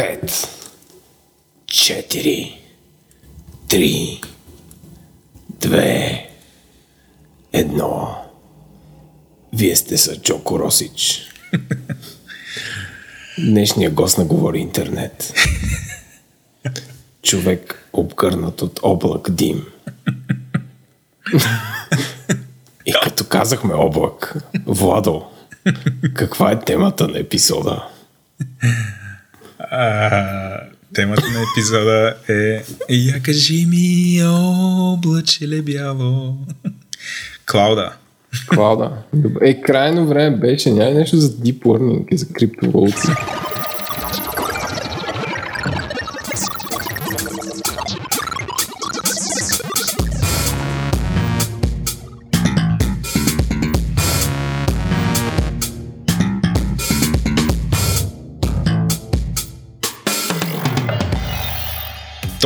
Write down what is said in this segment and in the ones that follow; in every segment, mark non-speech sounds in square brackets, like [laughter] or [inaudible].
5, 4, 3, 2, 1. Вие сте са Чоко Росич. [laughs] Днешният гост на Говори Интернет. Човек обгърнат от облак дим. И като казахме облак, Владо, каква е темата на епизода? А, темата на епизода е Я кажи ми, облаче бяло. Клауда. Клауда. Е, крайно време беше. Няма нещо за Deep Learning и за криптовалути.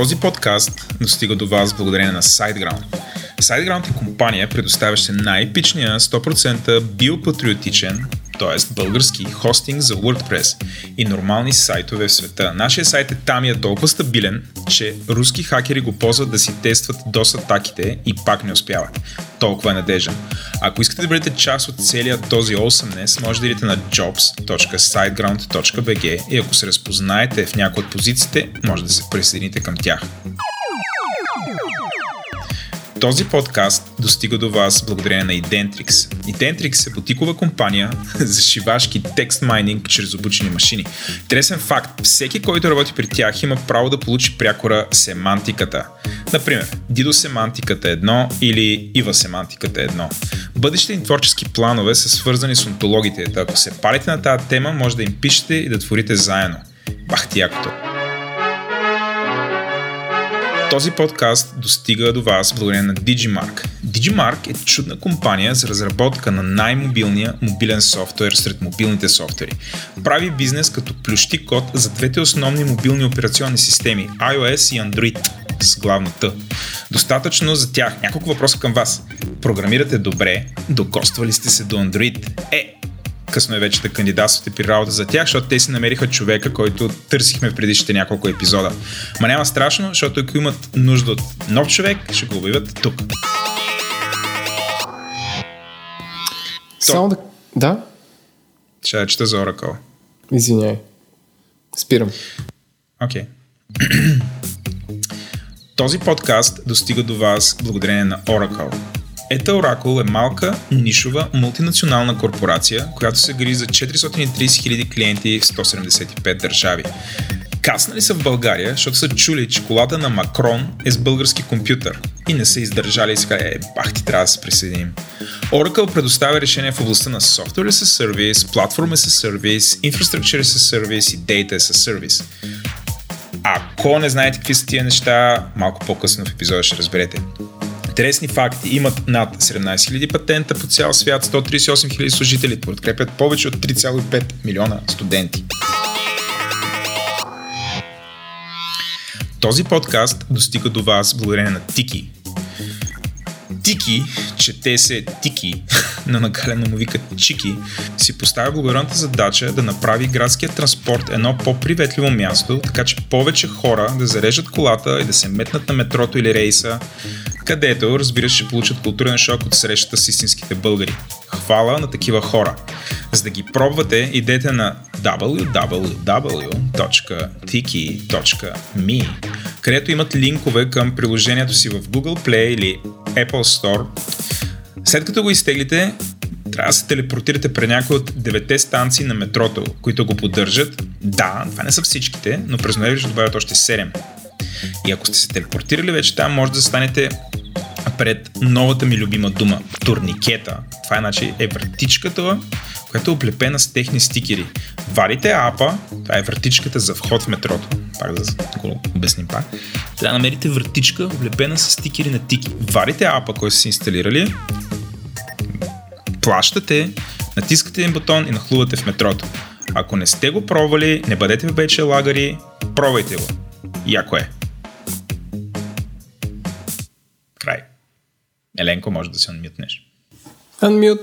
Този подкаст достига до вас благодарение на SiteGround. SiteGround е компания, предоставяща най-епичния 100% биопатриотичен, т.е. български хостинг за WordPress и нормални сайтове в света. Нашия сайт е там и е толкова стабилен, че руски хакери го ползват да си тестват DOS атаките и пак не успяват. Толкова е надежен. Ако искате да бъдете част от целият този awesomeness, може да идете на jobs.siteground.bg и ако се разпознаете в някои от позициите, може да се присъедините към тях. Този подкаст достига до вас благодарение на Identrix. Identrix е бутикова компания [laughs] за шивашки текст майнинг чрез обучени машини. Интересен факт, всеки, който работи при тях има право да получи прякора семантиката. Например, Дидо семантиката е едно или Ива семантиката едно. Бъдещите им творчески планове са свързани с онтологите. Ако се палите на тази тема, може да им пишете и да творите заедно. Бах ти якото! Този подкаст достига до вас благодарение на Digimark. Digimark е чудна компания за разработка на най-мобилния мобилен софтуер сред мобилните софтуери. Прави бизнес като плющи код за двете основни мобилни операционни системи iOS и Android с главно Т. Достатъчно за тях. Няколко въпроса към вас. Програмирате добре, докоствали сте се до Android? Е, късно е вече да кандидатствате при работа за тях, защото те си намериха човека, който търсихме в предишните няколко епизода. Ма няма страшно, защото ако имат нужда от нов човек, ще го обявят тук. Само да... Да? Ще да чета за Oracle. Извиняй. Спирам. Окей. Okay. [clears throat] Този подкаст достига до вас благодарение на Oracle. Ета Oracle е малка, нишова, мултинационална корпорация, която се гри за 430 000 клиенти в 175 държави. Каснали са в България, защото са чули, че колата на Макрон е с български компютър и не са издържали и сега, е, бах ти трябва да се присъединим. Oracle предоставя решения в областта на Software as a Service, Platform as a Service, Infrastructure as a Service и Data as a Service. Ако не знаете какви са тия неща, малко по-късно в епизода ще разберете. Интересни факти. Имат над 17 000 патента по цял свят, 138 000 служители, подкрепят повече от 3,5 милиона студенти. Този подкаст достига до вас благодарение на Тики. Тики, чете се Тики, [laughs] на нагалено му викат Чики, си поставя благородната задача да направи градския транспорт едно по-приветливо място, така че повече хора да зарежат колата и да се метнат на метрото или рейса, където, разбира се, получат културен шок от срещата с истинските българи. Хвала на такива хора. За да ги пробвате, идете на www.tiki.me, където имат линкове към приложението си в Google Play или Apple Store. След като го изтеглите, трябва да се телепортирате при някои от девете станции на метрото, които го поддържат. Да, това не са всичките, но през ноември ще добавят още 7. И ако сте се телепортирали вече там, може да станете пред новата ми любима дума турникета. Това е, значи, е вратичката, която е облепена с техни стикери. Варите апа, това е вратичката за вход в метрото. Пак да го обясним пак. Трябва да намерите вратичка, облепена с стикери на тики. Варите апа, който са инсталирали, плащате, натискате един бутон и нахлувате в метрото. Ако не сте го пробвали, не бъдете вече лагари, пробвайте го. Яко е. Еленко, може да се анмютнеш. Анмют.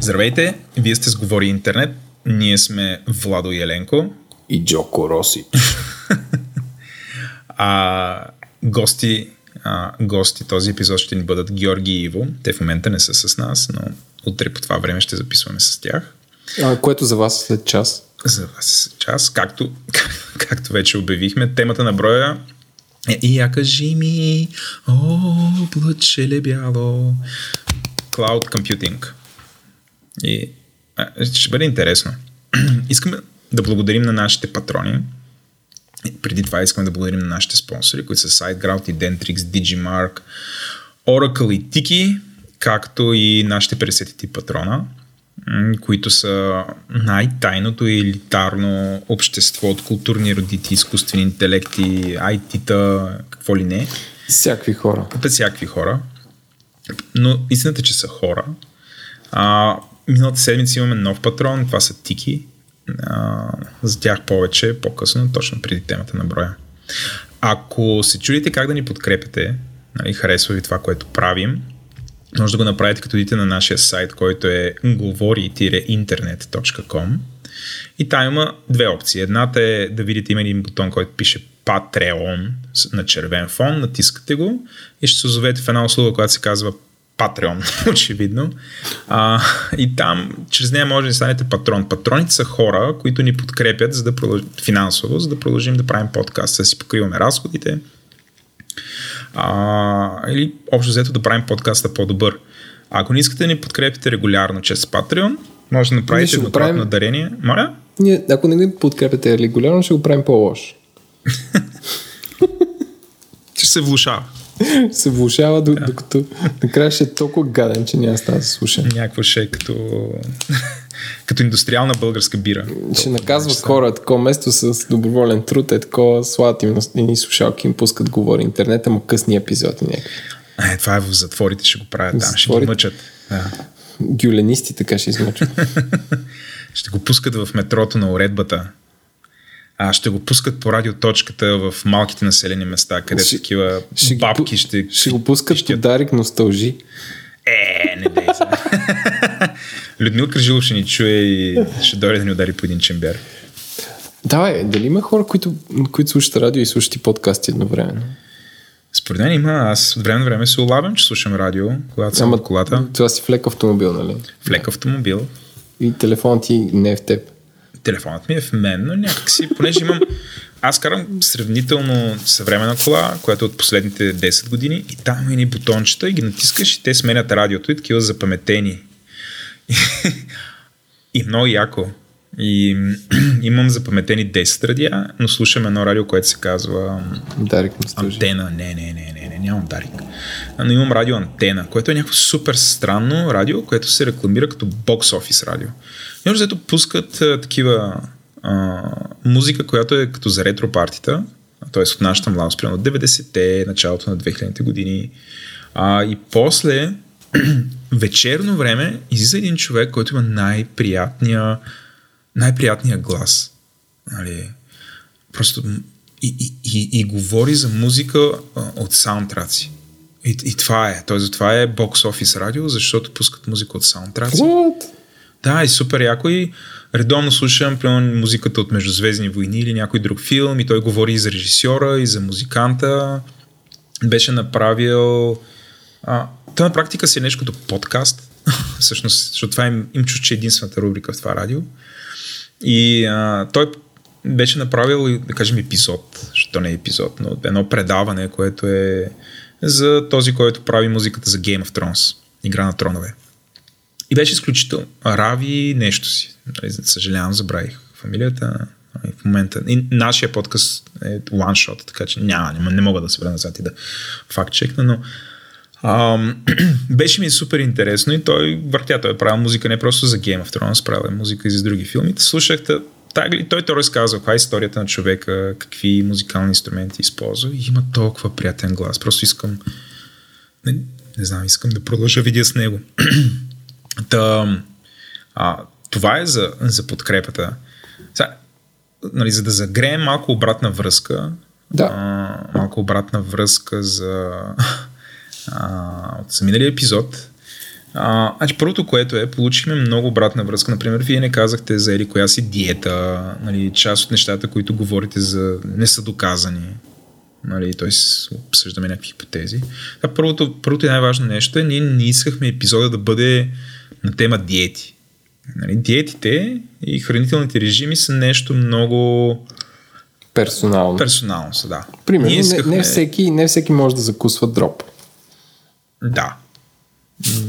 Здравейте, вие сте с Говори Интернет. Ние сме Владо и Еленко. И Джоко Роси. [laughs] а, гости, а, гости този епизод ще ни бъдат Георги и Иво. Те в момента не са с нас, но утре по това време ще записваме с тях. А, което за вас след час? За вас след час. Както, [laughs] както вече обявихме, темата на броя е И я кажи ми, о, плъче бяло. Cloud Computing. И а, ще бъде интересно. [clears throat] Искаме да благодарим на нашите патрони. Преди това искаме да благодарим на нашите спонсори, които са SiteGround и Dentrix, Digimark, Oracle и Tiki, както и нашите 50 патрона, които са най-тайното и елитарно общество от културни родити, изкуствени интелекти, IT-та, какво ли не. Всякакви хора. Без всякакви хора. Но истината, е, че са хора. А, миналата седмица имаме нов патрон, това са Тики. За тях повече, по-късно, точно преди темата на броя. Ако се чудите как да ни подкрепяте, нали, харесва ви това, което правим, може да го направите като идите на нашия сайт, който е govori-internet.com и там има две опции. Едната е да видите има един бутон, който пише Patreon на червен фон, натискате го и ще се озовете в една услуга, която се казва Patreon, [laughs] очевидно. А, и там, чрез нея може да станете патрон. Патроните са хора, които ни подкрепят за да продълж... финансово, за да продължим да правим подкаст, да си покриваме разходите. А, или общо взето да правим подкаста по-добър. А ако не искате да ни подкрепите регулярно чрез Patreon, може да направите еднократно правим... дарение. Моля? Ние, ако не ни подкрепите регулярно, ще го правим по-лошо. [laughs] ще се влушава [laughs] се влушава, да. докато накрая ще е толкова гаден, че няма става да се слуша. Някакво ще е като, [laughs] като индустриална българска бира. Ще наказва хора, такова место с доброволен труд, е такова сладат им на слушалки, им пускат говори интернет, ама късни епизоди някакви. Е, това е в затворите ще го правят там, ще ги мъчат. Да. Гюленисти така ще измъчат. [laughs] ще го пускат в метрото на уредбата а, ще го пускат по радиоточката в малките населени места, където ще, такива ще бабки ще... Ще го пускат по Дарик Носталжи. Е, не дей. [laughs] Людмил Кръжилов ще ни чуе и ще дойде да ни удари по един чембер. Давай, дали има хора, които, които слушат радио и слушат и подкасти едновременно? Според мен има. Аз от време на време се улавям, че слушам радио, когато съм в колата. Това си в лек автомобил, нали? В лек автомобил. И телефон ти не е в теб телефонът ми е в мен, но някакси, понеже имам... Аз карам сравнително съвременна кола, която е от последните 10 години и там има едни бутончета и ги натискаш и те сменят радиото и такива запаметени. и много яко. И [clears throat] имам запаметени 10 радиа, но слушам едно радио, което се казва Дарик Антена. Не, не, не, не, не, нямам Дарик. Но имам радио Антена, което е някакво супер странно радио, което се рекламира като бокс офис радио. И още пускат а, такива а, музика, която е като за ретро партита, т.е. от нашата младост, примерно от 90-те, началото на 2000-те години. А, и после [clears throat] вечерно време излиза един човек, който има най-приятния най-приятния глас. Нали? Просто и, и, и, и говори за музика а, от саундтраци. И, и това е. Той затова е бокс офис радио, защото пускат музика от саундтраци. What? Да, и супер яко и редовно слушам примерно музиката от Междузвездни войни или някой друг филм и той говори и за режисьора, и за музиканта. Беше направил... А, той на практика си е нещо като подкаст, [laughs] всъщност, защото това им, им чу, че е единствената рубрика в това радио. И а, той беше направил, да кажем, епизод, защото не е епизод, но едно предаване, което е за този, който прави музиката за Game of Thrones, Игра на тронове. И беше изключително. Рави нещо си. Нали, съжалявам, забравих фамилията. В момента. И нашия подкаст е one shot, така че няма, не, не мога да се върна назад и да факт чекна, но ам, [clears throat] беше ми супер интересно и той въртя, той е правил музика не просто за Game of Thrones, правил е музика и за други филми. Слушах, той, той, той разказва каква е историята на човека, какви музикални инструменти използва и има толкова приятен глас. Просто искам не, не знам, искам да продължа видео с него. [clears throat] Та, а, това е за, за подкрепата. Сега, нали, за да загреем малко обратна връзка, да. а, малко обратна връзка за, [laughs] а, от за миналия епизод, А, значи, първото, което е, получихме много обратна връзка. Например, вие не казахте за или коя си диета, нали, част от нещата, които говорите за не са доказани. Нали, т.е. обсъждаме някакви хипотези. А първото, първото и най-важно нещо е, ние не искахме епизода да бъде на тема диети. Нали, диетите и хранителните режими са нещо много Персонално. персонално, са, да. Примерно, Ние не, не, всеки, не всеки може да закусва дроп. Да.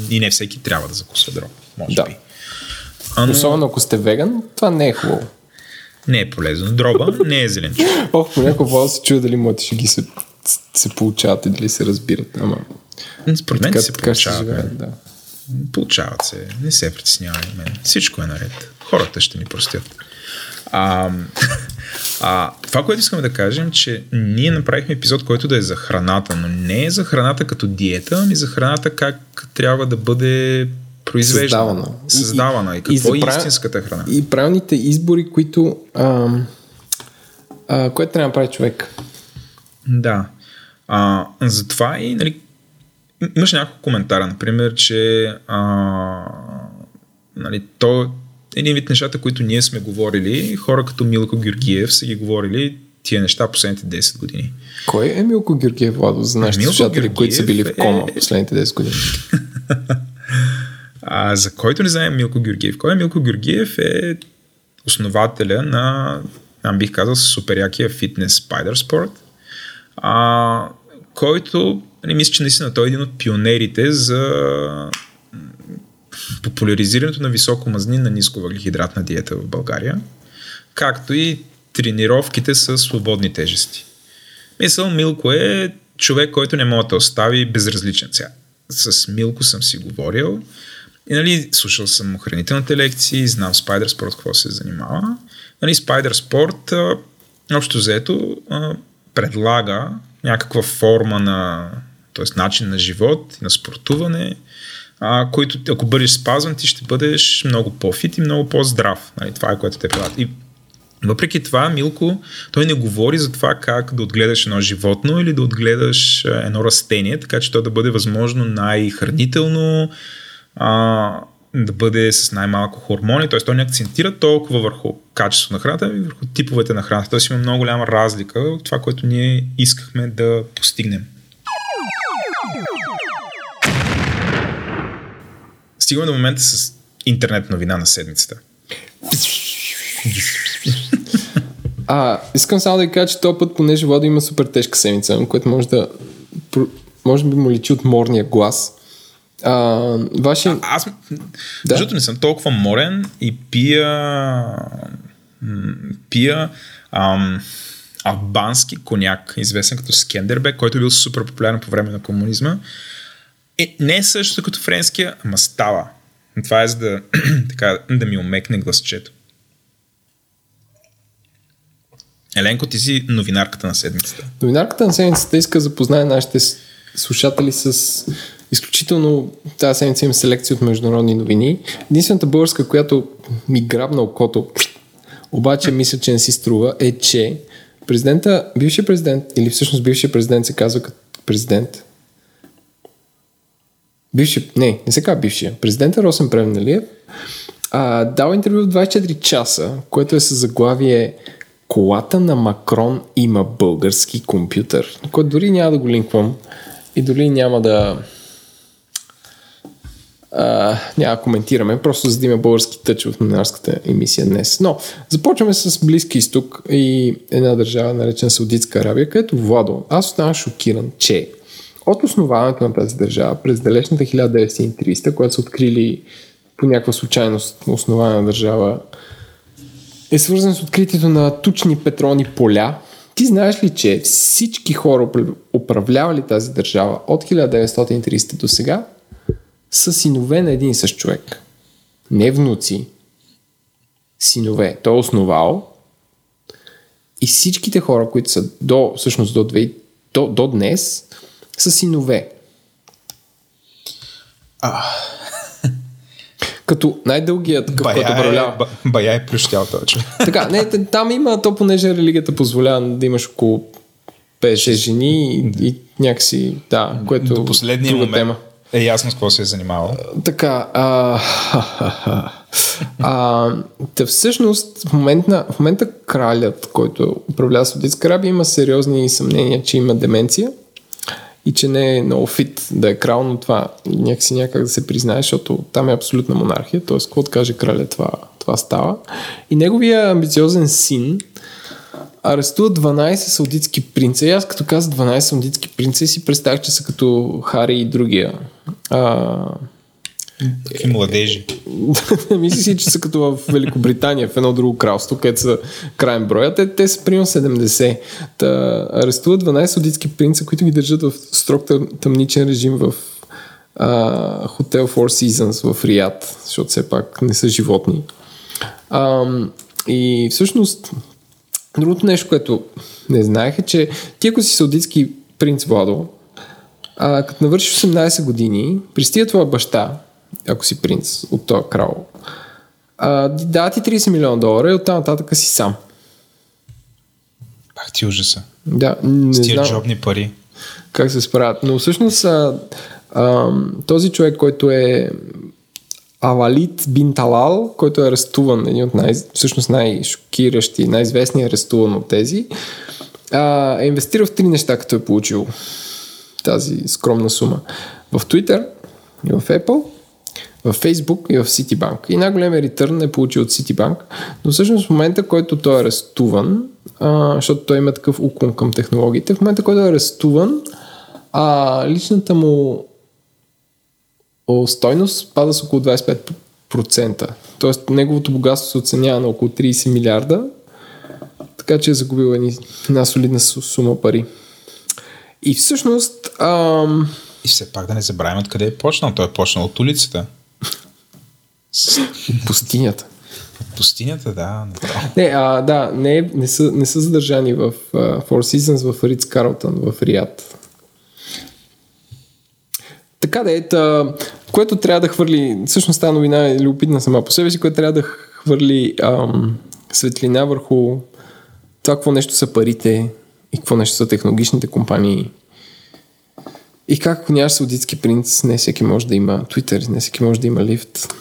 И не всеки трябва да закусва дроб, може Да. би. А, но Особено ако сте веган, това не е хубаво. не е полезно. Дроба не е зеленчук. [laughs] Ох, понякога се чуя дали моите шеги се, се получават и дали се разбират. Ама Според мен така, се така получават. живеят, да. Получават се. Не се притеснявай мен. Всичко е наред. Хората ще ни простят. А, [laughs] а, това, което искаме да кажем, че ние направихме епизод, който да е за храната, но не е за храната като диета, ами за храната как трябва да бъде произвеждана. Създавана. И- Създавана. И, и какво за е прав- истинската храна. И правилните избори, които... А, а, което трябва да прави човек. Да. А, затова и, нали, имаш няколко коментара, например, че а, нали, то един вид нещата, които ние сме говорили, хора като Милко Георгиев са ги говорили тия неща последните 10 години. Кой е Милко Георгиев, Владо, за нашите слушатели, които са били в кома Георгиев е- последните 10 години? [laughs] А, за който не знае Милко Георгиев. Кой е Милко Георгиев е основателя на, аз бих казал, суперякия фитнес Spider Sport, а, който, не мисля, че наистина той е един от пионерите за популяризирането на високомазнинна нисковъглехидратна диета в България, както и тренировките с свободни тежести. Мисъл, Милко е човек, който не може да остави безразличен сега. С Милко съм си говорил и нали, слушал съм хранителните лекции, знам Spider Sport какво се занимава. Нали, Spider Sport общо взето а, предлага някаква форма на т.е. начин на живот и на спортуване, а, който ако бъдеш спазван, ти ще бъдеш много по-фит и много по-здрав. Нали, това е което те правят. И въпреки това, Милко, той не говори за това как да отгледаш едно животно или да отгледаш едно растение, така че то да бъде възможно най-хранително, а, да бъде с най-малко хормони, т.е. той не акцентира толкова върху качеството на храната, ами върху типовете на храната. Тоест има много голяма разлика от това, което ние искахме да постигнем. Стигаме до момента с интернет новина на седмицата. А, искам само да ви кажа, че този път, понеже Владо има супер тежка седмица, което може да може би му личи от морния глас. А, вашия... Аз, да. защото не съм толкова морен и пия пия ам, албански коняк, известен като Скендербек, който е бил супер популярен по време на комунизма. Е, не е също като френския, ама става. Това е за да, [clears throat] така, да ми омекне гласчето. Еленко, ти си новинарката на седмицата. Новинарката на седмицата иска да запознае нашите слушатели с изключително тази седмица има селекция от международни новини. Единствената българска, която ми грабна окото, обаче мисля, че не си струва, е, че президента, бившия президент, или всъщност бившия президент се казва като президент, бивши, не, не се казва бившия, президента Росен Плевнелиев а, дал интервю в 24 часа, което е с заглавие Колата на Макрон има български компютър, който дори няма да го линквам и дори няма да а, няма коментираме, просто за да има български тъч в новинарската емисия днес. Но започваме с Близки изток и една държава, наречена Саудитска Арабия, където Владо, аз оставам шокиран, че от основаването на тази държава през далечната 1930, когато са открили по някаква случайност основана държава, е свързан с откритието на тучни петролни поля. Ти знаеш ли, че всички хора, управлявали тази държава от 1930 до сега, са синове на един и същ човек. Не внуци, синове. Той е основал и всичките хора, които са до, всъщност до, две, до, до днес, са синове. А. Като най-дългият, такъв, който управлява. ба, бая е плющял човек. Така, не, там има, то понеже религията позволява да имаш около 5-6 жени и, и някакси, да, което До последния момент. тема. Е ясно с какво се е занимавал. Така, а, [laughs] а, да всъщност в момента, в момента кралят, който управлява Саудитска Арабия, има сериозни съмнения, че има деменция и че не е много фит да е крал, но това някакси някак да се признае, защото там е абсолютна монархия, т.е. каквото каже краля, това, това става. И неговия амбициозен син арестува 12 саудитски принца. И аз като казах 12 саудитски принца си представях, че са като Хари и другия. А, Какви младежи. [laughs] Мисли си, че са като в Великобритания, в едно друго кралство, където са крайен броя. Те, те са примерно 70. Та, арестуват 12 саудитски принца, които ги държат в строг тъмничен режим в а, хотел Four Seasons в Риад, защото все пак не са животни. А, и всъщност, другото нещо, което не знаех е, че ти ако си саудитски принц Владо, а, като навършиш 18 години, пристига твоя баща, ако си принц от този крал, а, дава ти 30 милиона долара и оттам нататък си сам. Пак ти ужаса. Да, не С тия знам джобни пари. как се справят. Но всъщност а, а, този човек, който е Авалит Бин Талал, който е арестуван, един от най- всъщност най-шокиращи, най-известният арестуван от тези, а, е инвестирал в три неща, като е получил тази скромна сума. В Twitter, и в Apple, в Facebook и в Citibank. И най-големия ритърн е получил от Citibank, но всъщност в момента, който той е арестуван, а, защото той има такъв уклон към технологиите, в момента, който е арестуван, а, личната му стойност пада с около 25%. Тоест неговото богатство се оценява на около 30 милиарда, така че е загубил една солидна су- сума пари. И всъщност ам, И все пак да не забравим откъде е почнал. Той е почнал от улицата. С [laughs] пустинята. пустинята, да. направо. Не, а, да, не, не, са, не са задържани в uh, Four Seasons в Риц Карлтън в Риад. Така да е, та, което трябва да хвърли, всъщност тази новина е любопитна сама по себе си, което трябва да хвърли ам, светлина върху това какво нещо са парите и какво нещо са технологичните компании. И как ако нямаш саудитски принц, не всеки може да има Twitter, не всеки може да има лифт.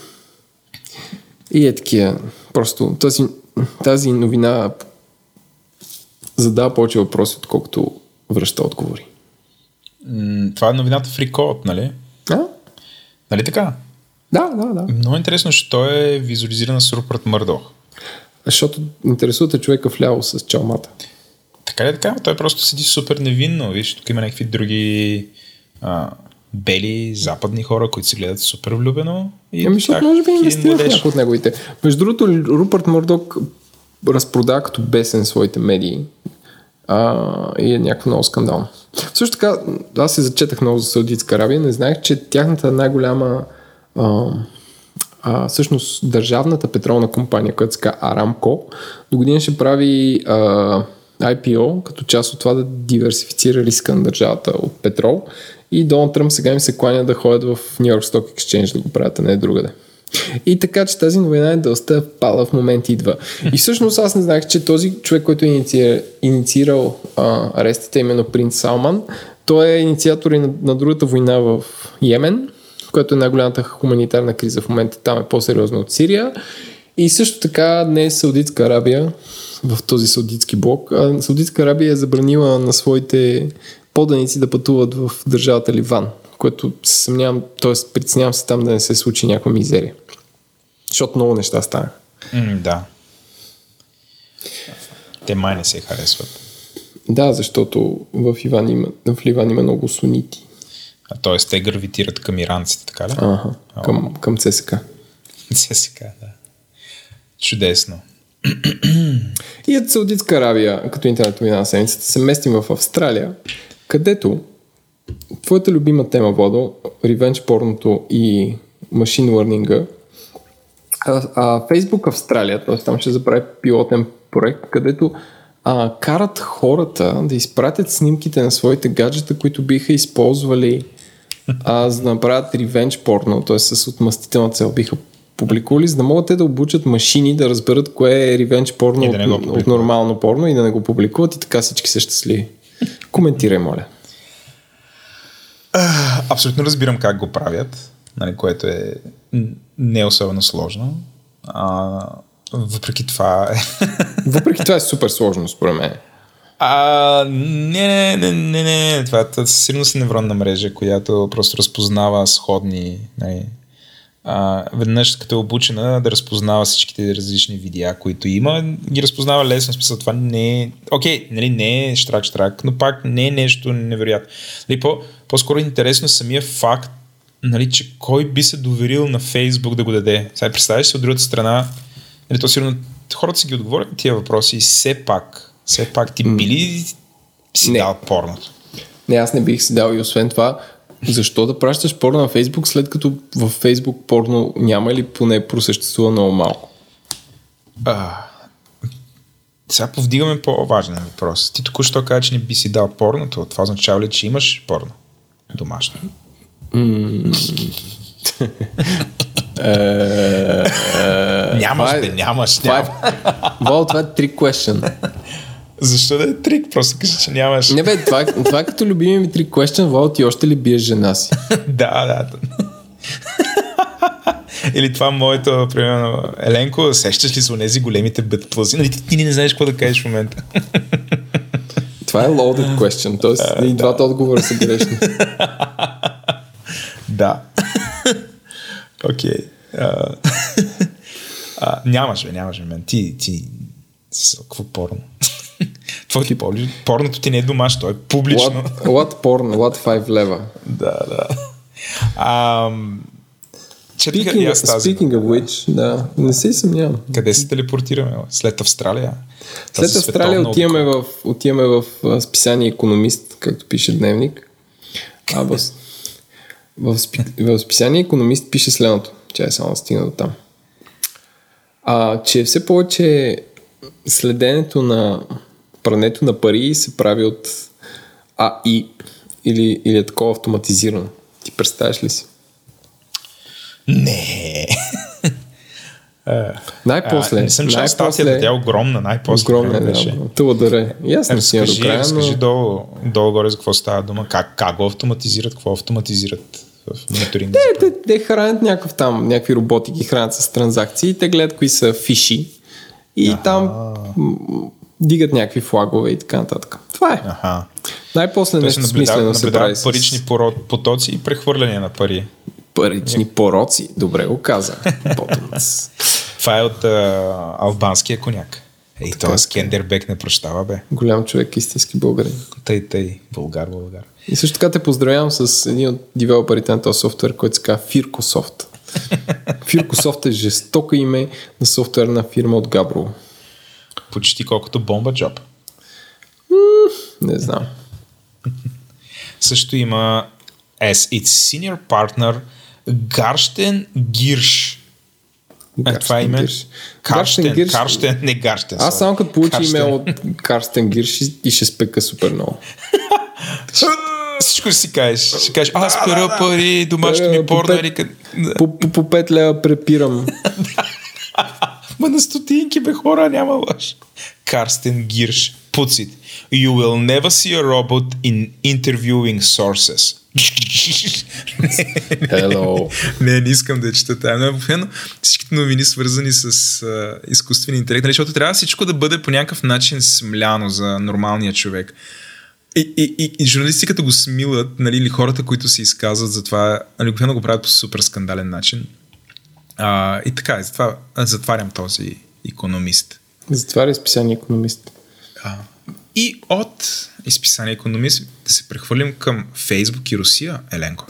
И е такива. Просто тази, тази новина задава повече въпроси, отколкото връща отговори. М, Това е новината в нали? А? Нали така? Да, да, да. Много интересно, че той е визуализиран с Рупърт Мърдох. Защото интересувате човека вляво с чалмата. Така ли е така? Той просто седи супер невинно. Виж, тук има някакви други а, бели, западни хора, които се гледат супер влюбено. И Ами, защото може би ги инвестира в младеж. някои от неговите. Между другото, Рупърт Мърдок разпрода като бесен своите медии а, и е някакво много скандално. Също така, аз се зачетах много за Саудитска Арабия, не знаех, че тяхната най-голяма а, а, всъщност държавната петролна компания, която се казва Арамко, до година ще прави а, IPO, като част от това да диверсифицира риска на държавата от петрол. И Доналд Тръмп сега им се кланя да ходят в Нью Йорк Stock Exchange да го правят, а не другаде. И така, че тази новина е доста пала в момент идва. И всъщност аз не знаех, че този човек, който е инициирал, инициирал а, арестите, именно принц Салман, той е инициатор и на, на другата война в Йемен, която е най-голямата хуманитарна криза в момента. Там е по-сериозна от Сирия. И също така днес Саудитска Арабия, в този саудитски блок, а Саудитска Арабия е забранила на своите поданици да пътуват в държавата Ливан, което се съмнявам, т.е. притеснявам се там да не се случи някаква мизерия. Защото много неща станаха. М, да. Те май не се харесват. Да, защото в, Иван има, в Ливан има много сунити. А, тоест, те гравитират към иранците, така ли? Ага, към, към ЦСК. Сега, [laughs] да. Чудесно. И от Саудитска Аравия, като интернет новина на седмицата, се местим в Австралия, където твоята любима тема, Водо, ревенч порното и машин лърнинга, а, Facebook Австралия, т.е. там ще заправи пилотен проект, където а, карат хората да изпратят снимките на своите гаджета, които биха използвали а, за да направят ревенч порно, т.е. с отмъстителна цел биха публикували, за да могат те да обучат машини да разберат кое е ревенч порно И да от, от нормално порно и да не го публикуват и така всички са щастливи. Коментирай, моля. А, абсолютно разбирам как го правят, нали, което е не особено сложно. А, въпреки това е... [laughs] Въпреки това е супер сложно, според мен. А, не, не, не, не, не. Това е сигурно си невронна мрежа, която просто разпознава сходни. Нали. А, веднъж като е обучена да разпознава всичките различни видеа, които има, ги разпознава лесно. Смисъл, това не е... Окей, нали, не е штрак-штрак, но пак не е нещо невероятно. Нали, по, по-скоро е интересно самия факт, нали, че кой би се доверил на Фейсбук да го даде. Сега представяш се от другата страна, нали, то сигурно хората си ги отговорят на тия въпроси и все пак все пак ти били си не. дал порното? Не, аз не бих си дал и освен това, защо да пращаш порно на Фейсбук, след като в Фейсбук порно няма или поне просъществува много малко? А, сега повдигаме по-важен въпрос. Ти току-що каза, че не би си дал порното. Това означава ли, че имаш порно? Домашно. [laughs] Нямаш, е- бе, нямаш. Това е, това е question. Защо да е трик? Просто кажи, че нямаш. Не бе, това, това е като любими ми трик question, Вал, ти още ли биеш жена си? [laughs] да, да. Или това моето, примерно, Еленко, сещаш ли с тези големите бътплъзи? Нали, ти, ти не знаеш какво да кажеш в момента. това е loaded question, т.е. и двата отговора са грешни. да. Окей. Okay. Uh, нямаш, бе, нямаш, бе, мен. Ти, ти, какво порно? Порно, порното ти не е домашно, то е публично. What, what porn, what 5 лева. да, да. Um, Speaking, speaking of which, да, не се съмнявам. Къде се телепортираме? След Австралия? След Австралия отиваме в, отиваме в списание Економист, както пише Дневник. А в, в, в списание Економист пише следното. Чай само да стигна до там. А, че все повече следенето на прането на пари се прави от АИ или, или е такова автоматизирано. Ти представяш ли си? Не. [laughs] най-после. А, не съм чел статията, тя е огромна, най-после. Огромна, да. Тълъдъре. И аз не си до края, но... долу, долу-горе за какво става дума, как, как го автоматизират, какво автоматизират в мониторинга. Те, те, те хранят някакъв там, някакви роботи ги хранят с транзакции, те гледат кои са фиши и Аха. там дигат някакви флагове и така нататък. Това е. Аха. Най-после нещо смислено се прави. Парични потоци и прехвърляне на пари. Парични пороци. Добре го каза. [laughs] Това е от а, албанския коняк. Ей, това Скендербек не прощава, бе. Голям човек, истински българин. Тъй, тъй, българ, българ. И също така те поздравявам с един от девелоперите на този софтуер, който се казва Fircosoft. [laughs] Fircosoft е жестока име на софтуерна фирма от Габрово. Почти колкото бомба джоб. Не знам. Също има as its senior partner Гарштен Гирш. Е, това е име? Карштен, Гирш. Карштен, не Гарштен. Аз само като получи име от Карстен Гирш и ще спека супер много. [laughs] Всичко ще си кажеш. Ще кажеш, аз пера пари, домашните ми порно. По, по, по 5 лева препирам. [laughs] Ма на стотинки, бе, хора, няма лъж. Карстен Гирш puts it. You will never see a robot in interviewing sources. Hello. не, не искам да чета тази. Но обикновено всичките новини свързани с uh, изкуствен интелект, нали, защото трябва всичко да бъде по някакъв начин смляно за нормалния човек. И, и, и, и журналистиката го смилат, нали, или хората, които се изказват за това, нали, го правят по супер скандален начин. А, и така, затова затварям този економист. Затваря изписание економист. А, и от изписание економист да се прехвърлим към Фейсбук и Русия, Еленко.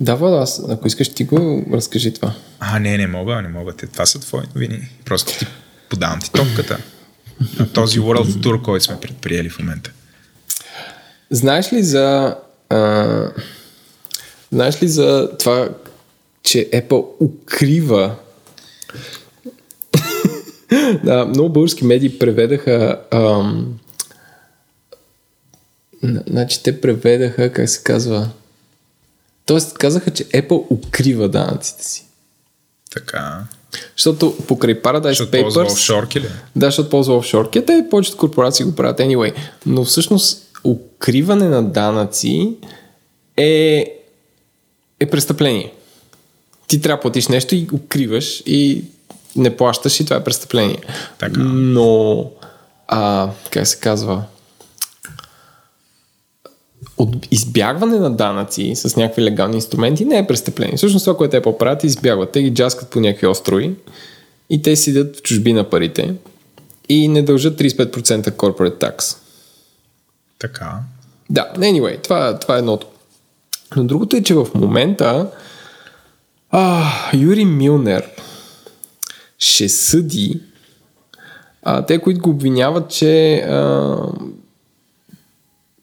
Да, Влада, аз, ако искаш ти го разкажи това. А, не, не мога, не мога. Те, това са твои новини. Просто ти подавам ти топката. На този World Tour, който сме предприели в момента. Знаеш ли за... А, знаеш ли за това че Apple укрива [laughs] да, много български медии преведаха ам, значи те преведаха, как се казва Тоест казаха, че Apple укрива данъците си. Така. Защото покрай Paradise защото Papers... Ползва офшорки ли? Да, защото ползва офшорки. Те повечето корпорации го правят anyway. Но всъщност укриване на данъци е, е престъпление. Ти трябва да платиш нещо и укриваш и не плащаш и това е престъпление. Така. Но, а, как се казва, от избягване на данъци с някакви легални инструменти не е престъпление. Всъщност това, което те по-правят, избягват. Те ги джаскат по някакви острови и те седят в чужби на парите и не дължат 35% corporate tax. Така. Да, anyway, това, това е едното. Но другото е, че в момента а, Юри Милнер ще съди а, те, които го обвиняват, че а,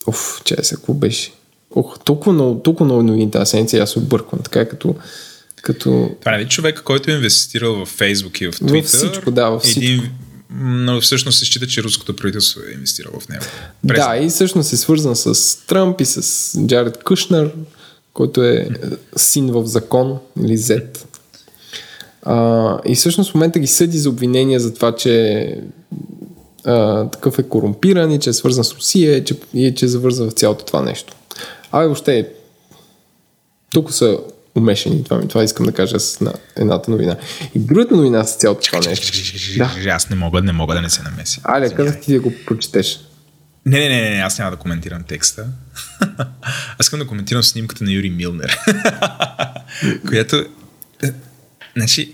Оф, че се, какво беше? Ох, толкова много, толкова много новини тази седмица аз се обърквам. Така е като, като... Това не е човека, който е инвестирал в Фейсбук и в Twitter. Във всичко, да, във всичко. Един, но всъщност се счита, че руското правителство е инвестирало в него. През... Да, и всъщност е свързан с Тръмп и с Джаред Кушнер, който е син в закон или Z. А, и всъщност в момента ги съди за обвинения за това, че а, такъв е корумпиран и че е свързан с Русия и че, и че е завързан в цялото това нещо. Абе, въобще, тук са умешани. Това, това искам да кажа с на едната новина. И другата новина с цялото това нещо. Да. Аз не мога, не мога да не се намеся. Аля, казах ти да го прочетеш. Не, не, не, не, аз няма да коментирам текста. [laughs] аз искам да коментирам снимката на Юри Милнер. [laughs] която... Е, значи,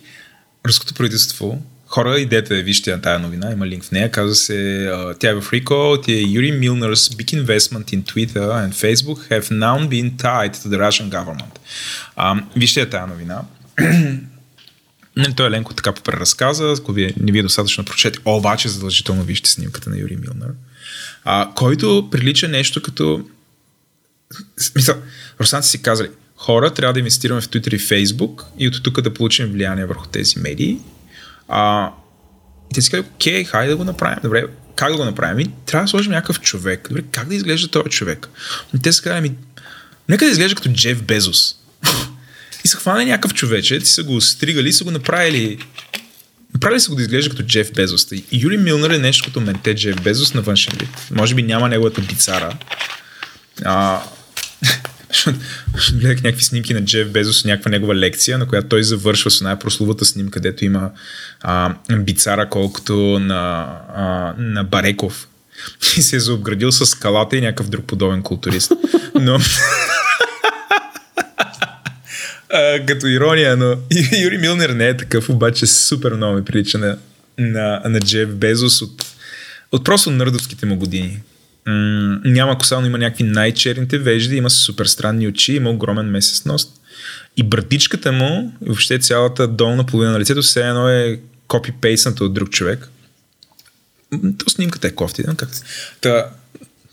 руското правителство хора, идете, вижте на тази новина, има линк в нея, казва се, тя е в Recall, тя е Yuri Milner's big investment in Twitter and Facebook have now been tied to the Russian government. А, вижте тази новина. [clears throat] Не, той е Ленко така преразказа, ако ви не ви е достатъчно прочете, обаче задължително вижте снимката на Юри Милнер, а, който прилича нещо като... Смисъл, руснаци си казали, хора трябва да инвестираме в Twitter и Facebook и от тук да получим влияние върху тези медии а, и те си казват, окей, хайде да го направим. Добре, как да го направим? И трябва да сложим някакъв човек. Добре, как да изглежда този човек? И те си казват, ми, нека да изглежда като Джеф Безос. [laughs] и са хванали някакъв човече, ти са го стригали са го направили Направили са го да изглежда като Джеф Безос. И Юли Милнер е нещо като менте Джеф Безос на външен вид. Може би няма неговата бицара. А, [laughs] гледах някакви снимки на Джеф Безос, някаква негова лекция, на която той завършва с една прословата снимка, където има а, бицара колкото на, а, на Бареков. [laughs] И се е заобградил с скалата и някакъв друг подобен културист. Но... [laughs] а, като ирония, но [laughs] Юри Милнер не е такъв, обаче супер много ми прилича на, на, на Джеф Безос от, от просто нърдовските му години. М- няма коса, но има някакви най-черните вежди, има супер странни очи, има огромен месец нос. И братичката му, въобще цялата долна половина на лицето, все едно е копи-пейсната от друг човек. То снимката е кофти, да? Как... Та,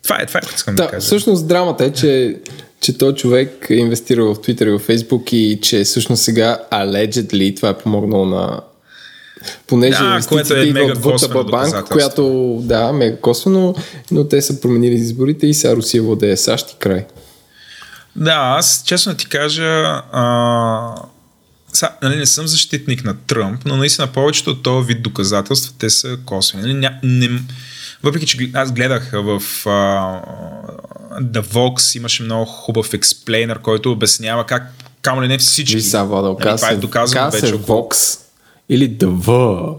това е, това е, което искам да, да кажа. Всъщност драмата е, че, че този човек е инвестирал в Twitter и в Facebook и че всъщност сега allegedly това е помогнало на понеже да, което е мега от банк, която да, мега косвено, но те са променили изборите и сега Русия владее САЩ и край. Да, аз честно ти кажа, а, са, нали, не съм защитник на Тръмп, но наистина повечето от този вид доказателства те са косвени. Нали, ня, не, въпреки, че аз гледах в а, The Vox, имаше много хубав експлейнер, който обяснява как камо ли не всички. Виса, Владо, нали, това е доказано вече. Vox или The V.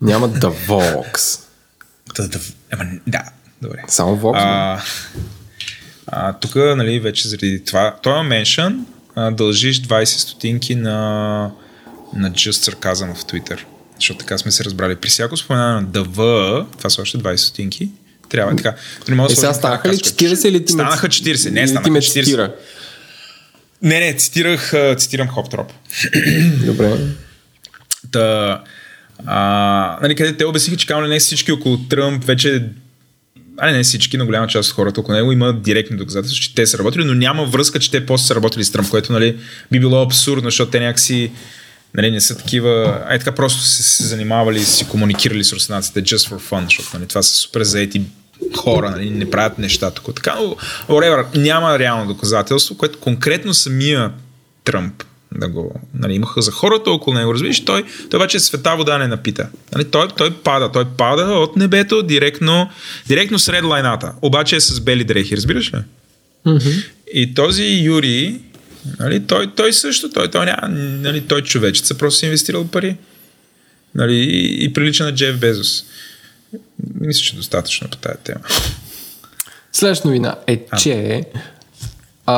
Няма The Vox. да, добре. Само Vox. А, а, тук, нали, вече заради това, той е меншън, дължиш 20 стотинки на, на Just Sarcasm в Twitter. Защото така сме се разбрали. При всяко споменане на DV, това са още 20 стотинки, трябва така. Не мога е, сега станаха ли 40 или ти Станаха 40, не станаха 40. Цитира. Не, не, цитирах, цитирам Хоптроп. [clears throat] Добре. Та, а, нали, къде те обясниха, че камо не всички около Тръмп вече а не всички, но голяма част от хората около него има директни доказателства, че те са работили, но няма връзка, че те после са работили с Тръмп, което нали, би било абсурдно, защото те някакси нали, не са такива, ай така просто са се занимавали и си комуникирали с руснаците just for fun, защото нали, това са супер заети хора, нали, не правят неща тук. Така, но whatever, няма реално доказателство, което конкретно самия Тръмп да го нали, имаха за хората около него. Разбираш, той, той вече света вода не напита. Нали, той, той пада, той пада от небето директно, директно сред лайната. Обаче е с бели дрехи, разбираш ли? Mm-hmm. И този Юри, нали, той, той също, той, той, няма, нали, той човечеца просто си инвестирал пари. Нали, и, и прилича на Джеф Безос. Мисля, че достатъчно по тази тема. Следваща новина е, А. че а,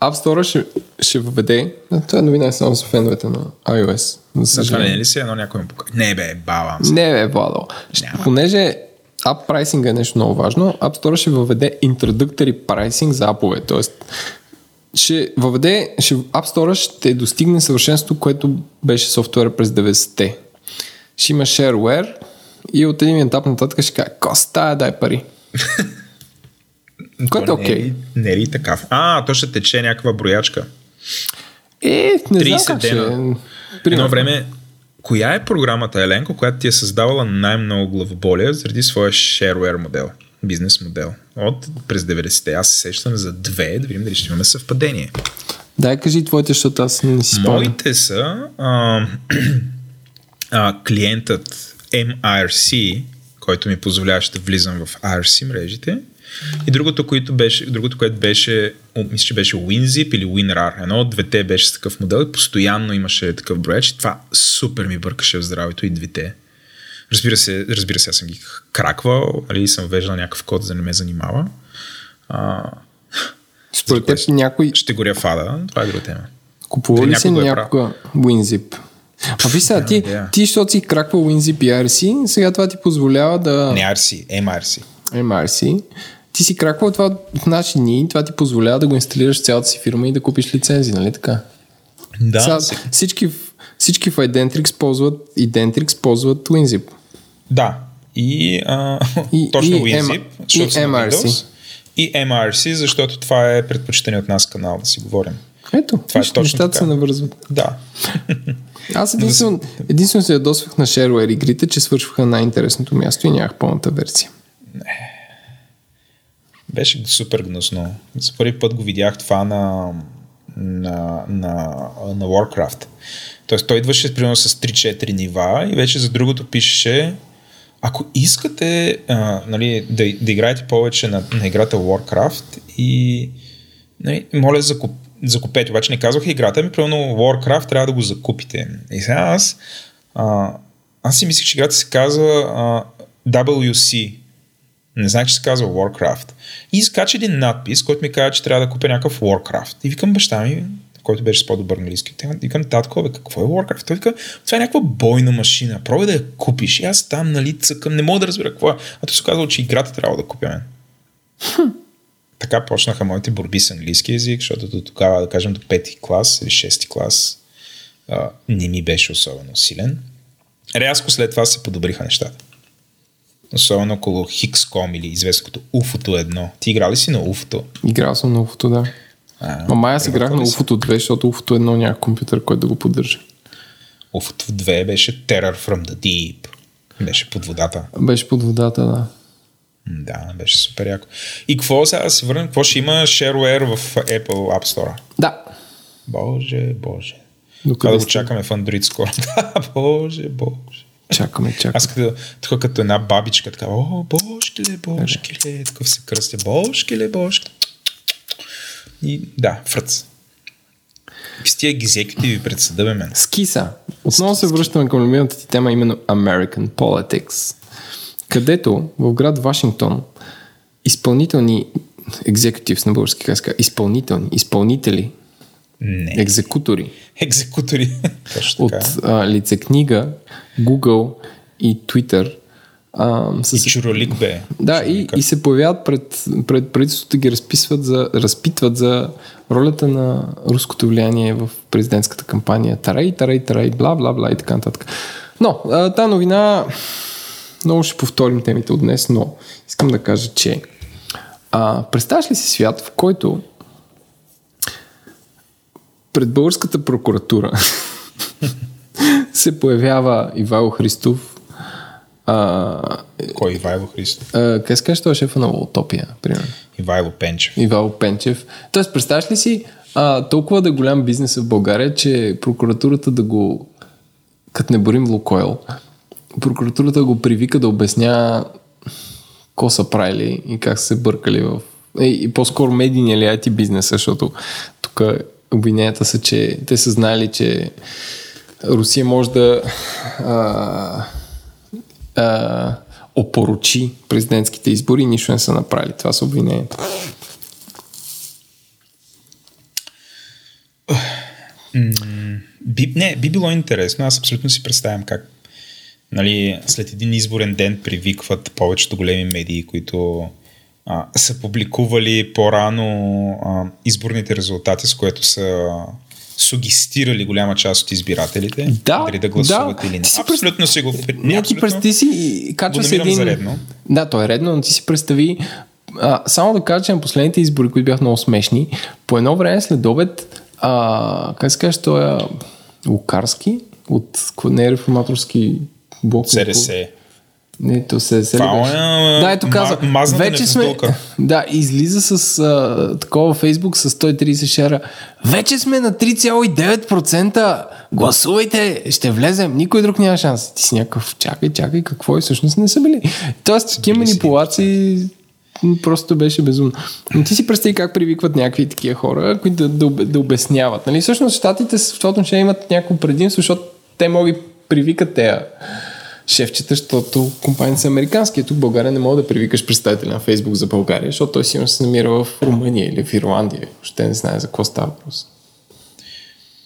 App Store ще, ще въведе, това новина е само за феновете на iOS. За това не е ли си едно някой му? Не бе, бавам се. Не, бе, Владо. Понеже App прайсинга е нещо много важно, App Store ще въведе introductory прайсинг за апове. Тоест, ще въведе, ще, App Store ще достигне съвършенството, което беше софтуера през 90-те. Ще има shareware и от един етап нататък ще каже, коста, дай пари. [laughs] Което е не окей. ли- Не е ли така? А, то ще тече някаква броячка. Е, не знам 30 как ще... дена. е. Едно време, коя е програмата, Еленко, която ти е създавала най-много главоболия заради своя shareware модел, бизнес модел? От през 90-те. Аз се сещам за две, да видим дали ще имаме съвпадение. Дай кажи твоите, защото аз не си спомням. Моите са а, [clears throat] а, клиентът MRC, който ми позволяваше да влизам в RC мрежите. И другото, което беше, другото, което беше, мисля, че беше WinZip или WinRAR. Едно от двете беше с такъв модел и постоянно имаше такъв броеч. Това супер ми бъркаше в здравето и двете. Разбира се, разбира се, аз съм ги краквал, нали, съм веждал някакъв код, за да не ме занимава. А, Според теб някой ще горя фада, това е друга тема. Купува ли си някой го е някога WinZip? А виж сега, ти, идея. ти, защото си краква WinZip и RC, сега това ти позволява да... Не RC, MRC. MRC. Ти си краквал това в наши дни, това ти позволява да го инсталираш в цялата си фирма и да купиш лицензи, нали така? Да, сега, се- всички, всички в Identrix ползват, Identrix ползват WinZip. Да. И, а, И- точно и WinZip, M- защото и MRC. Windows, и MRC, защото това е предпочитане от нас канал да си говорим. Ето, Това е виж, точно нещата така. се навързват. Да. Аз единствено, единствено се ядосвах на Shareware игрите, че свършваха на най-интересното място и нямах пълната версия. Беше супер гнусно. За първи път го видях това на, на, на, на Warcraft. Тоест той идваше примерно с 3-4 нива и вече за другото пишеше ако искате а, нали, да, да играете повече на, на играта Warcraft и нали, моля закуп, закупете, обаче не казваха играта ми, примерно Warcraft трябва да го закупите. И сега аз а, аз си мислех, че играта се казва а, WC. Не знаех, че се казва Warcraft. И изкача един надпис, който ми казва, че трябва да купя някакъв Warcraft. И викам баща ми, който беше с по-добър английски. Те- Викам, татко, бе, какво е Warcraft? Той вика, това е някаква бойна машина. Пробвай да я купиш. И аз там, нали, цъкам, не мога да разбера какво е. А той се казва, че играта трябва да купя мен. Така почнаха моите борби с английски язик, защото до тогава, да кажем, до пети клас или шести клас а, не ми беше особено силен. Рязко след това се подобриха нещата. Особено около Хикском или известно като Уфото едно. Ти играли си на Уфото? Играл съм на Уфото, да. А, Ама аз играх на? Уфото 2, защото Уфото 1 няма компютър, който да го поддържа. Уфото 2 беше Terror from the Deep. Беше под водата. Беше под водата, да. Да, беше супер яко. И какво сега да се върнем? Какво ще има shareware в Apple App Store? Да. Боже, боже. Докъде да го чакаме в Android скоро. [laughs] Да, боже, боже. Чакаме, чакаме. Аз като, тук като една бабичка, така, о, божкеле, божкеле, такъв се кръстя, божкеле, божкеле. И да, фръц. С тия гизеките пред съда, бе, мен. Скиса. Отново се връщаме към любимата ти тема, именно American Politics. Където в град Вашингтон изпълнителни executives на български казва, изпълнителни, изпълнители, Не. екзекутори Екзекутори. От а, лицекнига, Google и Twitter а, И с чуролик бе. Да, и, Чуролика. и се появяват пред, пред правителството и ги разписват за, разпитват за ролята на руското влияние в президентската кампания. Тарай, тарай, тарай, бла, бла, бла и така нататък. Но, а, тази новина, много ще повторим темите от днес, но искам да кажа, че а, представяш ли си свят, в който пред българската прокуратура [laughs] се появява Ивайло Христов, а, Кой Ивайло Христов? а, се казва, той е шефа на Утопия, примерно. Ивайло Пенчев. Ивайло Пенчев. Тоест, представяш ли си а, толкова да е голям бизнес в България, че прокуратурата да го, като не борим Лукойл, прокуратурата го привика да обясня какво са правили и как са се бъркали в и, и по-скоро медийния или IT бизнеса, защото тук обвиненията са, че те са знали, че Русия може да а, а, опорочи президентските избори и нищо не са направили. Това са обвиненията. Би, не, би било интересно. Аз абсолютно си представям как нали, след един изборен ден привикват повечето големи медии, които а, са публикували по-рано а, изборните резултати, с което са сугестирали голяма част от избирателите, да, дали да гласуват да. или не. Си абсолютно си го... Не, ти ти си качва се един... За редно. Да, то е редно, но ти си представи а, само да кажа, че на последните избори, които бяха много смешни, по едно време след обед, а, как се каже, той е Лукарски от не е реформаторски блок. СРС. Не, то се се Това е, Да, ето каза. Ма, вече сме. [laughs] Да, излиза с а, такова Фейсбук с 130 шера. Вече сме на 3,9%. Гласувайте, ще влезем. Никой друг няма шанс. Ти си някакъв, чакай, чакай, какво и всъщност не са били. Тоест, такива манипулации просто беше безумно. Но ти си представи как привикват някакви такива хора, които да, да, да обясняват. Нали? Всъщност, щатите в това отношение имат някакво предимство, защото те могат привикат тези шефчета, защото компаниите са американски. Тук в България не мога да привикаш представителя на Фейсбук за България, защото той сигурно се намира в Румъния или в Ирландия. Ще не знае за какво става въпрос.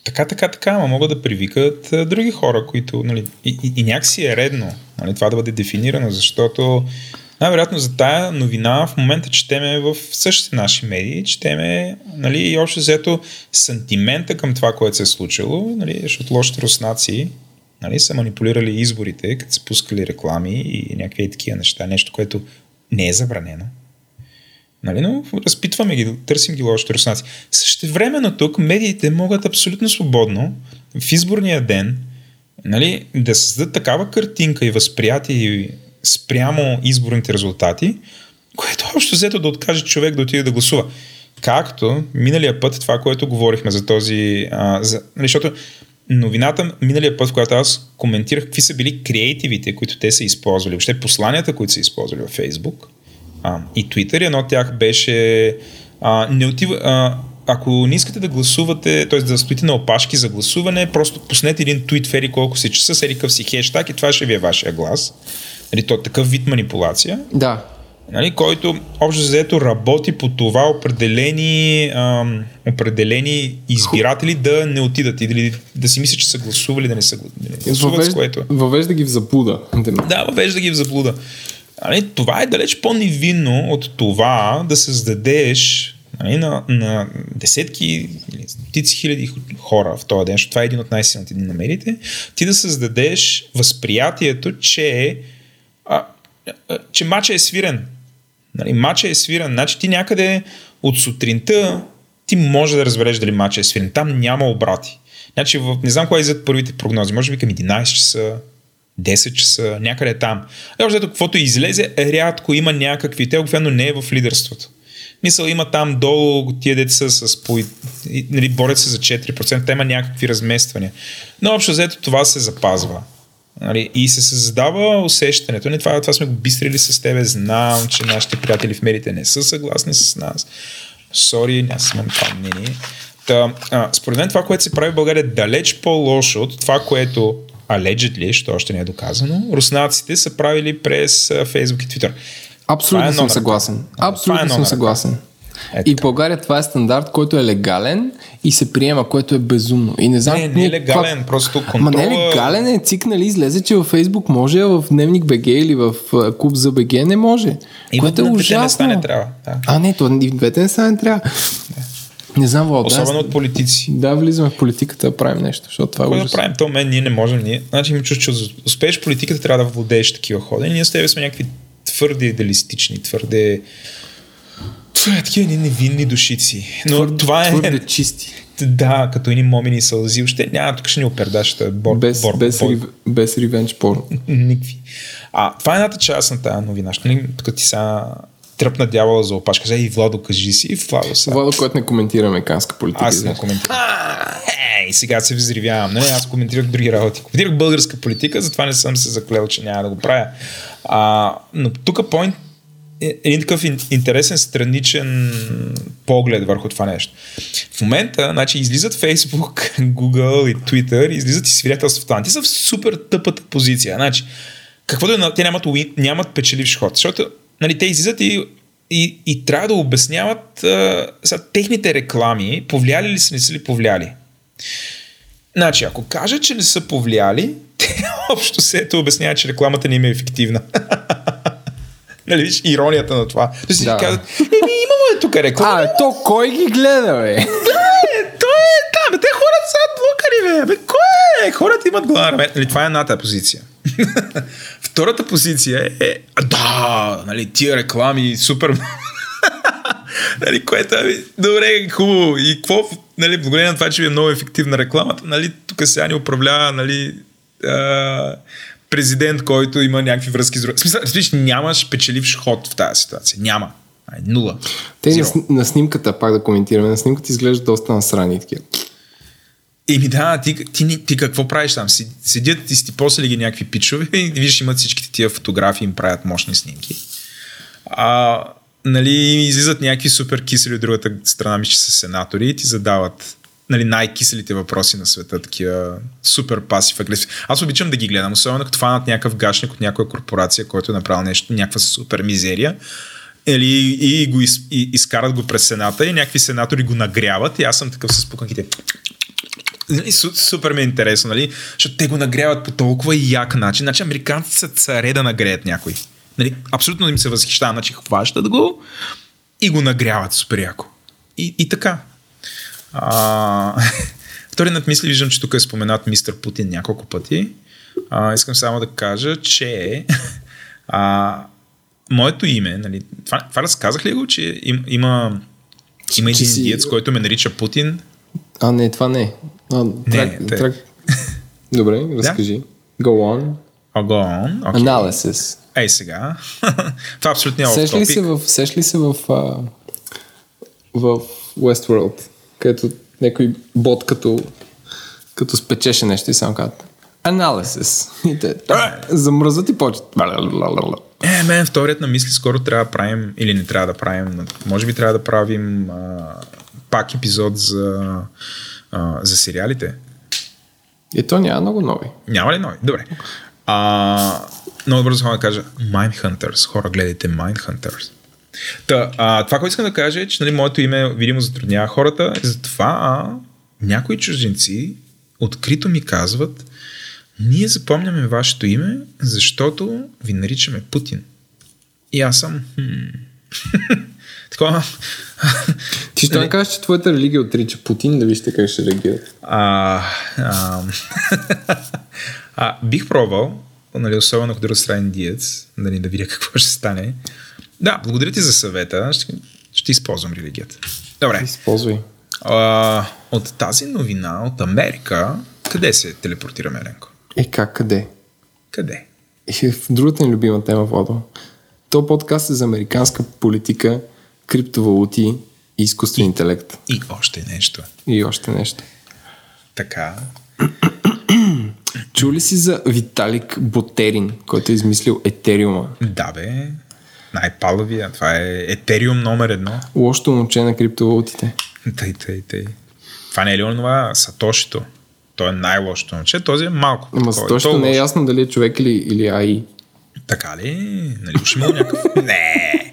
Така, така, така, ама могат да привикат а, други хора, които, нали, и, и, и някакси е редно нали, това да бъде дефинирано, защото най-вероятно за тая новина в момента четеме в същите наши медии, четеме нали, и общо взето сантимента към това, което се е случило, нали, защото лошите руснаци нали, са манипулирали изборите, като са пускали реклами и някакви такива неща, нещо, което не е забранено. Нали, но разпитваме ги, търсим ги лошите руснаци. Същевременно тук медиите могат абсолютно свободно в изборния ден нали, да създадат такава картинка и възприятие спрямо изборните резултати, което общо взето да откаже човек да отиде да гласува. Както миналия път това, което говорихме за този... А, за, нали, защото новината миналия път, в която аз коментирах какви са били креативите, които те са използвали, въобще посланията, които са използвали във Facebook а, и Twitter, едно от тях беше а, не отива, а, ако не искате да гласувате, т.е. да стоите на опашки за гласуване, просто пуснете един твит в колко си часа, с ерикъв си хештаг и това ще ви е вашия глас. Нали, то е такъв вид манипулация. Да. Нали, който общо заето работи по това определени, ам, определени избиратели да не отидат или да си мислят, че са гласували, да не са гласували. Въвежда, което... въвежда ги в заблуда. Да, въвежда ги в заблуда. Нали, това е далеч по-невинно от това да създадеш нали, на, на десетки или стотици хиляди хора в този ден, защото това е един от най-силните дни на медиите, ти да създадеш възприятието, че, а, че матча е свирен. Нали, матча е свирен. Значи ти някъде от сутринта ти може да разбереш дали матча е свирен. Там няма обрати. Значи, в, не знам кога излизат първите прогнози. Може би към 11 часа, 10 часа, някъде там. А още каквото излезе, рядко има някакви. Те обикновено не е в лидерството. Мисъл, има там долу тия деца с по, нали, борят се за 4%, те има някакви размествания. Но общо взето това се запазва. Нали, и се създава усещането. Не, това, това сме го бистрили с тебе. Знам, че нашите приятели в медиите не са съгласни с нас. Сори, аз имам това мнение. Та, а, според мен това, което се прави в България е далеч по-лошо от това, което allegedly, защото още не е доказано, руснаците са правили през Facebook и Twitter. Абсолютно е съм съгласен. Абсолютно е съм съгласен. Ето. И в България това е стандарт, който е легален и се приема, което е безумно. И не знам. Не, не е легален, това... просто контрола... Ма не е легален е цик, нали, излезе, че във Фейсбук може, а в Дневник БГ или в Куб за БГ не може. И което е ужасно. Не трябва. Да. А, не, то и в двете не стане трябва. Не знам, Влад. Особено от политици. Да, влизаме в политиката да правим нещо, защото това е да правим то, мен ние не можем. Ние... Значи ми чуш, че успееш политиката, трябва да владееш такива хода. И ние с тебе сме някакви твърде идеалистични, твърде е такива невинни душици. Но твърде, това е... Твърде чисти. Да, като едни момини сълзи. Въобще няма, тук ще ни опердаш. Бор, без, бор, без, бор. Рив, без ревенч пор. Никакви. А, това е едната част на тази новина. Ще тук ти са тръпна дявола за опашка. Каза и Владо, кажи си. И Владо са. Владо, който не коментира американска политика. Аз не коментирам. Ей, сега се взривявам. Не, аз коментирах други работи. Коментирах българска политика, затова не съм се заклел, че няма да го правя. А, но тук point е- един такъв интересен страничен поглед върху това нещо. В момента, значи, излизат Facebook, [laughs] Google и Twitter, излизат и свидетелствата. Те са в супер тъпата позиция. Значи, какво да е те нямат, нямат печеливш ход, защото нали, те излизат и, и, и трябва да обясняват а, са, техните реклами, повлияли ли са, не са ли повлияли. Значи, ако кажат, че не са повлияли, [laughs] те общо се обясняват, че рекламата не им е ефективна. [laughs] нали, виж, иронията на това. Да си да. казват, еми, имаме тук реклама. А, то кой ги гледа, бе? Да, е, то е, да, бе, те хората са блокари, бе. бе кой е? Хората имат глава. Нали, това е едната позиция. [laughs] Втората позиция е, да, нали, тия реклами, супер [laughs] нали, което е, добре, хубаво. И какво, нали, благодарение на това, че е много ефективна рекламата, нали, тук сега ни управлява, нали, а, президент, който има някакви връзки с други. Смисъл, смисъл, нямаш печеливш ход в тази ситуация. Няма. Ай, нула. Те на, на, снимката, пак да коментираме, на снимката изглежда доста насрани такива. Еми да, ти, ти, ти, ти какво правиш там? Седят и сти после ги някакви пичове [laughs] и виж имат всичките тия фотографии, им правят мощни снимки. А, нали, излизат някакви супер кисели от другата страна, мисля, че са сенатори и ти задават нали, най-киселите въпроси на света, такива супер пасив агресив. Аз обичам да ги гледам, особено като фанат някакъв гашник от някоя корпорация, който е направил нещо, някаква супер мизерия. Или, и, го из, и, изкарат го през сената и някакви сенатори го нагряват и аз съм такъв с пуканките. Нали, супер ми е интересно, нали? Защото те го нагряват по толкова як начин. Значи американците са царе да нагреят някой. Нали, абсолютно им се възхищава. Значи хващат го и го нагряват супер яко. И, и така. А, [laughs] вторият мисли, виждам, че тук е споменат мистер Путин няколко пъти. А, искам само да кажа, че [laughs] а, моето име, нали, това, това разказах ли го, че им, има, има един си... който ме нарича Путин? А, не, това не. А, трак, не, трак... [laughs] Добре, разкажи. Go on. Oh, go on. Okay. Analysis. Ей сега. Това е абсолютно сеш ли се в, Сеш ли се в, а, в Westworld, където някой бот като, като спечеше нещо и само казват Analysis. И те замръзват и почват. Е, мен вторият на мисли скоро трябва да правим, или не трябва да правим, може би трябва да правим а, пак епизод за, а, за сериалите. И то няма много нови. Няма ли нови? Добре. А, много бързо да кажа Mindhunters. Хора, гледайте Mindhunters. Та, а, това, което искам да кажа е, че нали, моето име видимо затруднява хората. Затова а, някои чужденци открито ми казват ние запомняме вашето име, защото ви наричаме Путин. И аз съм... [laughs] Такова... Ти ще нали... кажеш, че твоята религия отрича Путин, да вижте как ще реагират. А, а, [laughs] а, бих пробвал, нали, особено като разстранен диец, нали, да видя какво ще стане. Да, благодаря ти за съвета. Ще, ще използвам религията. Добре. Използвай. А, от тази новина от Америка, къде се телепортираме, Еленко? Е, как, къде? Къде? Е, в другата ни любима тема, Водо. То подкаст е за американска политика, криптовалути и изкуствен и, интелект. И още нещо. И още нещо. Така. Чули си за Виталик Ботерин, който е измислил Етериума? Да, бе. Най-палавия. Това е Етериум номер едно. Лошото момче на криптовалутите. Тъй, тъй, тъй. Това не е ли онова Сатошито? Той е най-лошото момче, този е малко. Ама Сатошито не е ясно дали е човек или, или АИ. Така ли? Нали уж има някакъв... [laughs] не!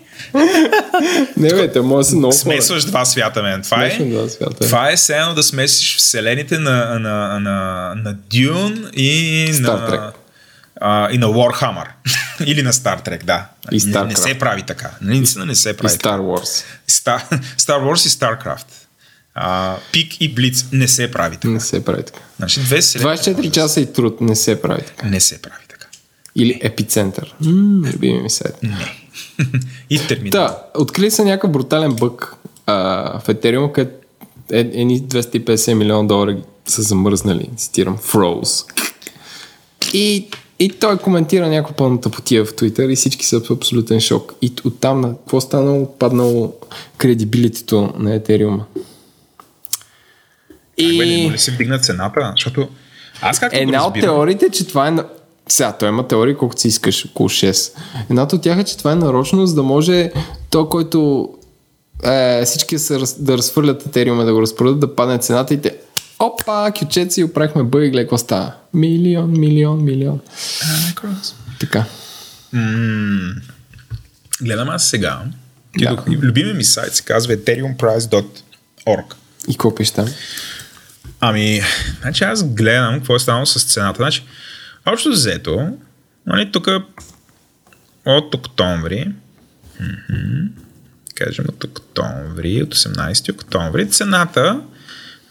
не, бе, те може да много Смесваш два свята, мен. Това е, два свята. това е все едно да смесиш вселените на, на, на, на Dune и Star на... Trek. А, и на Warhammer. [laughs] Или на Star Trek, да. И не, не се прави така. Наистина не се прави. И Star Wars. Star, [laughs] Star Wars и StarCraft. А, Пик и Блиц не се прави така. Не се прави така. Значи, две 24 часа и труд не се прави така. Не се прави така. Или епицентър. Mm, любими ми сайт. Не. [laughs] и терминал. Да, открили са някакъв брутален бък а, в Ethereum, където е, едни 250 милиона долара са замръзнали, цитирам, froze. И, и той коментира някаква пълната потия в Twitter и всички са в абсолютен шок. И оттам на какво станало, паднало кредибилитето на Ethereum. И... не ли се вдигна цената? Защото аз както Една от теориите, че това е Сега, той има теории колкото си искаш, около 6. Едната от тях е, че това е нарочно, за да може то, който е, всички раз- да разфърлят етериума, да го разпродадат, да падне цената и те опа, кючец и оправихме бъг и гледай какво става. Милион, милион, милион. Така. Гледам аз сега. Любимия ми сайт се казва ethereumprice.org. И какво пише там? Ами, значи аз гледам какво е станало с цената. Значи, общо взето, нали, тук от октомври, мгм, кажем от октомври, от 18 октомври, цената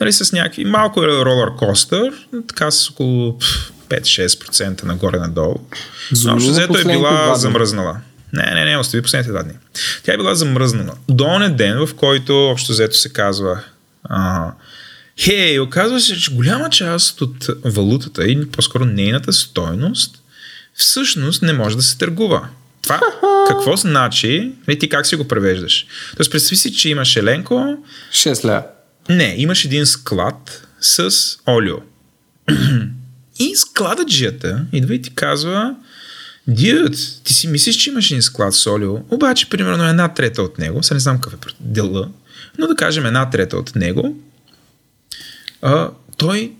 нали, с някакви малко ролър костър, така с около пф, 5-6% нагоре-надолу. Но общо взето е била замръзнала. Не, не, не, остави последните два дни. Тя е била замръзнала. До оня ден, в който общо взето се казва а, Хей, оказва се, че голяма част от валутата или по-скоро нейната стойност всъщност не може да се търгува. Това какво значи? Нали, ти как си го превеждаш? Тоест, представи си, че имаш Еленко, 6 ля. Не, имаш един склад с олио. [clears throat] И склададжията идва и ти казва, Дюд, ти си мислиш, че имаш един склад с олио, обаче примерно една трета от него, сега не знам какъв е дела, но да кажем една трета от него, а, той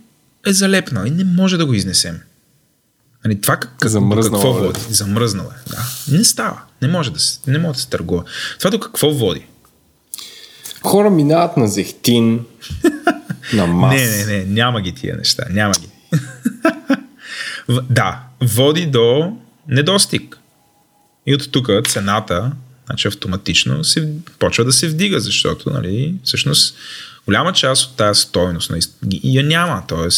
е залепнал и не може да го изнесем. Нали, това как, как, Замръзнало какво е. води? Замръзнало е, да. Не става. Не може да се, не може да се търгува. Това до какво води? Хора минават на зехтин, на [laughs] мас. Не, не, не, няма ги тия неща, няма ги. [laughs] Да, води до недостиг. И от тук цената, значи автоматично се, почва да се вдига, защото, нали, всъщност, голяма част от тази стойност нали, я няма, т.е.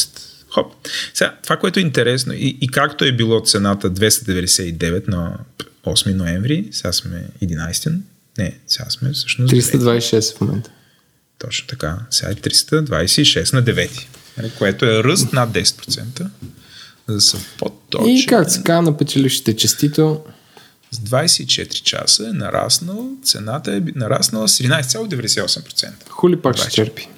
хоп. Сега, това, което е интересно, и, и както е било цената 299 на 8 ноември, сега сме 11, не, сега сме всъщност 326 в момента. точно така. Сега е 326 на 9, нали, което е ръст над 10%. За да съм по-точен. И как се казва на печелившите честито, С 24 часа е нараснал, цената е нараснала с 11,98%. хули пак ще 20. черпи.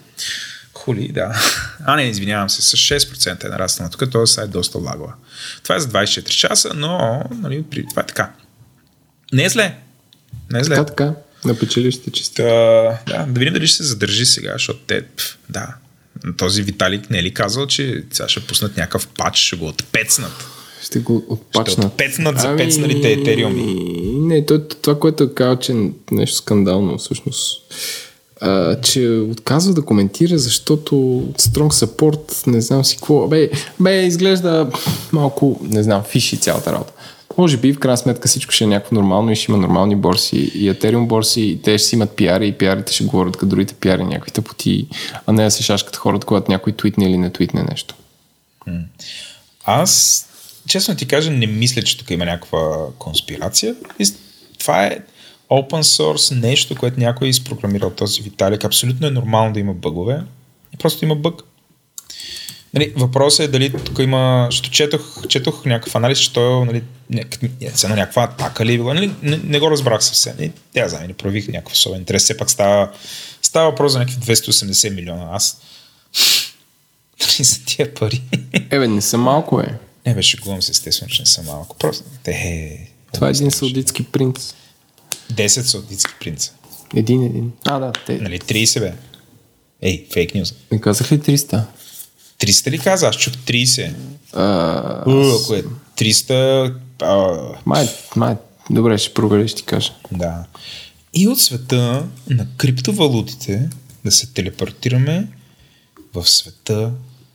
Хули, да. [laughs] А, не, извинявам се, с 6% е нараснала тук, т.е. сега е доста лагова. Това е за 24 часа, но нали, при... това е така. Не е зле. Не е зле. Така, така, на печелившите честито. Та, да, да видим дали ще се задържи сега, защото те, да, този Виталик не е ли казал, че сега ще пуснат някакъв пач, ще го отпецнат. Ще го отпачнат. Ще отпецнат за пецналите етериуми. Не, то, това, което е казал, че е нещо скандално всъщност. А, че отказва да коментира, защото Strong Support, не знам си какво. Бе, бе, изглежда малко, не знам, фиши цялата работа. Може би в крайна сметка всичко ще е някакво нормално и ще има нормални борси и Ethereum борси и те ще си имат пиари и пиарите ще говорят като другите пиари някакви тъпоти, а не да се шашкат хората, когато някой твитне или не твитне нещо. Аз, честно ти кажа, не мисля, че тук има някаква конспирация. Това е open source, нещо, което някой е изпрограмирал този Виталик. Абсолютно е нормално да има бъгове. Просто има бъг. Нали, въпросът е дали тук има... Защото четох, четох някакъв анализ, че той нали, някак, цена някаква атака ли е била. Нали, не, не, го разбрах съвсем. И, тя знае, не проявих някакъв особен интерес. Все пак става, става въпрос за някакви 280 милиона. Аз нали, [laughs] за тия пари. Еве, не са малко, е. Не беше шегувам се, естествено, че не са малко. Просто те... Това е един саудитски принц. 10 саудитски принца. Един, един. А, да, те. Нали, 30 бе. Ей, фейк нюз. Не казах ли 300? 300 ли каза? Аз чух 30. А, У, ако е 300... А, май, май, добре, ще проверя, ще ти кажа. да. И от света на криптовалутите да се телепортираме в света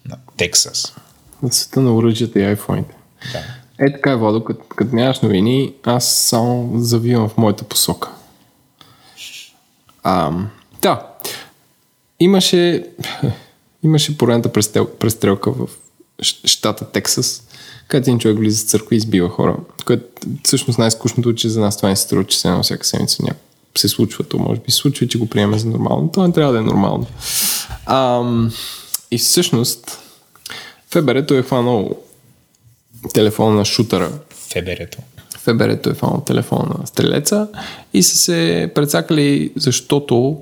на Тексас. От света на оръжията и айфоните. Да. Е, така е, Владо, като, като нямаш новини, аз само завивам в моята посока. А, да. Имаше, имаше поредната престрел, престрелка в щата Тексас, където един човек влиза в църква и избива хора. Което всъщност най-скучното е, че за нас това не се струва, че се едно всяка седмица някак се случва. То може би се случва че го приемем за нормално. То не трябва да е нормално. Ам, и всъщност ФБР-то е хванал телефона на шутъра. Феберето. ФБР-то е фанал телефона на стрелеца и са се прецакали, защото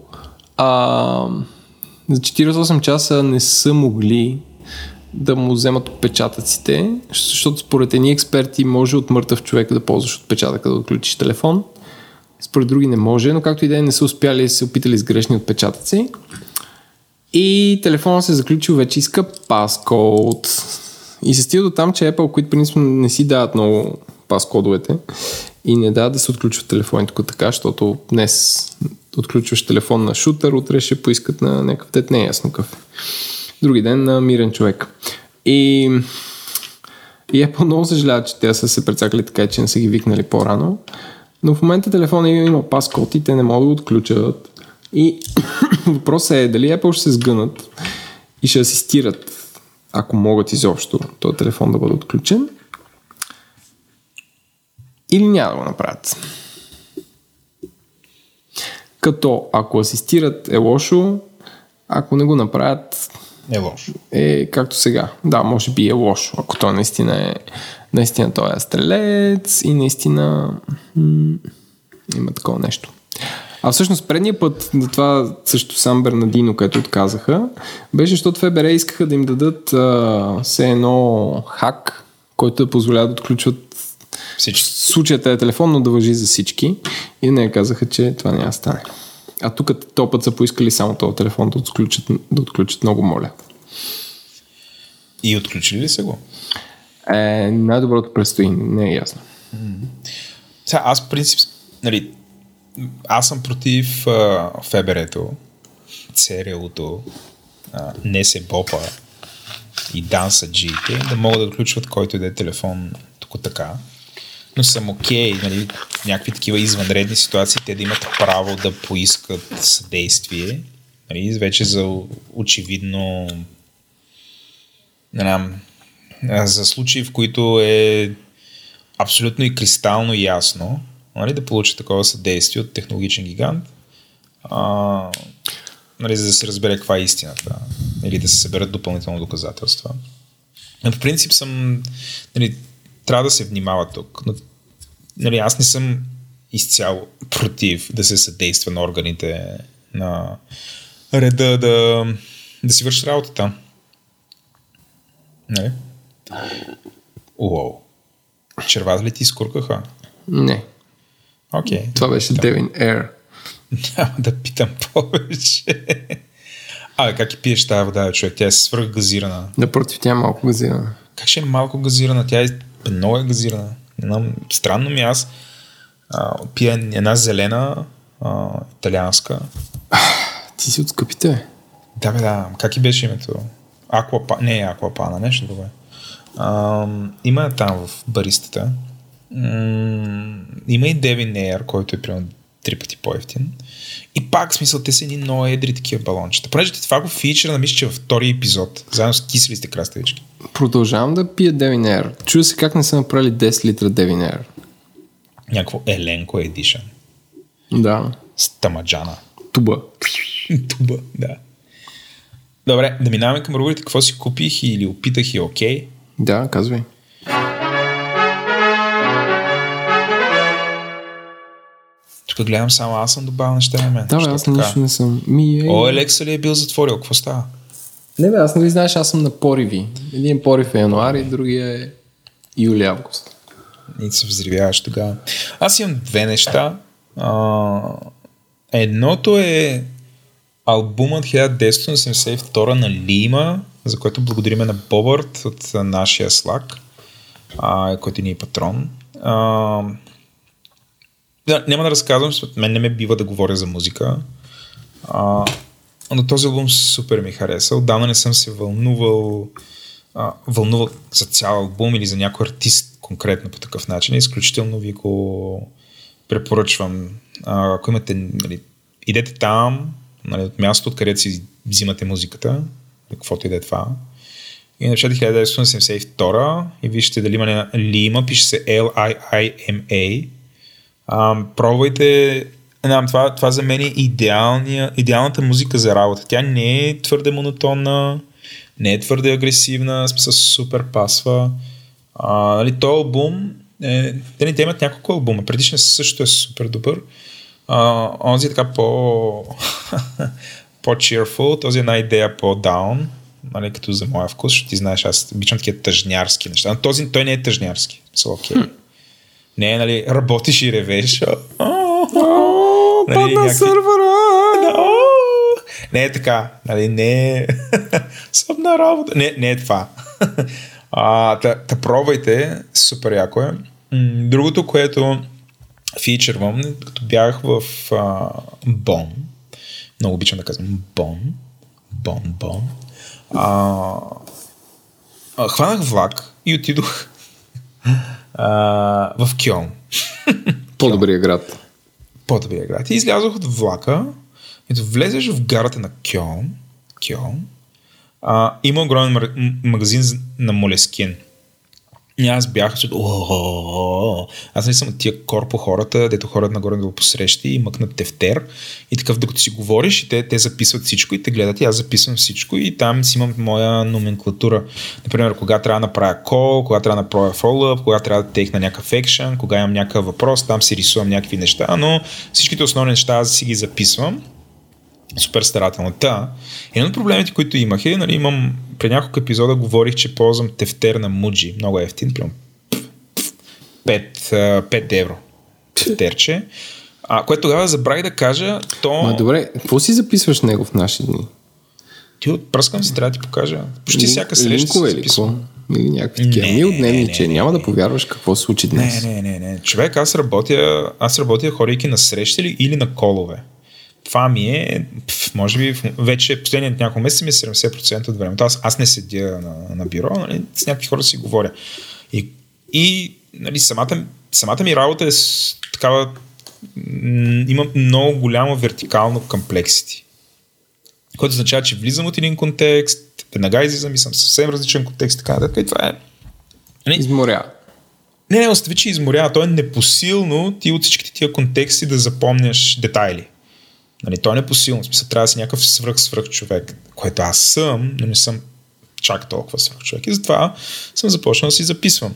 а, за 48 часа не са могли да му вземат отпечатъците, защото според едни експерти може от мъртъв човек да ползваш отпечатъка да отключиш телефон. Според други не може, но както и да е, не са успяли и се опитали с грешни отпечатъци. И телефонът се е заключил вече иска паскод. И се стига до там, че Apple, които принципно не си дават много паскодовете и не дават да се отключват телефоните така, защото днес отключваш телефон на шутър, утре ще поискат на някакъв дет, не е ясно какъв. Други ден на мирен човек. И, и Apple много съжалява, че те са се прецакали така, че не са ги викнали по-рано. Но в момента телефона има паскод и те не могат да отключат. И [coughs] въпросът е дали Apple ще се сгънат и ще асистират, ако могат изобщо този телефон да бъде отключен. Или няма да го направят. Като ако асистират е лошо, ако не го направят е лошо. Е както сега. Да, може би е лошо, ако той наистина е наистина той е стрелец и наистина м- има такова нещо. А всъщност предния път, за това също сам Бернадино, което отказаха, беше, защото ФБР искаха да им дадат а, все едно хак, който да позволява да отключват всички. случаята е телефон, но да въжи за всички. И не казаха, че това няма стане. А тук този път са поискали само този телефон да отключат, да отключат много моля. И отключили ли са го? Е, най-доброто предстои, не е ясно. Сега, аз принцип, нали, аз съм против а, ФБР-то, ЦРУ-то, а, не се бопа и данса джиите да могат да отключват който и да е телефон тук така. Но съм окей, okay, нали, някакви такива извънредни ситуации, те да имат право да поискат съдействие. Нали, вече за очевидно не знам, за случаи, в които е абсолютно и кристално ясно, нали, да получи такова съдействие от технологичен гигант, а, нали, за да се разбере каква е истината или да се съберат допълнително доказателства. Но в принцип съм, нали, трябва да се внимава тук. Но, нали, аз не съм изцяло против да се съдейства на органите на реда да, да си върши работата. Не. Уоу. Червата ли ти скуркаха? Не. Окей. Okay. Това беше Девин Air. [laughs] Няма да питам повече. Абе, как и пиеш тази вода, човек? Тя е свърх газирана. Напротив, тя е малко газирана. Как ще е малко газирана? Тя е много е газирана. Една, странно ми аз а, пия една зелена а, италианска. Ти си от скъпите. Да, бе, да. Как и беше името? Аквапа... Не е аквапана, нещо друго. А, има там в баристата. М- има и Девин Air, който е примерно три пъти по-ефтин. И пак, смисъл, те са едни много едри такива балончета. Понеже това го фичера, мисля, че във втори епизод, заедно с киселите краставички. Продължавам да пия Девин Air. Чува се как не са направили 10 литра Девин Air. Някакво Еленко Едишън. Да. С тамаджана. Туба. [laughs] Туба, да. Добре, да минаваме към рубрите. Какво си купих или опитах и окей? Okay? Да, казвай. Тук гледам само аз съм добавил неща на мен. Да, бе, аз нищо не съм. Ми, е... О, Елекса ли е бил затворил? Какво става? Не бе, аз нали знаеш, аз съм на пориви. Един порив е януари, другия е юли-август. И се взривяваш тогава. Аз имам две неща. А, едното е албумът 1982 на Лима, за което благодариме на Бобърт от нашия Slack, а, който ни е патрон. А, няма да разказвам, мен не ме бива да говоря за музика. А, но този албум супер ми хареса. Отдавна не съм се вълнувал, а, вълнувал за цял албум или за някой артист конкретно по такъв начин. Изключително ви го препоръчвам. А, ако имате, нали, идете там, нали, от мястото, откъдето си взимате музиката, каквото и да е това. И напишете 1972 и вижте дали има Лима, пише се L-I-I-M-A. А, пробвайте не, това, това за мен е идеалната музика за работа. Тя не е твърде монотонна, не е твърде агресивна, смисъл супер пасва. А, нали, този албум, е, те, те имат няколко албума, предишният също е супер добър. А, онзи е така по [laughs] по-cheerful, този е една идея по-down. нали, като за моя вкус, защото ти знаеш, аз обичам такива тъжнярски неща. Но този, той не е тъжнярски. Мисля, окей. Не нали, работиш и ревеш. Нали, падна някакви- сървъра! Не е така. Нали, не е... [laughs] Съм на работа. Не, не е това. [laughs] а, та, та пробвайте. Супер яко е. Другото, което фичървам, като бях в а, Бон, много обичам да казвам Бон, Бон, Бон, а, а, хванах влак и отидох [laughs] а, в Кьон По-добрия град. по-добрия град. И излязох от влака, като влезеш в гарата на Кьон, Кьон а, има огромен магазин на Молескин. И аз бях от. Аз не съм от тия корпо хората, дето хората нагоре да го посрещи и мъкнат тефтер. И такъв, докато си говориш, и те, те записват всичко и те гледат и аз записвам всичко и там си имам моя номенклатура. Например, кога трябва да направя кол, кога трябва да направя фоллъп, кога трябва да текна някакъв екшен, кога имам някакъв въпрос, там си рисувам някакви неща, но всичките основни неща аз си ги записвам супер старателно. Та, един от проблемите, които имах е, нали, имам, при няколко епизода говорих, че ползвам тефтер на Muji, много ефтин, примерно 5, 5 евро тефтерче, а, което тогава забравих да кажа, то... Ма добре, какво си записваш него в наши дни? Ти отпръскам се, трябва да ти покажа. Почти Лин- всяка среща или записвам. Или някакви такива. Не, Ми от не, дневниче. не, не, Няма не. да повярваш какво се случи Не, днес. не, не, не. Човек, аз работя, аз работя ходейки на срещи или, или на колове. Това ми е, пф, може би, вече последният няколко месеца ми е 70% от времето. Аз, аз не седя на, на бюро, нали, с някакви хора си говоря. И, и нали, самата, самата ми работа е с, такава, има много голямо вертикално комплексити. Което означава, че влизам от един контекст, веднага излизам и съм съвсем различен контекст, така нататък. И това е Нали? Изморя. не, не, остави, че изморява. То е непосилно ти от всичките тия контексти да запомняш детайли. Нали, то е непосилно. В смисъл, трябва да си някакъв свръх свръх човек, което аз съм, но не съм чак толкова свръх човек. И затова съм започнал да си записвам.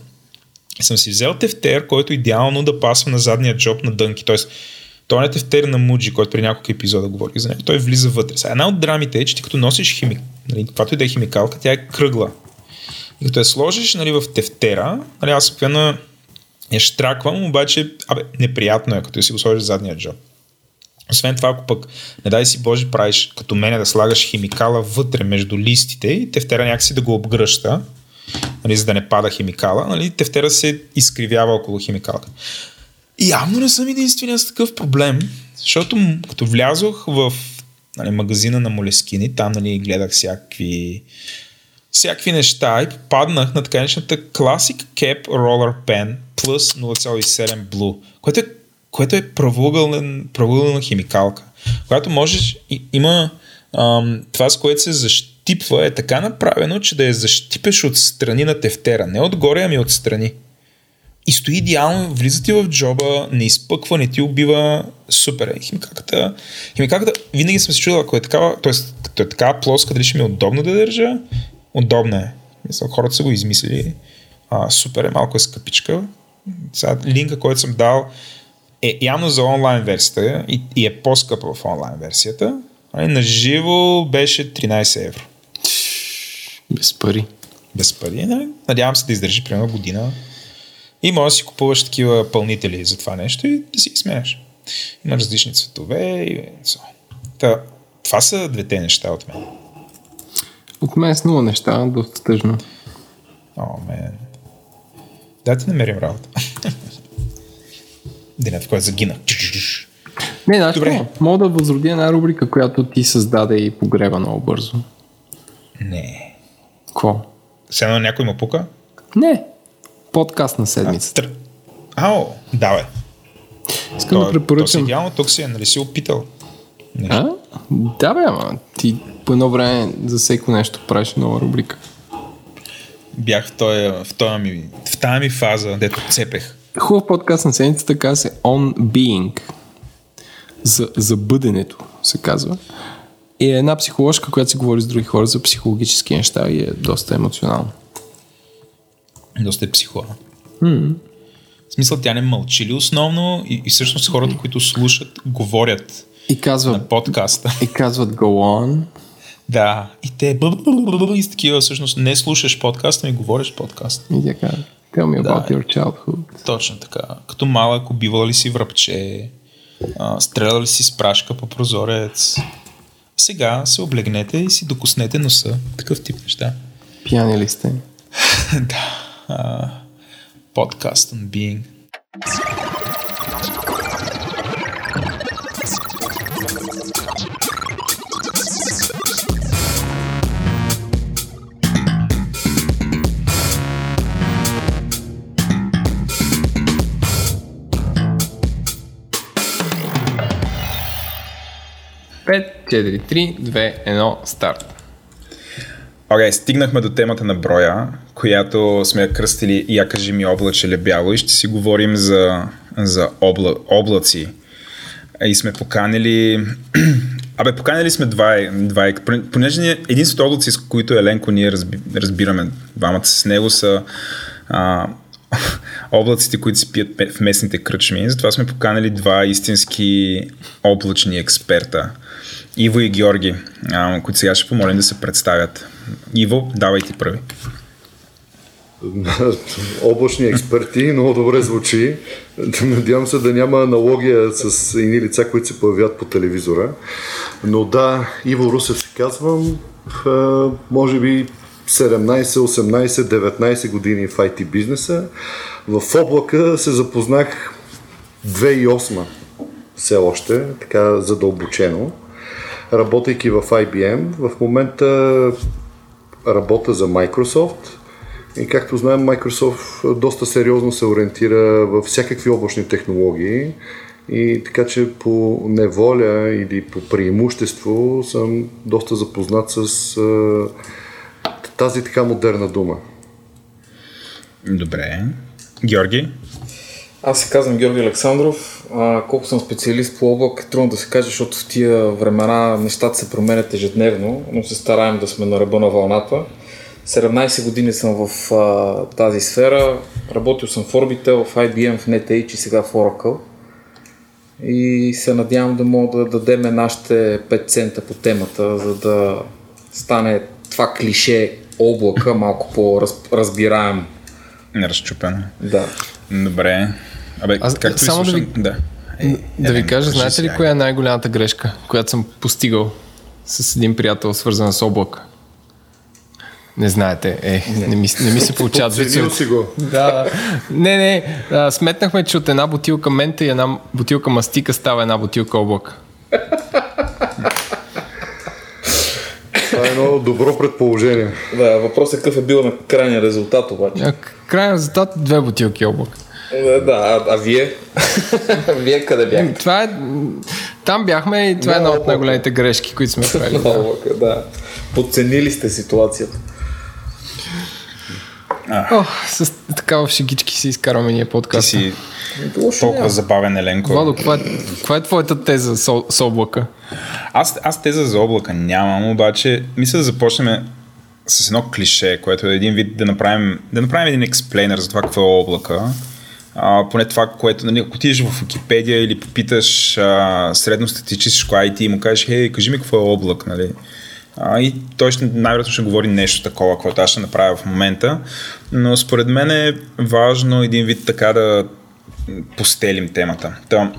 И съм си взел тефтер, който идеално да пасва на задния джоб на дънки. Тоест, той не е тефтер на Муджи, който при няколко епизода говорих за него. Той влиза вътре. Сега, една от драмите е, че ти като носиш химик, нали, каквато и да е химикалка, тя е кръгла. И като я сложиш нали, в тефтера, нали, аз обикновено я штраквам, обаче абе, неприятно е, като си го сложиш в задния джоб. Освен това, ако пък, не дай си Боже, правиш като мене да слагаш химикала вътре между листите и тефтера някакси да го обгръща, нали, за да не пада химикала, нали, тефтера се изкривява около химикалка. И явно не съм единствения с такъв проблем, защото като влязох в нали, магазина на Молескини, там нали, гледах всякакви всякакви неща и попаднах на така наречената Classic Cap Roller Pen Plus 0,7 Blue, което е, което е правоъгълна, химикалка, която можеш, има ам, това с което се защипва е така направено, че да я защипеш от страни на тефтера, не отгоре, ами от страни. И стои идеално, влиза ти в джоба, не изпъква, не ти убива, супер е. Химикалката, химикалката винаги съм се чудил, ако е такава, т.е. като е такава плоска, дали ще ми е удобно да държа, удобна е. Мисля, хората са го измислили. А, супер е, малко е скъпичка. Сега линка, който съм дал е явно за онлайн версията и, и е по-скъпа в онлайн версията. А на живо беше 13 евро. Без пари. Без пари. Нали? Надявам се да издържи примерно година. И може да си купуваш такива пълнители за това нещо и да си смееш. Има различни цветове и. Та, това са двете неща от мен. От мен с нула неща, доста тъжно. О, мен. Да ти намерим работа. [laughs] Денят, в който загинах. Не, знаеш Добре. какво? Мога да възродя една рубрика, която ти създаде и погреба много бързо. Не. Ко? Все едно някой му пука? Не. Подкаст на седмицата. Тър... Ао, давай. Искам да То, то си препоръчам. идеално, тук си е, нали си опитал. Нещо. А? Да, бе, ама ти по едно време за всеко нещо правиш нова рубрика. Бях в този, в този ми, в тази ми фаза, дето цепех. Хубав подкаст на седмицата казва се On Being. За, за бъденето се казва. И е една психоложка, която си говори с други хора за психологически неща и е доста емоционално. Доста е психо. В смисъл, тя не мълчи ли основно и, и всъщност хората, които слушат, говорят И казва, на подкаста. и казват go on. Да, и те и с такива всъщност не слушаш подкаст, ами говориш подкаст. И така, tell me about Да. your childhood. Точно така. Като малък убивал ли си връбче, стрелял ли си с прашка по прозорец. Сега се облегнете и си докоснете носа. Такъв тип неща. Пияни ли сте? [laughs] да. Подкаст on being. Пет, 4, 3, 2, 1, старт. Окей, okay, стигнахме до темата на броя, която сме я кръстили Я кажи ми облаче бяло и ще си говорим за, за обла, облаци. И сме поканили... [clears throat] Абе, поканили сме два, два понеже единството облаци, с които Еленко ние разби, разбираме двамата с него са а, облаците, които се пият в местните кръчми. Затова сме поканили два истински облачни експерта. Иво и Георги, които сега ще помолим да се представят. Иво, давай ти първи. [laughs] облачни експерти, много добре звучи. Надявам се да няма аналогия с едни лица, които се появяват по телевизора. Но да, Иво Русев се казвам, може би 17, 18, 19 години в IT бизнеса. В облака се запознах 2008 все още, така задълбочено, работейки в IBM. В момента работя за Microsoft, и както знаем, Microsoft доста сериозно се ориентира в всякакви облачни технологии и така че по неволя или по преимущество съм доста запознат с тази така модерна дума. Добре. Георги? Аз се казвам Георги Александров. А, колко съм специалист по облак, е трудно да се каже, защото в тия времена нещата се променят ежедневно, но се стараем да сме на ръба на вълната. 17 години съм в а, тази сфера. Работил съм в Orbital, в IBM, в NetEdge и сега в Oracle. И се надявам да мога да дадем нашите 5 цента по темата, за да стане това клише облака малко по-разбираем. Разчупено. Да. Добре. Абе, Аз- както само да ви слушам... Да. Да ви кажа, знаете ли коя е най-голямата грешка, която съм постигал с един приятел, свързан с облак? Не знаете, е, не ми, не ми се получават вицовете. си го. Да, не, не, а, сметнахме, че от една бутилка мента и една бутилка мастика става една бутилка облак. Това е едно добро предположение. Да, въпросът е какъв е бил на крайния резултат обаче. А, Крайен резултат две бутилки облак. Е, Да, а, а вие? [laughs] вие къде бяхте? Това е, там бяхме и това е една от най-големите грешки, които сме правили. Да. Много, да. Подценили сте ситуацията. О, с такава шегички си изкарваме ние Ти подкаста. си Лошо толкова забавен, Еленко. Владо, каква е, каква е твоята теза с, с облака? Аз, аз теза за облака нямам, обаче мисля да започнем с едно клише, което е един вид да направим, да направим един експлейнер за това какво е облака. А, поне това, което, нали, ако отидеш в Википедия или попиташ а, средностатистическо IT и му кажеш, хей, кажи ми какво е облак, нали? А, и той ще, най-вероятно ще говори нещо такова, което аз ще направя в момента. Но според мен е важно един вид така да постелим темата. Та,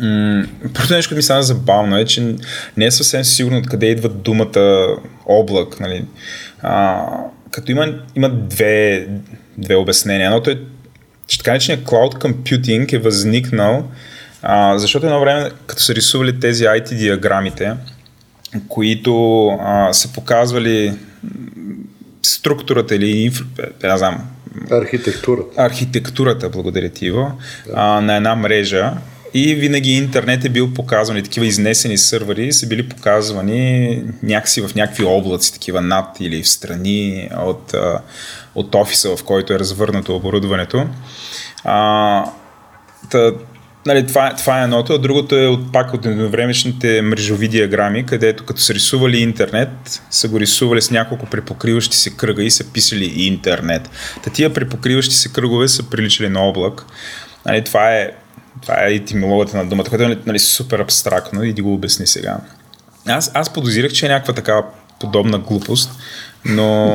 М, Първото нещо, което ми стана забавно е, че не е съвсем сигурно откъде идва думата облак. Нали. А, като има, има две, две обяснения. Едното е, че така наречения Cloud Computing е възникнал, а, защото едно време, като са рисували тези IT диаграмите, които а, са показвали структурата или инфра... е, не знам, Архитектурата. архитектурата, благодаря ти, Иво, а, на една мрежа и винаги интернет е бил показван и такива изнесени сървъри са били показвани някакси в някакви облаци, такива над или в страни от, от офиса, в който е развърнато оборудването. А, та, нали, това, това е едното, а другото е от, пак от едновремешните мрежови диаграми, където като са рисували интернет, са го рисували с няколко препокриващи се кръга и са писали интернет. Та тия препокриващи се кръгове са приличали на облак. Нали, това е това е етимологията на думата, което е нали, супер абстрактно и да го обясни сега. Аз, аз подозирах, че е някаква такава подобна глупост, но,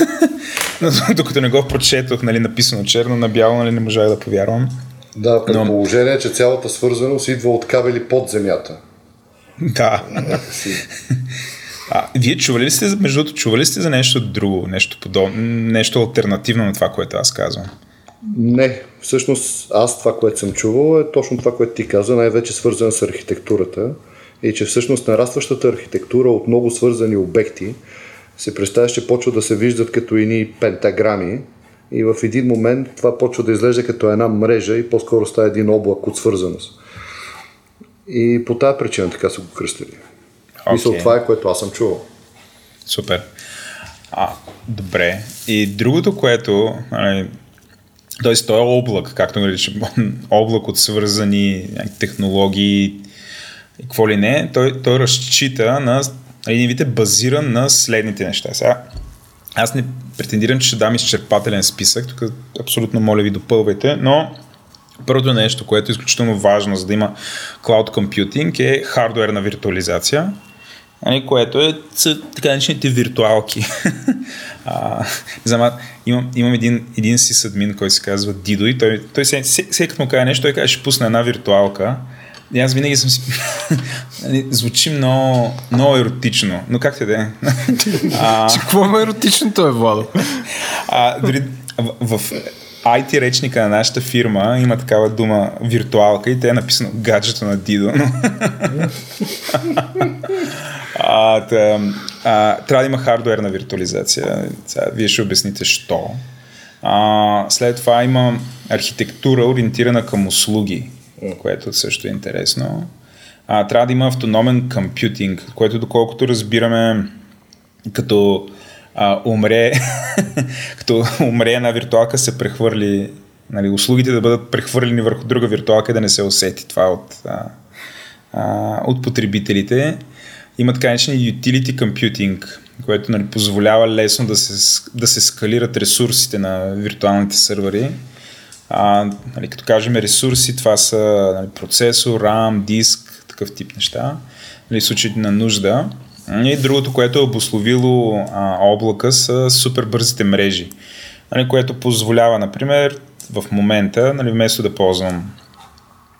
[laughs] но докато не го прочетох, нали, написано черно на бяло, нали, не можах да повярвам. Да, при положение, че цялата свързаност идва от кабели под земята. Да. А, вие чували ли сте, между другото, чували ли сте за нещо друго, нещо подобно, нещо альтернативно на това, което аз казвам? Не, всъщност аз това, което съм чувал е точно това, което ти каза, най-вече свързано с архитектурата и че всъщност нарастващата архитектура от много свързани обекти се представя, че почва да се виждат като ини пентаграми и в един момент това почва да изглежда като една мрежа и по-скоро става един облак от свързаност. И по тази причина така са го кръстили. Okay. Мисля, това е което аз съм чувал. Супер. А, добре. И другото, което, нали, т.е. той е облак, както наричам, [laughs] облак от свързани технологии и какво ли не, той, той разчита на един вид е базиран на следните неща. Сега, аз не претендирам, че ще дам изчерпателен списък, тук абсолютно моля ви допълвайте, но първото нещо, което е изключително важно, за да има cloud computing е хардуерна виртуализация, нали, което е така наречените виртуалки. [laughs] а, знам, имам, имам един, един си админ, който се казва Дидо и той, той всеки като му каже нещо, той каже, ще пусне една виртуалка. И аз винаги съм си... [laughs] Нали, звучи много, много еротично, но как те да е? [laughs] Какво е еротичното е, Владо? А, дори в, в IT речника на нашата фирма има такава дума виртуалка и те е написано гаджето на Дидо. [laughs] а, тъ, а, трябва да има хардуерна виртуализация. Сега, вие ще обясните що. А, след това има архитектура ориентирана към услуги, което също е интересно. А, трябва да има автономен компютинг, което доколкото разбираме като а, умре, [laughs] като умре една виртуалка се прехвърли, нали, услугите да бъдат прехвърлени върху друга виртуалка да не се усети това от, а, а, от потребителите. Има така наречен utility computing, което нали, позволява лесно да се, да се скалират ресурсите на виртуалните сървъри. А, нали, като кажем ресурси, това са нали, процесор, RAM, диск, такъв тип неща. Нали, в случай на нужда. И другото, което е обословило а, облака са супер бързите мрежи, нали, което позволява, например, в момента, нали, вместо да ползвам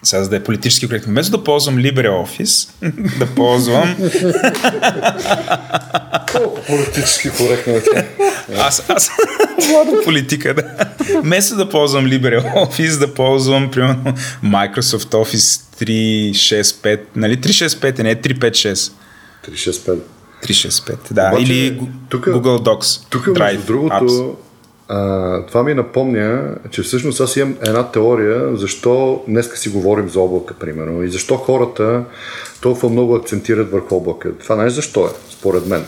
сега за да е политически коректно, вместо да ползвам LibreOffice, [laughs] да ползвам... Политически коректно е? Аз, аз, млада политика, да. Вместо да ползвам LibreOffice, да ползвам, примерно, Microsoft Office 365, нали, 365 е, не 356. 365. 365, да. Обаче, Или тук, Google Docs. Тук, между другото, а, това ми напомня, че всъщност аз имам една теория, защо днеска си говорим за облака, примерно, и защо хората толкова много акцентират върху облака. Това не е защо е, според мен.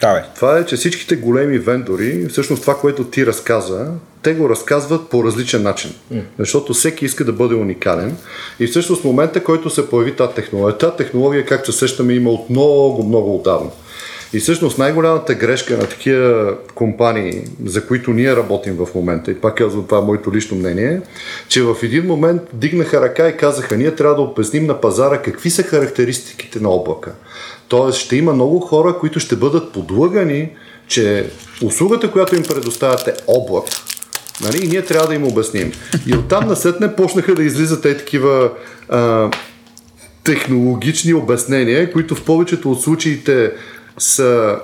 Да, бе. Това е, че всичките големи вендори, всъщност това, което ти разказа, те го разказват по различен начин. Mm. Защото всеки иска да бъде уникален. И всъщност в момента, който се появи тази технология, тази технология, както се сещаме, има от много, много отдавна. И всъщност най-голямата грешка на такива компании, за които ние работим в момента, и пак казвам това е моето лично мнение, че в един момент дигнаха ръка и казаха, ние трябва да обясним на пазара какви са характеристиките на облака. Тоест ще има много хора, които ще бъдат подлъгани, че услугата, която им предоставяте е облак, нали, и ние трябва да им обясним. И оттам насетне почнаха да излизат те такива а, технологични обяснения, които в повечето от случаите са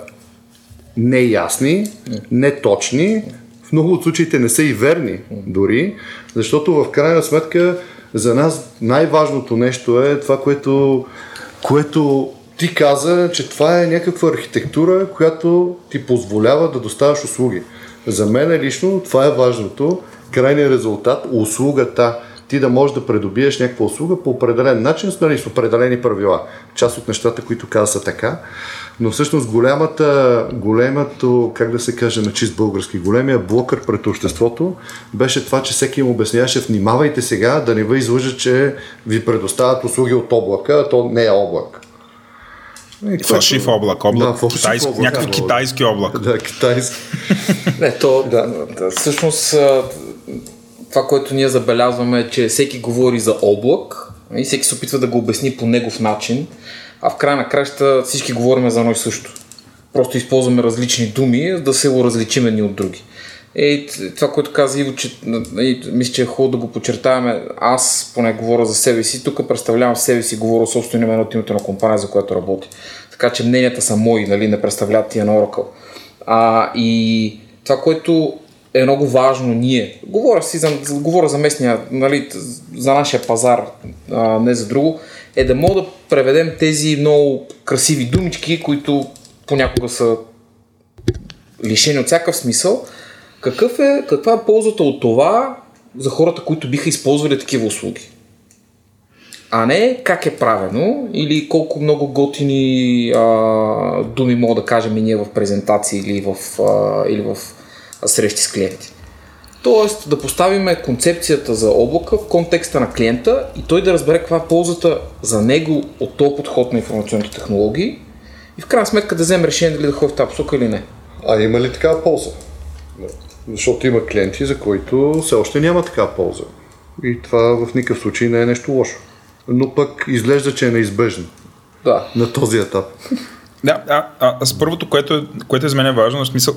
неясни, неточни, в много от случаите не са и верни дори, защото в крайна сметка за нас най-важното нещо е това, което, което ти каза, че това е някаква архитектура, която ти позволява да доставяш услуги. За мен лично това е важното. Крайният резултат, услугата, ти да можеш да придобиеш някаква услуга по определен начин, нали, с определени правила. Част от нещата, които каза са така. Но всъщност голямата, големато, как да се каже на чист български, големия блокър пред обществото беше това, че всеки им обясняваше, внимавайте сега да не ви излъжа, че ви предоставят услуги от облака, а то не е облак. И фалшив облак, облак, да, китайски, облак, някакъв да, китайски облак. Да, китайски. не, то, да, да, всъщност това, което ние забелязваме е, че всеки говори за облак и всеки се опитва да го обясни по негов начин. а в края на краща всички говорим за едно и също. Просто използваме различни думи, да се го различим едни от други. Е, това, което каза Иво, че е, мисля, че е хубаво да го подчертаваме. Аз поне говоря за себе си. Тук представлявам себе си, говоря собствено име от името на компания, за която работя. Така че мненията са мои, нали, не представляват тия на Oracle. А, и това, което е много важно ние, говоря, си за, говоря за местния, нали, за нашия пазар, а, не за друго, е да мога да преведем тези много красиви думички, които понякога са лишени от всякакъв смисъл. Какъв е, каква е ползата от това за хората, които биха използвали такива услуги? А не как е правено или колко много готини а, думи мога да кажем и ние в презентации или в, а, или в срещи с клиенти. Тоест да поставим концепцията за облака в контекста на клиента и той да разбере каква е ползата за него от този подход на информационните технологии и в крайна сметка да вземе решение дали да ходи в тази посока или не. А има ли такава полза? Защото има клиенти, за които все още няма такава полза. И това в никакъв случай не е нещо лошо. Но пък изглежда, че е неизбежно. Да. На този етап. Да, а, а, с първото, което, е, което е за мен е важно, в смисъл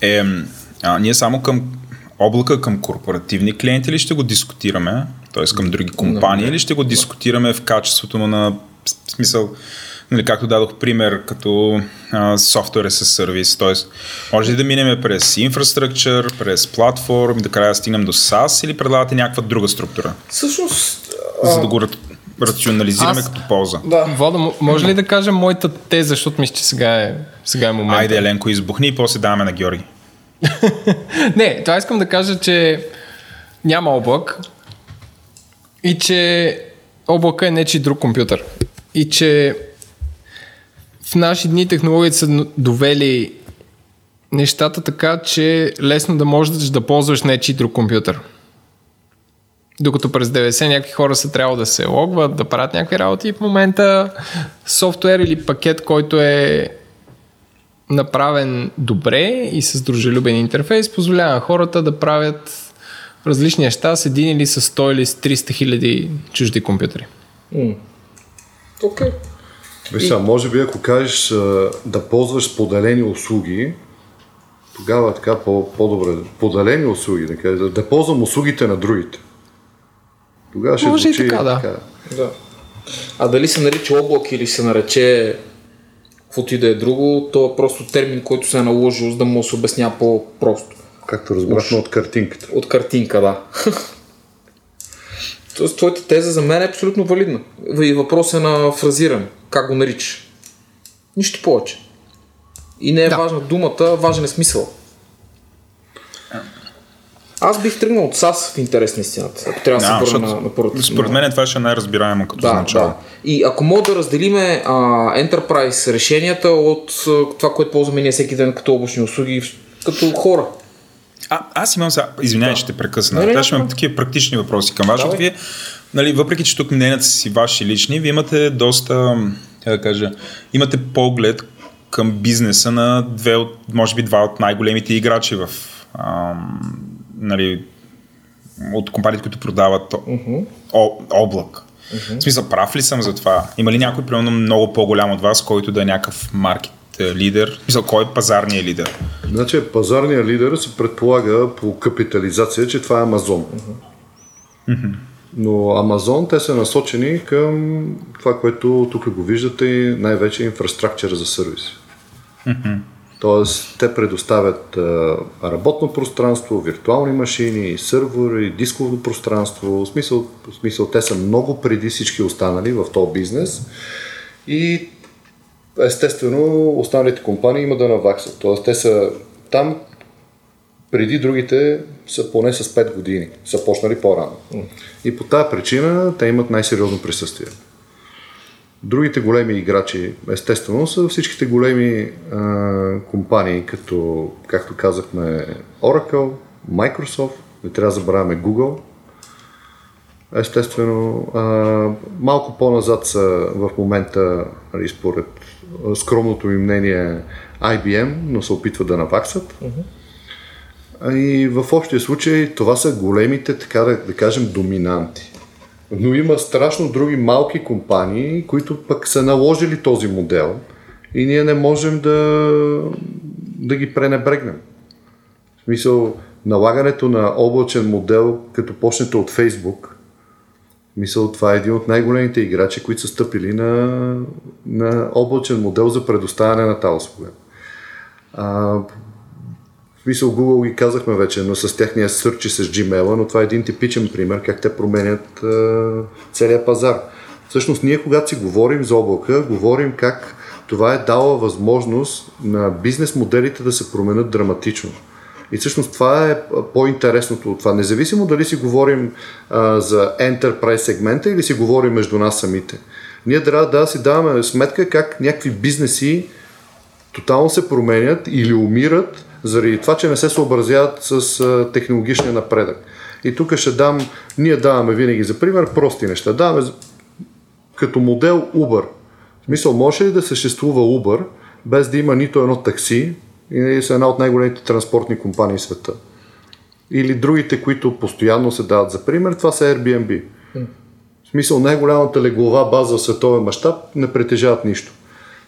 е, а, ние само към облака, към корпоративни клиенти ли ще го дискутираме, т.е. към други компании, или ще го дискутираме в качеството му на в смисъл, нали, както дадох пример, като софтуер с сервис, т.е. може ли да минем през инфраструктура, през платформ и да края да стигнем до SaaS или предлагате някаква друга структура? Всъщност, За да го рационализираме Аз- като полза. да. Водо, м- може ли да кажа моята теза, защото мисля, че сега е, сега е момент. Айде, Еленко, избухни и после даваме на Георги. [laughs] Не, това искам да кажа, че няма облак и че облака е нечи друг компютър. И че в наши дни технологиите са довели нещата така, че лесно да можеш да ползваш нечи друг компютър. Докато през 90 някакви хора са трябва да се логват, да правят някакви работи, в момента софтуер или пакет, който е направен добре и с дружелюбен интерфейс, позволява хората да правят различни неща с един или с 100 или с 300 хиляди чужди компютъри. Окей. Виж сега, може би ако кажеш да ползваш споделени услуги, тогава така по- по-добре. Поделени услуги, да кажа, да ползвам услугите на другите. Тогава ще Може и звучи така, да. Да. А дали се нарича облак или се нарече каквото и да е друго, то е просто термин, който се е наложил, за да му се обяснява по-просто. Както разбрахме от картинката. От картинка, да. [laughs] Тоест, твоята теза за мен е абсолютно валидна. И въпрос е на фразиране. Как го наричаш? Нищо повече. И не е Да. важна думата, важен е смисъл. Аз бих тръгнал от САС в интерес на истината. Ако трябва да Да, се върна на, на първата. Според мен това ще е най-разбираемо като да, начало. да. И ако мога да разделиме а, Enterprise решенията от а, това, което ползваме ние всеки ден като облачни услуги, като хора. А, аз имам сега, извинявай, Да. ще те прекъсна. Не, не, Аз ще имам такива практични въпроси към вас, защото вие, нали, въпреки че тук мненията си ваши лични, вие имате доста, как да кажа, имате поглед към бизнеса на две от, може би два от най-големите играчи в ам, нали, от компаниите, които продават о, облак. В смисъл, прав ли съм за това? Има ли някой, примерно, много по-голям от вас, който да е някакъв маркет лидер? В смисъл, кой е пазарният лидер? Значи пазарният лидер се предполага по капитализация, че това е Амазон. Но Амазон, те са насочени към това, което тук го виждате, най-вече инфраструктура за сервис. Тоест, те предоставят а, работно пространство, виртуални машини, сървъри, дисково пространство. В смисъл, в смисъл, те са много преди всички останали в този бизнес. И естествено, останалите компании има да наваксат. Тоест, те са там преди другите са поне с 5 години. Са почнали по-рано. И по тази причина те имат най-сериозно присъствие. Другите големи играчи, естествено, са всичките големи а, компании, като, както казахме, Oracle, Microsoft, не трябва да забравяме Google. Естествено, а, малко по-назад са в момента, нали, според скромното ми мнение, IBM, но се опитват да наваксат. А И в общия случай това са големите, така да, да кажем, доминанти. Но има страшно други малки компании, които пък са наложили този модел и ние не можем да, да ги пренебрегнем. В смисъл, налагането на облачен модел, като почнете от Фейсбук, мисъл, това е един от най-големите играчи, които са стъпили на, на облачен модел за предоставяне на тази услуга. В смисъл Google ги казахме вече, но с техния сърчи с Gmail, но това е един типичен пример как те променят а, целият пазар. Всъщност ние когато си говорим за облака, говорим как това е дало възможност на бизнес моделите да се променят драматично. И всъщност това е по-интересното от това. Независимо дали си говорим а, за enterprise сегмента или си говорим между нас самите. Ние трябва да си даваме сметка как някакви бизнеси тотално се променят или умират заради това, че не се съобразяват с а, технологичния напредък. И тук ще дам, ние даваме винаги за пример прости неща. Даваме като модел Uber. В смисъл, може ли да съществува Uber без да има нито едно такси, и са една от най-големите транспортни компании в света. Или другите, които постоянно се дават за пример, това са Airbnb. В смисъл, най-голямата леглова база в световен мащаб не притежават нищо.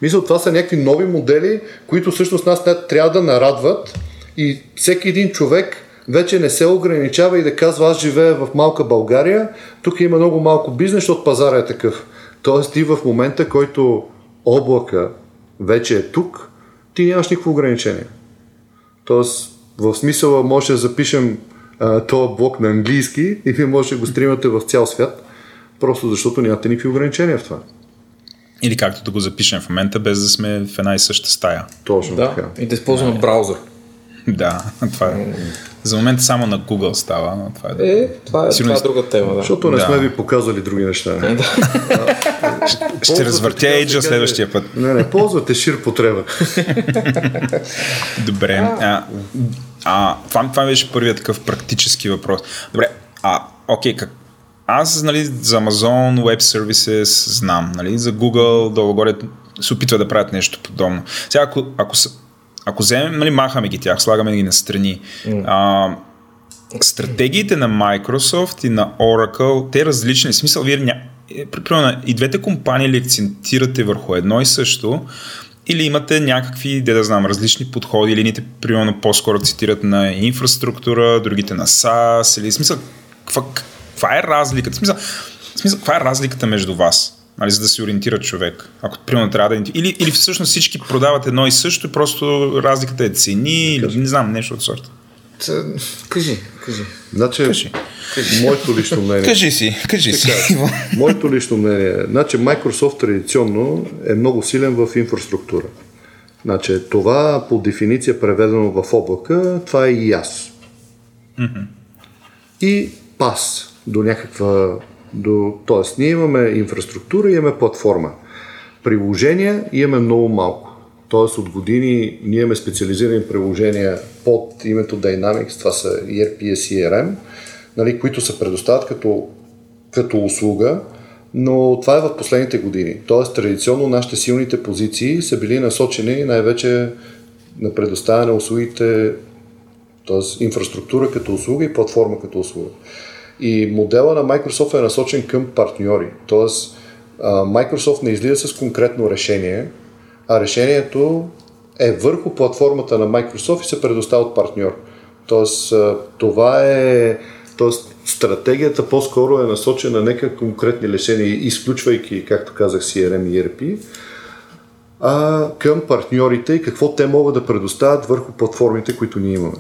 Мисля, това са някакви нови модели, които всъщност нас трябва да нарадват и всеки един човек вече не се ограничава и да казва аз живея в малка България, тук има много малко бизнес, защото пазара е такъв. Тоест ти в момента, който облака вече е тук, ти нямаш никакво ограничение. Тоест, в смисъла може да запишем а, този блок на английски и вие може да го стримате в цял свят, просто защото нямате никакви ограничения в това. Или както да го запишем в момента, без да сме в една и съща стая. Точно да, така. и да използваме браузър. [laughs] Да, това е. За момента само на Google става, но това е... Е, това е, Сигурно това е друга тема, да. Защото не Да. сме ви показали други неща. [laughs] Ще развъртя Age следващия път. Не, не, ползвате шир потреба. [laughs] Добре. А, а, това, това беше първият такъв практически въпрос. Добре, а, окей, как, аз нали, за Amazon Web Services знам, нали, за Google долу-горе се опитва да правят нещо подобно. Сега, ако, ако, са- ако вземем, нали, махаме ги тях, слагаме ги на страни, а, стратегиите на Microsoft и на Oracle, те различни. В смисъл, вие ня... е, при- примерно, и двете компании ли акцентирате върху едно и също, или имате някакви, де да знам, различни подходи, или едните, примерно, по-скоро цитират на инфраструктура, другите на SaaS, или в смисъл, каква, каква е разликата? В смисъл, в смисъл, каква е разликата между вас? Нали, за да се ориентира човек. Ако примерно трябва да... Или, или всъщност всички продават едно и също, и просто разликата е цени, или не знам, нещо от сорта. Кажи, кажи. Значи, Кажи. моето лично [laughs] мнение. Кажи си, кажи си. Иво. Моето лично мнение. Значи Microsoft традиционно е много силен в инфраструктура. Значи това по дефиниция преведено в облака, това е и аз. И пас до някаква... До, тоест, ние имаме инфраструктура имаме платформа. Приложения имаме много малко. Тоест от години ние имаме специализирани приложения под името Dynamics, това са ERP и CRM, нали, които се предоставят като, като услуга, но това е в последните години. Тоест традиционно нашите силните позиции са били насочени най-вече на предоставяне на услугите, т.е. инфраструктура като услуга и платформа като услуга. И модела на Microsoft е насочен към партньори. Тоест, Microsoft не излиза с конкретно решение, а решението е върху платформата на Microsoft и се предоставя от партньор. Тоест, това е. Тоест, стратегията по-скоро е насочена не към конкретни решения, изключвайки, както казах, CRM и ERP, а към партньорите и какво те могат да предоставят върху платформите, които ние имаме.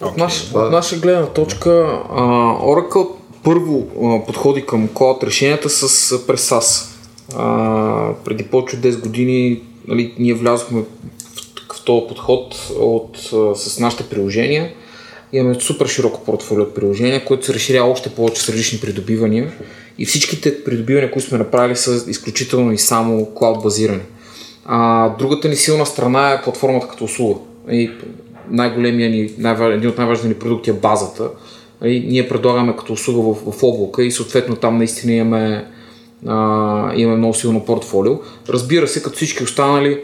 От, наш, от наша гледна точка, а, Oracle първо а, подходи към cloud решенията с а, през SaaS. А, преди повече от 10 години нали, ние влязохме в, в този подход от, а, с нашите приложения. Имаме супер широко портфолио от приложения, което се разширява още повече с различни придобивания. И всичките придобивания, които сме направили, са изключително и само клауд базирани. А, другата ни силна страна е платформата като услуга. И най-големия ни, един от най-важните ни продукти е базата. И ние предлагаме като услуга в, в облака и съответно там наистина имаме, а, имаме много силно портфолио. Разбира се, като всички останали,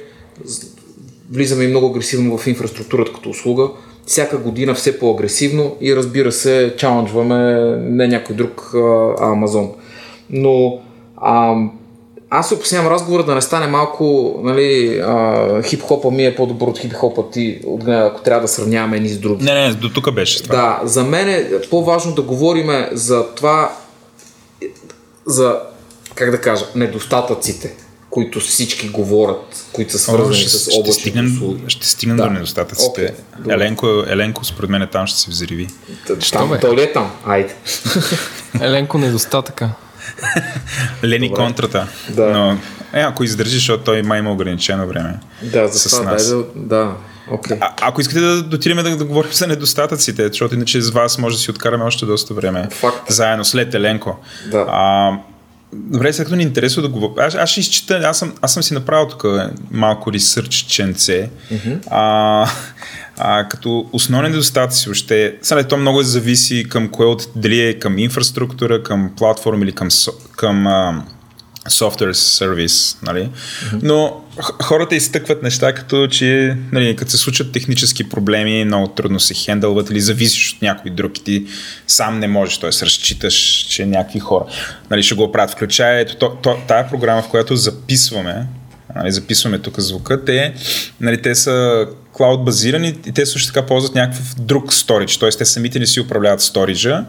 влизаме и много агресивно в инфраструктурата като услуга. всяка година все по-агресивно и разбира се, чаленджваме не някой друг, а Амазон. Но а, аз се опасявам разговора да не стане малко, нали, а, хип-хопа ми е по-добър от хип-хопа ти, от, ако трябва да сравняваме едни с други. Не, не, до тук беше това. Да, за мен е по-важно да говорим за това, за, как да кажа, недостатъците, които всички говорят, които са свързани ще, с ще облачни стигнем, услуги. ще стигнем Да. до недостатъците. Добре. Еленко, Еленко, според мен там ще се взриви. Що, Там, бе? той ли е там? Айде. Еленко недостатъка. [laughs] Лени Добре. контрата. Да. Но, е, ако издържи, защото той май има ограничено време. Да, за С това, нас. дай да, да, окей. А, ако искате да дотираме да, да говорим за недостатъците, защото иначе с вас може да си откараме още доста време. Факт. Заедно след Еленко. Да. А, добре, след като ни интересува да говорим. Аз, аз ще изчита, аз съм, аз съм си направил тук малко ресърчченце. А, а, като основни недостатъци въобще, сега то много зависи към кое от, дали е към инфраструктура, към платформа или към, към а, software service, нали? Но х- хората изтъкват неща, като че нали, като се случат технически проблеми, много трудно се хендълват или зависиш от някой друг и ти сам не можеш, т.е. разчиташ, че някакви хора нали, ще го правят. Включая ето, то, то, тая програма, в която записваме, нали, записваме тук звука, те, нали, те са клауд базирани и те също така ползват някакъв друг сторидж, т.е. те самите не си управляват сториджа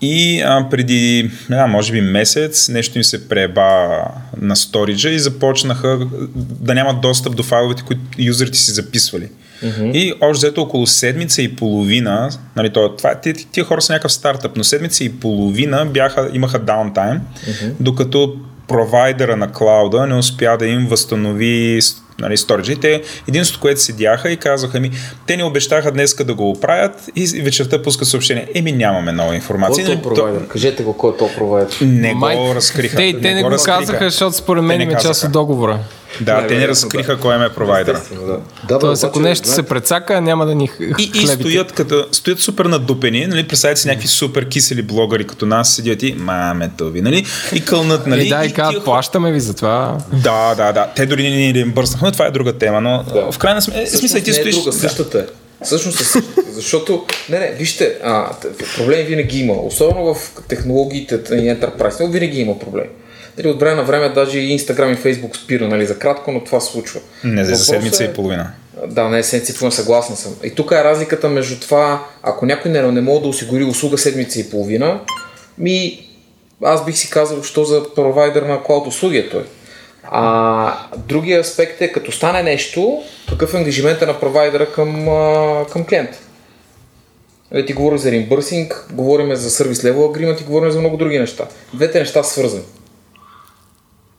и а, преди, знам, може би месец, нещо им се преба на сториджа и започнаха да нямат достъп до файловете, които юзерите си записвали. Mm-hmm. И общо взето около седмица и половина, нали, то, това, тия, тия хора са някакъв стартъп, но седмица и половина бяха, имаха даунтайм, mm-hmm. докато провайдера на клауда не успя да им възстанови нали, сториджа. И те единството, което седяха и казаха ми, те ни обещаха днеска да го оправят и вечерта пускат съобщение. Еми нямаме нова Кой информация. е този Нали, провайдер? Кажете го, кой е този провайдер? не Май- го разкриха. Те, те не, го разкриха. казаха, защото според мен не е част от договора. Да, те не разкриха да. кой е провайдера. Да. Да, Тоест, ако нещо се прецака, няма да ни И, и стоят, като, стоят супер надупени, нали, представете си някакви супер кисели блогъри като нас, седят и мамето ви, нали, и кълнат, нали. И да, и тия казват, плащаме ви за това. Да, да, да. Те дори не ни реимбърснаха, но това е друга тема, но да. в крайна сметка, е, смисъл, ти е стоиш... друга, да. същата е. Всъщност е същата, защото, не, не, вижте, а, проблеми винаги има, особено в технологиите и Enterprise, но винаги има проблеми. Нали, от време на време даже и Instagram и Facebook спира, нали, за кратко, но това се случва. Не, за седмица е- и половина. Да, не, седмица и половина, съгласен съм. И тук е разликата между това, ако някой не, не може да осигури услуга седмица и половина, ми аз бих си казал, що за провайдер на клауд услуги е той. А другия аспект е, като стане нещо, какъв е ангажимента на провайдера към, а, към клиента. Е, ти говорим за реимбърсинг, говорим за сервис level agreement и говорим за много други неща. Двете неща са свързани.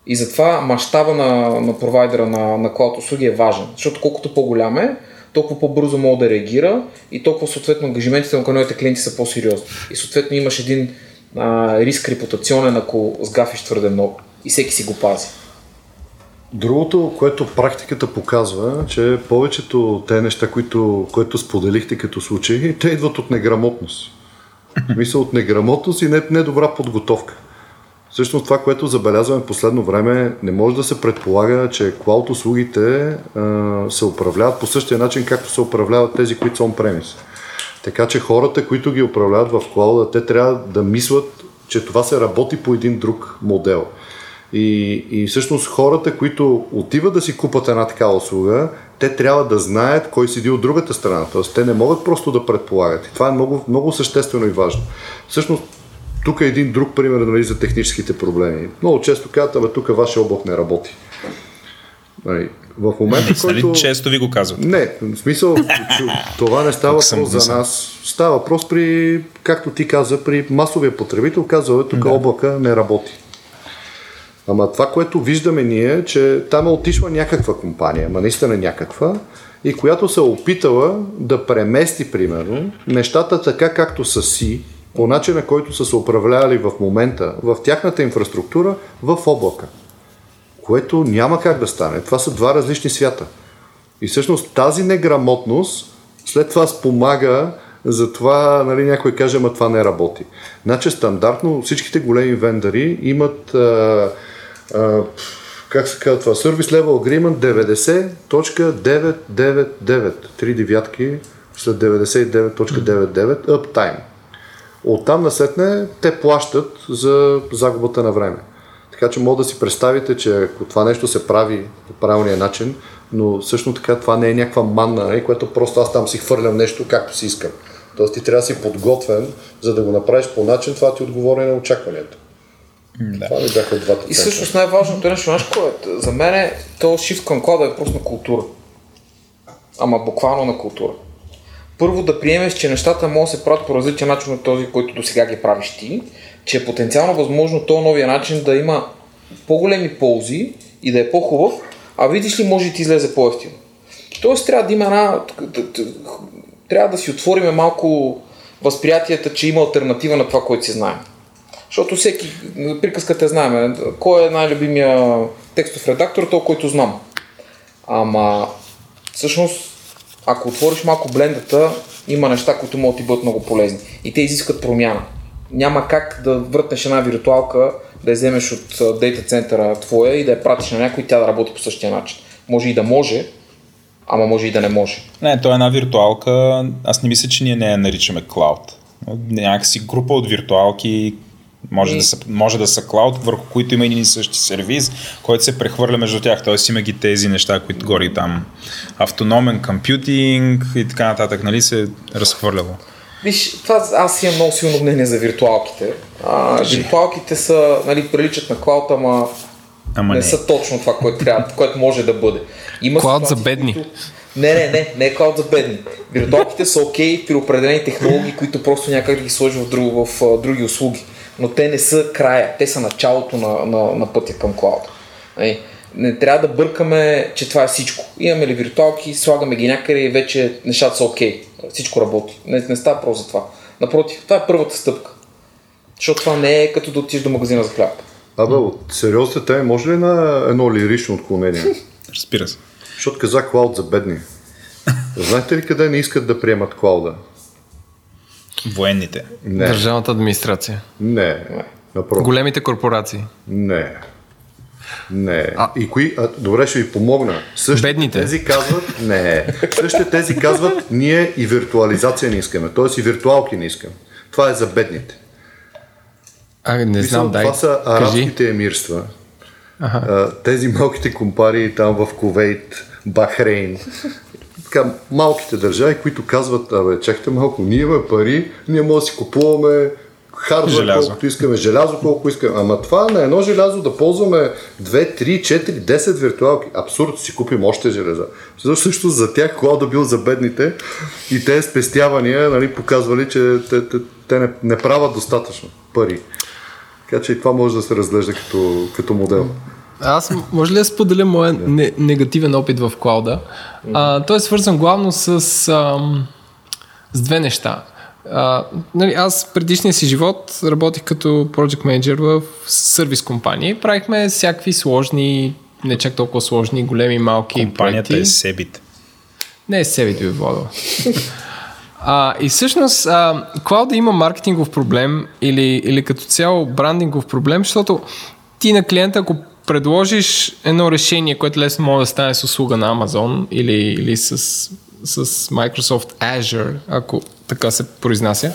И затова мащаба на, на провайдера на, на клауд услуги е важен. Защото колкото по-голям е, толкова по-бързо може да реагира и толкова съответно ангажиментите на новите клиенти са по-сериозни. И съответно имаш един а, риск репутационен, ако сгафиш твърде много. И всеки си го пази. Другото, което практиката показва, че повечето те неща, които, които споделихте като случаи, те идват от неграмотност. Мисля от неграмотност и не, недобра подготовка. Всъщност това, което забелязваме в последно време, не може да се предполага, че клауд услугите се управляват по същия начин, както се управляват тези, които са on-premise. Така че хората, които ги управляват в клауда, те трябва да мислят, че това се работи по един друг модел. И, и всъщност хората, които отиват да си купат една такава услуга, те трябва да знаят кой седи от другата страна. Тоест, те не могат просто да предполагат. И това е много, много съществено и важно. Всъщност, тук е един друг пример нали, за техническите проблеми. Много често казват, абе тук вашия облак не работи. Нали, в момента, в Нали, който... често ви го казват. Не, в смисъл, това не става въпрос за нас. Става въпрос при, както ти каза, при масовия потребител, казва, тук да. облака не работи. Ама това, което виждаме ние, е, че там е отишла някаква компания, ама наистина някаква, и която се е опитала да премести, примерно, нещата така както са си, по начина, който са се управлявали в момента, в тяхната инфраструктура, в облака. Което няма как да стане. Това са два различни свята. И всъщност тази неграмотност след това спомага за това, нали, някой каже, ама това не работи. Значи стандартно всичките големи вендори имат а, а, как се казва това, Service Level Agreement 90.999, три девятки, след 99.99 uptime. Оттам насетне те плащат за загубата на време. Така че мога да си представите, че ако това нещо се прави по правилния начин, но също така това не е някаква манна, не, което просто аз там си хвърлям нещо както си искам. Тоест ти трябва да си подготвен, за да го направиш по начин, това ти отговори на очакването. Да. Това ми бяха двата И всъщност най-важното нещо, знаеш кое е? За мен е, то shift към клада е просто на култура. Ама буквално на култура. Първо да приемеш, че нещата могат да се правят по различен начин от този, който до сега ги правиш ти, че е потенциално възможно този новия начин да има по-големи ползи и да е по-хубав, а видиш ли може и ти излезе по-ефтино. Тоест трябва да има една... Трябва да си отвориме малко възприятията, че има альтернатива на това, което си знаем. Защото всеки, приказката знаем, кой е най-любимия текстов редактор, то, който знам. Ама, всъщност, ако отвориш малко блендата, има неща, които могат да бъдат много полезни. И те изискват промяна. Няма как да въртнеш една виртуалка, да я вземеш от дейта центъра твоя и да я пратиш на някой и тя да работи по същия начин. Може и да може, ама може и да не може. Не, то е една виртуалка. Аз не мисля, че ние не я наричаме клауд. Някакси група от виртуалки, може, и... да са, може да са клауд, върху които има един и същи сервис, който се прехвърля между тях. Тоест има ги тези неща, които гори там автономен компютинг и така нататък, нали се разхвърлява. Виж, това, аз имам много силно мнение за виртуалките. А, виртуалките са, нали, приличат на клауд, ама, ама не, не, са точно това, което, трябва, което може да бъде. Има клауд за бедни. Които... Не, не, не, не е клауд за бедни. Виртуалките са окей okay при определени технологии, които просто някак да ги сложи в, друг, в, в други услуги но те не са края, те са началото на, на, на пътя към клауд. Нали? Не трябва да бъркаме, че това е всичко. Имаме ли виртуалки, слагаме ги някъде и вече нещата са окей. Okay. Всичко работи. Не, не става просто за това. Напротив, това е първата стъпка. Защото това не е като да отидеш до магазина за хляб. Абе, от сериозните теми може ли на едно лирично отклонение? Разбира се. Защото каза клауд за бедни. Знаете ли къде не искат да приемат клауда? Военните. Не. Държавната администрация. Не. Напротив. Големите корпорации. Не. Не. А, и кои? А, добре, ще ви помогна. Същите Бедните. Тези казват, не. Същите тези казват, ние и виртуализация не искаме. Тоест и виртуалки не искаме. Това е за бедните. А, не знам, Мисля, дай. Това са арабските емирства. Ага. Тези малките компарии там в Ковейт, Бахрейн така, малките държави, които казват, абе, чакайте малко, ние имаме пари, ние можем да си купуваме хардвер колкото искаме, желязо колко искаме. Ама това на едно желязо да ползваме 2, 3, 4, 10 виртуалки. Абсурд, си купим още железа. Защото също за тях да бил за бедните и те спестявания нали, показвали, че те, те, те не, не правят достатъчно пари. Така че и това може да се разглежда като, като модел. Аз може ли да споделя моя не, негативен опит в клауда? А, той е свързан главно с, ам, с две неща. А, нали, аз предишния си живот работих като project manager в сервис компания. Правихме всякакви сложни, не чак толкова сложни, големи, малки Компанията проекти. е Себит. Не е Себит, ви Владо. А, и всъщност, клауда има маркетингов проблем или, или като цяло брандингов проблем, защото ти на клиента, ако предложиш едно решение, което лесно може да стане с услуга на Amazon или, или с, с Microsoft Azure, ако така се произнася,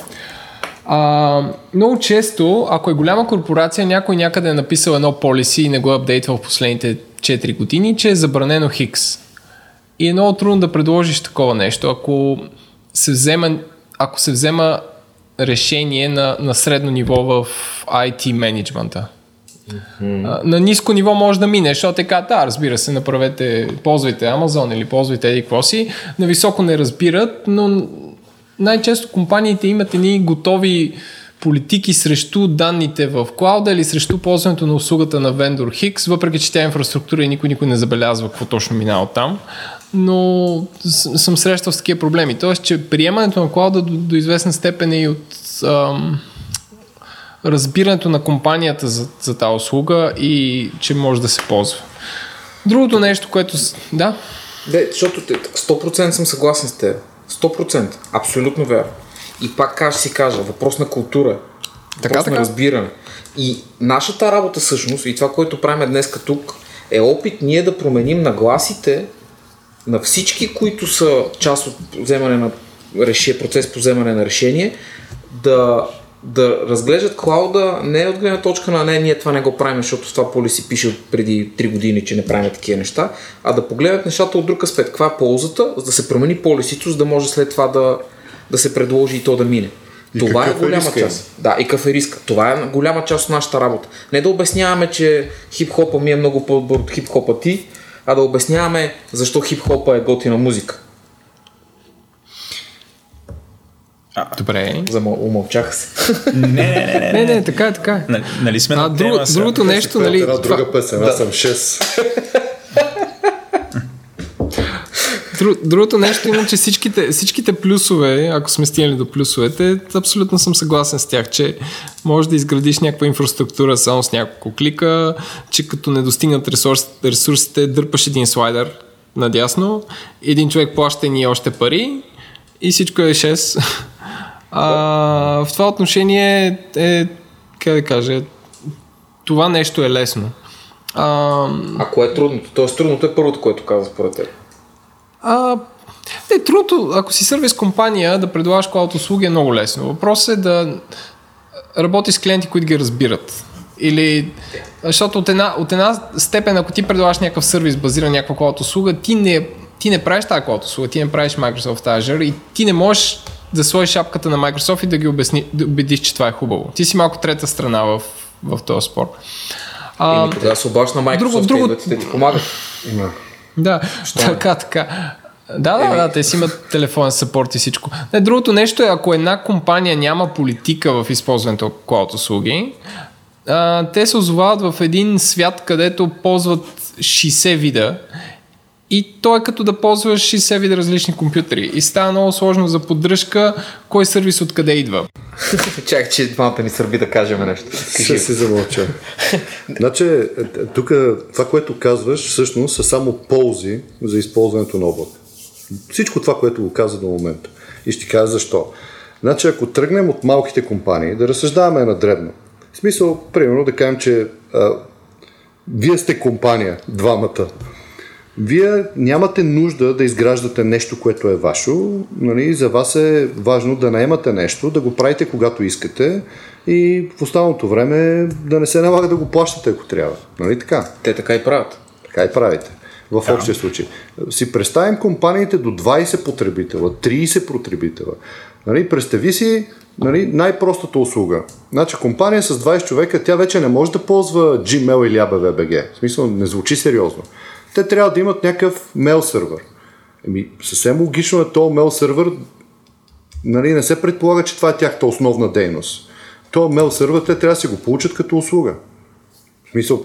а, много често, ако е голяма корпорация, някой някъде е написал едно полиси и не го е апдейтвал в последните 4 години, че е забранено Хикс. И е много трудно да предложиш такова нещо, ако се взема, ако се взема решение на, на средно ниво в IT менеджмента. Mm-hmm. На ниско ниво може да мине, защото така, да, разбира се, направете, ползвайте Amazon или ползвайте еди какво си. На високо не разбират, но най-често компаниите имат едни готови политики срещу данните в клауда или срещу ползването на услугата на вендор Хикс, въпреки че тя е инфраструктура и никой никой не забелязва какво точно минава там. Но съм срещал с такива проблеми. Тоест, че приемането на клауда до, до известна степен е и от ам, разбирането на компанията за, за тази услуга и че може да се ползва. Другото нещо, което... Да? Да, защото 100% съм съгласен с теб. 100%. Абсолютно верно. И пак кажа си кажа, въпрос на култура. Въпрос така, на така. разбиране. И нашата работа всъщност, и това, което правим днес тук, е опит ние да променим нагласите на всички, които са част от вземане на реши, процес по вземане на решение, да, да разглеждат клауда не от гледна точка на не, ние това не го правим, защото това поли си пише преди 3 години, че не правим такива неща, а да погледнат нещата от друг аспект. Каква е ползата, за да се промени полисито, за да може след това да, да се предложи и то да мине. И това е е голяма риска? част. Да, и какъв е риска. Това е голяма част от нашата работа. Не да обясняваме, че хип-хопа ми е много по-добър от хип-хопа ти, а да обясняваме защо хип-хопа е готина музика. Добре. Замъл, умълчаха се. Не, не, не, не. Не, не, така е, така е. Нали, нали сме А на друго, тема сега? другото нещо, нали... Една това- друга песен, аз съм 6. Дру, другото нещо има, че всичките, всичките плюсове, ако сме стигнали до плюсовете, абсолютно съм съгласен с тях, че можеш да изградиш някаква инфраструктура само с няколко клика, че като не достигнат ресурс, ресурсите, дърпаш един слайдер надясно, един човек плаща ни още пари и всичко е 6. А, в това отношение е, как да кажа, това нещо е лесно. А, А кое е трудното? Тоест трудното е първото, което каза според теб. А, не, трудното, ако си сервис компания, да предлагаш клауд услуги е много лесно. Въпросът е да работиш с клиенти, които ги разбират. Или, защото от една, от една степен, ако ти предлагаш някакъв сервис, базиран някаква клауд услуга, ти не, ти не правиш тази клауд услуга, ти не правиш Microsoft Azure и ти не можеш да сложиш шапката на Microsoft и да ги обясни, да убедиш, че това е хубаво. Ти си малко трета страна в, в този спор. А, тогава се обаш на Microsoft друго- друго, идват и те ти помагат. Да, така, така. Да, да, да, те си имат телефонен съпорт и всичко. Не, другото нещо е, ако една компания няма политика в използването на клауд услуги, а, те се озовават в един свят, където ползват 60 вида и то е като да ползваш 60 вида различни компютри. И става много сложно за поддръжка, кой сервис откъде идва. [laughs] Чакай, че двамата ни сърби да кажем нещо. Ще си замълча. значи, тук това, което казваш, всъщност са само ползи за използването на облак. Всичко това, което го каза до момента. И ще ти кажа защо. Значи, ако тръгнем от малките компании, да разсъждаваме на дребно. В смисъл, примерно, да кажем, че а, вие сте компания, двамата. Вие нямате нужда да изграждате нещо, което е ваше. Нали? За вас е важно да наемате нещо, да го правите когато искате и в останалото време да не се налага да го плащате, ако трябва. Нали така? Те така и правят. Така и правите. В да. общия случай. Си представим компаниите до 20 потребителя, 30 потребителя. Нали, представи си нали, най-простата услуга. Значи компания с 20 човека, тя вече не може да ползва Gmail или ABVBG. В смисъл, не звучи сериозно. Те трябва да имат някакъв мейл сервер. Еми, съвсем логично е този мейл сервер нали, не се предполага, че това е тяхта основна дейност. То мейл сервер те трябва да си го получат като услуга. В смисъл,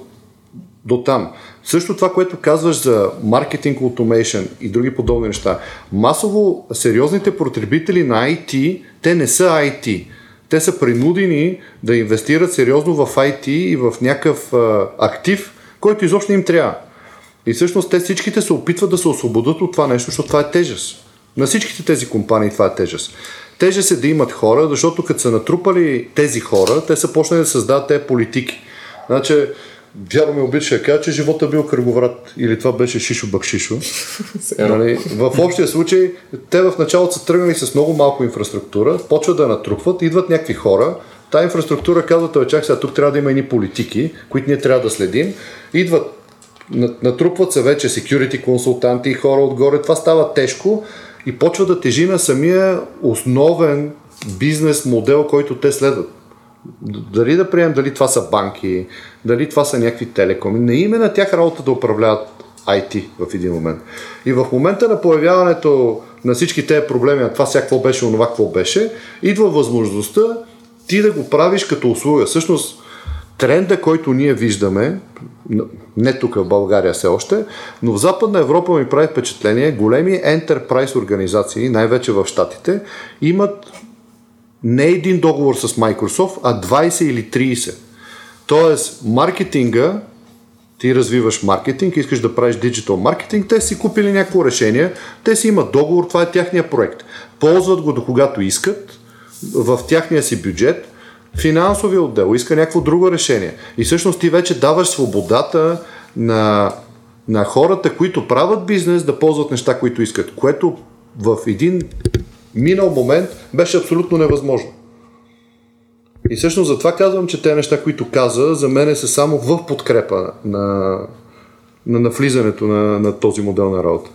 до там. Също това, което казваш за маркетинг automation и други подобни неща. Масово сериозните потребители на IT, те не са IT. Те са принудени да инвестират сериозно в IT и в някакъв а, актив, който изобщо не им трябва. И всъщност те всичките се опитват да се освободят от това нещо, защото това е тежест. На всичките тези компании това е тежест. Тежест е да имат хора, защото като са натрупали тези хора, те са почнали да създават тези политики. Значи, Вярно ми обича да кажа, че живота бил кръговрат. Или това беше шишо бакшишо. [laughs] нали? В общия случай, те в началото са тръгнали с много малко инфраструктура, почват да натрупват, идват някакви хора, Та инфраструктура казва, той чак сега тук трябва да има едни политики, които ние трябва да следим. Идват, натрупват се вече security консултанти и хора отгоре. Това става тежко и почва да тежи на самия основен бизнес модел, който те следват. Дали да приемем, дали това са банки, дали това са някакви телекоми. Не им е на тях работа да управляват IT в един момент. И в момента на появяването на всички тези проблеми, на това какво беше, онова какво беше, идва възможността ти да го правиш като услуга. Всъщност, тренда, който ние виждаме, не тук в България все още, но в Западна Европа ми прави впечатление, големи enterprise организации, най-вече в Штатите, имат не един договор с Microsoft, а 20 или 30. Тоест, маркетинга, ти развиваш маркетинг, искаш да правиш диджитал маркетинг, те си купили някакво решение, те си имат договор, това е тяхния проект. Ползват го до когато искат, в тяхния си бюджет, финансовия отдел иска някакво друго решение. И всъщност ти вече даваш свободата на, на хората, които правят бизнес, да ползват неща, които искат, което в един минал момент беше абсолютно невъзможно. И всъщност затова казвам, че те неща, които каза, за мен са само в подкрепа на, на навлизането на, на този модел на работа.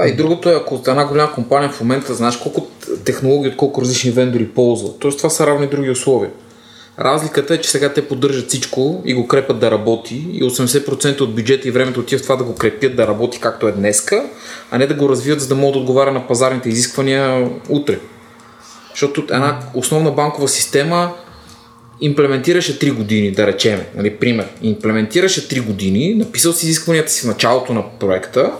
А и другото е, ако една голяма компания в момента знаеш колко технологии от колко различни вендори ползват. Тоест това са равни други условия. Разликата е, че сега те поддържат всичко и го крепят да работи и 80% от бюджета и времето отива в това да го крепят да работи както е днеска, а не да го развият, за да могат да отговаря на пазарните изисквания утре. Защото една основна банкова система имплементираше 3 години, да речеме, нали, пример, имплементираше 3 години, написал си изискванията си в началото на проекта,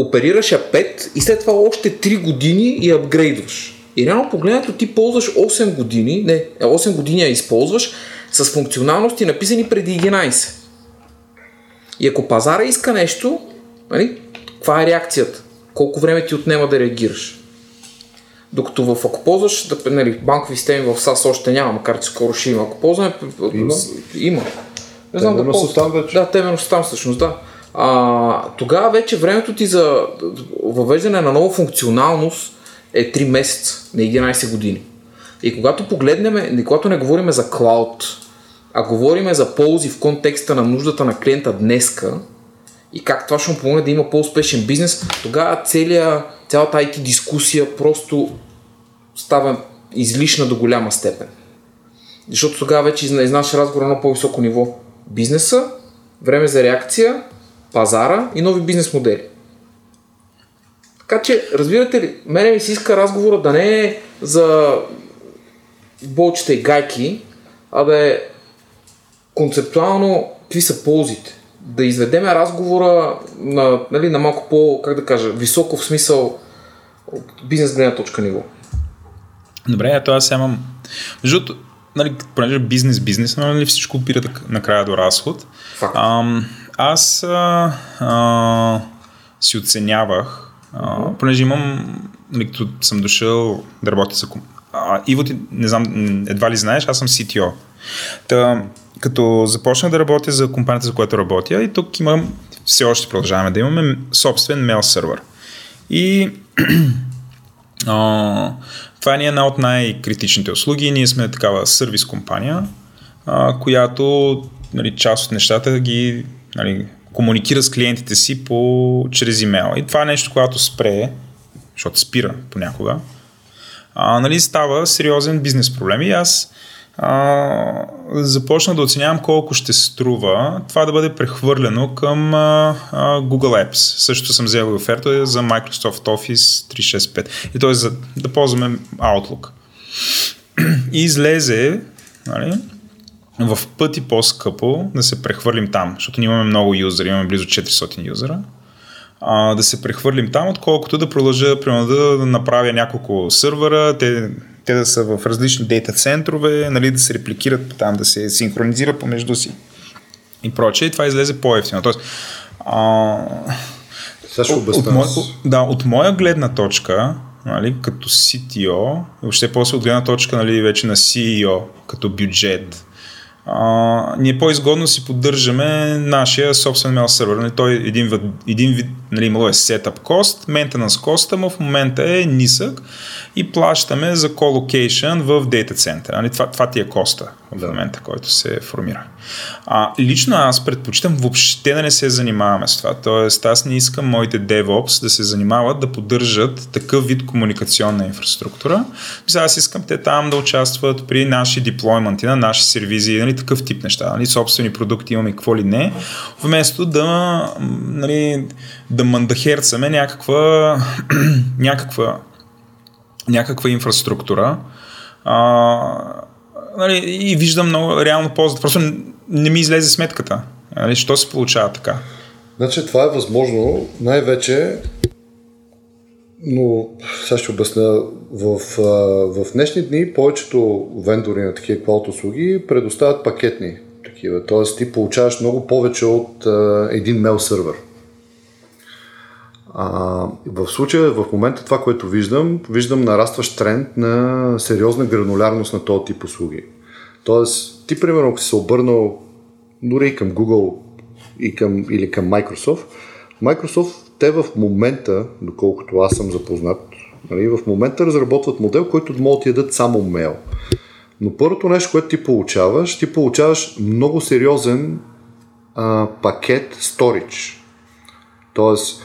оперираше 5 и след това още 3 години и апгрейдваш. И реално погледнато ти ползваш 8 години, не, 8 години я използваш с функционалности написани преди 11. И ако пазара иска нещо, нали, каква е реакцията? Колко време ти отнема да реагираш? Докато в, ако ползваш да, нали, банкови системи в САС още няма, макар че скоро ще има. Ако ползваме... Има. има. Не знам да ползвам. там вече. Да, теменно са там всъщност, да. А, тогава вече времето ти за въвеждане на нова функционалност е 3 месеца, на 11 години. И когато погледнем, когато не говорим за клауд, а говорим за ползи в контекста на нуждата на клиента днеска и как това ще му помогне да има по-успешен бизнес, тогава целия, цялата IT дискусия просто става излишна до голяма степен. Защото тогава вече изнася разговор на по-високо ниво. Бизнеса, време за реакция, пазара и нови бизнес модели. Така че, разбирате ли, мене ми се иска разговора да не е за болчета и гайки, а да е концептуално какви са ползите. Да изведеме разговора на, нали, на малко по, как да кажа, високо в смисъл от бизнес гледна точка ниво. Добре, ето аз имам... Между нали, понеже бизнес, бизнес, нали, всичко опира накрая до разход. Факт. Ам, аз а, а, си оценявах, а, понеже имам, нали, като съм дошъл да работя за... А, Иво, ти, не знам, едва ли знаеш, аз съм CTO. Та, като започнах да работя за компанията, за която работя, и тук имам, все още продължаваме да имаме собствен мейл сервер. И [clears throat] а, това е една от най-критичните услуги. Ние сме такава сервис компания, а, която нали, част от нещата ги нали, комуникира с клиентите си по, чрез имейл. И това е нещо, което спре, защото спира понякога, а, нали, става сериозен бизнес проблем. И аз а, започна да оценявам колко ще струва това да бъде прехвърлено към а, а, Google Apps. Също съм взел оферта за Microsoft Office 365. И т.е. за да ползваме Outlook. [clears throat] И излезе нали, в пъти по-скъпо да се прехвърлим там, защото ние имаме много юзери, имаме близо 400 юзера, а, да се прехвърлим там, отколкото да продължа примерно, да направя няколко сървъра, те, те да са в различни дейта центрове, нали, да се репликират там, да се синхронизират помежду си и прочее. И това излезе по-ефтино. Тоест, а, от, от, моя, да, от моя гледна точка, нали, като CTO, въобще после от гледна точка нали, вече на CEO, като бюджет, а, ние е по-изгодно си поддържаме нашия собствен mail сервер. Нали, той е един, вид- един вид, нали, имало е setup cost, maintenance cost, му в момента е нисък и плащаме за co-location в data center. Нали, това, това ти е коста в момента, който се формира. А, лично аз предпочитам въобще да не се занимаваме с това. Тоест, аз не искам моите DevOps да се занимават да поддържат такъв вид комуникационна инфраструктура. Аз искам те там да участват при наши деплойменти на наши сервизи, нали, такъв тип неща. Нали, собствени продукти имаме какво ли не, вместо да, нали, да мандахерцаме някаква, [clears throat] някаква, някаква инфраструктура. А, нали, и виждам много реално ползата. Просто не ми излезе сметката. Нали, що се получава така? Значи това е възможно най-вече, но сега ще обясня. В, в днешни дни повечето вендори на такива клауд услуги предоставят пакетни такива. Тоест ти получаваш много повече от а, един мейл сервер. А, в случая, в момента това, което виждам, виждам нарастващ тренд на сериозна гранулярност на този тип услуги. Тоест, ти, примерно, ако си се обърнал дори и към Google и към, или към Microsoft, Microsoft, те в момента, доколкото аз съм запознат, Нали? В момента разработват модел, който могат да ти дадат само мейл. Но първото нещо, което ти получаваш, ти получаваш много сериозен а, пакет storage. Тоест,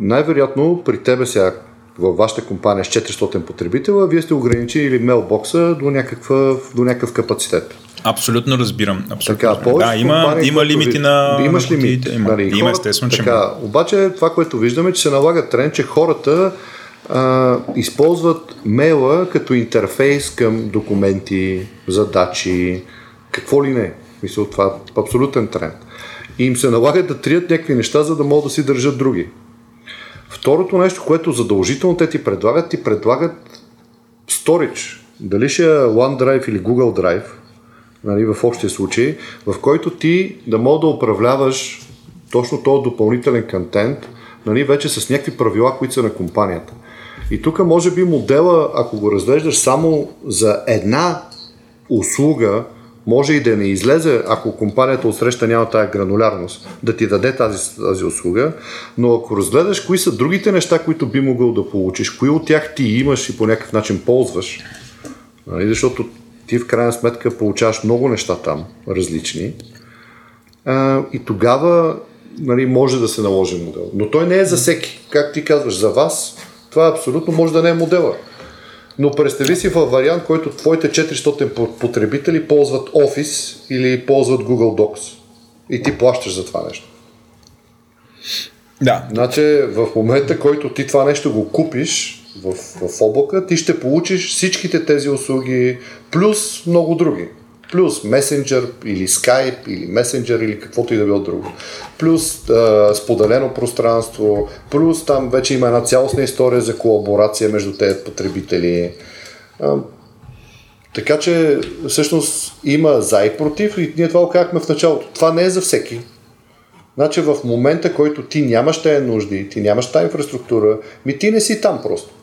най-вероятно при тебе сега във вашата компания с 400 потребителя, вие сте ограничили мейлбокса до, някакъв, до някакъв капацитет. Абсолютно разбирам. Абсолютно така, разбирам. Да, има, компании, има лимити на... Имаш лимит. Има, нали, има естествено, че така, има. Обаче това, което виждаме, че се налага тренд, че хората а, използват мейла като интерфейс към документи, задачи, какво ли не. Мисля, това е абсолютен тренд. И им се налага да трият някакви неща, за да могат да си държат други. Второто нещо, което задължително те ти предлагат, ти предлагат storage. Дали ще е OneDrive или Google Drive, нали, в общия случай, в който ти да мога да управляваш точно този допълнителен контент, нали, вече с някакви правила, които са на компанията. И тук може би модела, ако го разглеждаш само за една услуга, може и да не излезе, ако компанията отсреща няма тази гранулярност, да ти даде тази, тази услуга, но ако разгледаш кои са другите неща, които би могъл да получиш, кои от тях ти имаш и по някакъв начин ползваш, нали, защото ти в крайна сметка получаваш много неща там, различни, а, и тогава нали, може да се наложи модел. Но той не е за всеки. Как ти казваш, за вас, това абсолютно може да не е модела. Но представи си във вариант, който твоите 400 потребители ползват Office или ползват Google Docs. И ти плащаш за това нещо. Да. Значи в момента, който ти това нещо го купиш в, в облака, ти ще получиш всичките тези услуги, плюс много други. Плюс Messenger или Skype или Messenger или каквото и да било друго. Плюс а, споделено пространство, плюс там вече има една цялостна история за колаборация между тези потребители. А, така че всъщност има за и против и ние това го казахме в началото. Това не е за всеки. Значи в момента, който ти нямаш тези нужди, ти нямаш тази инфраструктура, ми ти не си там просто.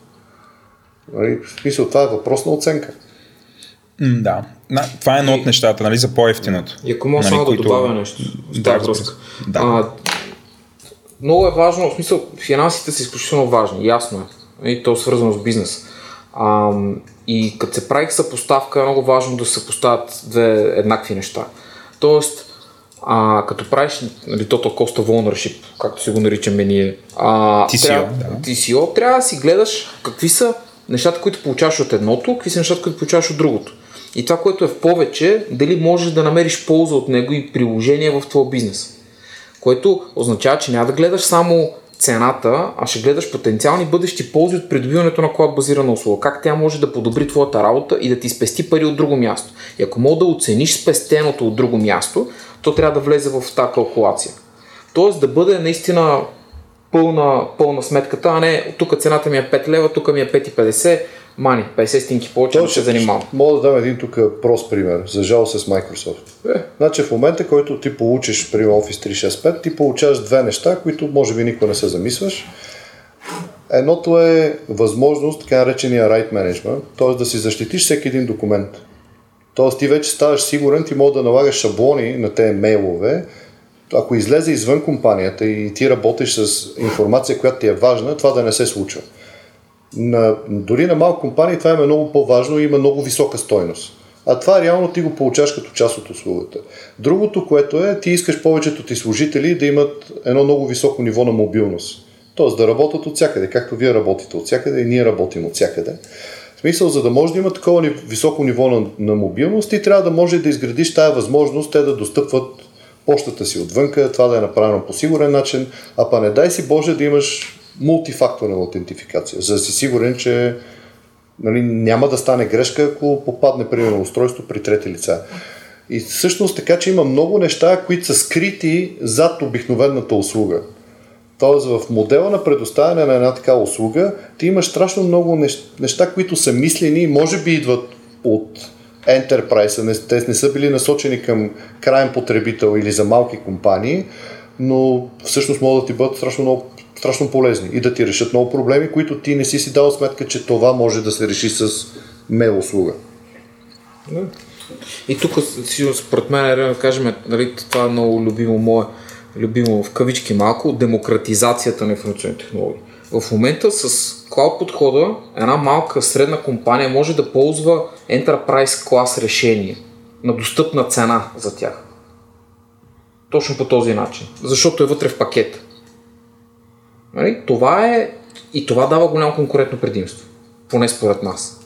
Нали, в смисъл, това е въпрос на оценка. Да. На, това е едно от нещата, нали, за по-ефтиното. И ако мога нали, само които... да добавя нещо. Да, Да, се. връзка. Да. А, много е важно, в смисъл, финансите са изключително важни, ясно е. И то е свързано с бизнес. А, и като се прави съпоставка, е много важно да се съпоставят две еднакви неща. Тоест, а, като правиш нали, Total Cost of Ownership, както си го наричаме ние, а, TCO, трябва, да. TCO, трябва да си гледаш какви са нещата, които получаваш от едното, какви са нещата, които получаваш от другото. И това, което е в повече, дали можеш да намериш полза от него и приложение в твоя бизнес. Което означава, че няма да гледаш само цената, а ще гледаш потенциални бъдещи ползи от придобиването на клад базирана услуга. Как тя може да подобри твоята работа и да ти спести пари от друго място. И ако мога да оцениш спестеното от друго място, то трябва да влезе в тази калкулация. Тоест да бъде наистина пълна, пълна сметката, а не тук цената ми е 5 лева, тук ми е 5,50, мани, 50 стинки повече, да се занимавам. Мога да дам един тук прост пример, за жал с Microsoft. Е, значи в момента, който ти получиш, при Office 365, ти получаваш две неща, които може би никога не се замисваш. Едното е възможност, така наречения right management, т.е. да си защитиш всеки един документ. Тоест ти вече ставаш сигурен, ти може да налагаш шаблони на тези мейлове. Ако излезе извън компанията и ти работиш с информация, която ти е важна, това да не се случва. На, дори на малка компания това е много по-важно и има много висока стойност. А това реално ти го получаваш като част от услугата. Другото, което е, ти искаш повечето ти служители да имат едно много високо ниво на мобилност. Тоест да работят от всякъде, както вие работите от всякъде и ние работим от всякъде. В смисъл, за да може да има такова високо ниво на, на мобилност, ти трябва да може да изградиш тая възможност те да достъпват почтата си отвънка, това да е направено по сигурен начин, а па не дай си Боже да имаш мултифакторна аутентификация, за да си сигурен, че нали, няма да стане грешка, ако попадне примерно устройство при трети лица. И всъщност така, че има много неща, които са скрити зад обикновената услуга. Тоест в модела на предоставяне на една такава услуга, ти имаш страшно много неща, които са мислени и може би идват от Enterprise, те не са били насочени към крайен потребител или за малки компании, но всъщност могат да ти бъдат страшно, много, страшно полезни и да ти решат много проблеми, които ти не си си дал сметка, че това може да се реши с мейл услуга. И тук, сигурно според мен, е да кажем, нали, това е много любимо мое, любимо в кавички малко, демократизацията на информационни технологии. В момента с клауд подхода една малка средна компания може да ползва Enterprise клас решение на достъпна цена за тях. Точно по този начин. Защото е вътре в пакет. Нали? Това е и това дава голямо конкурентно предимство. Поне според нас.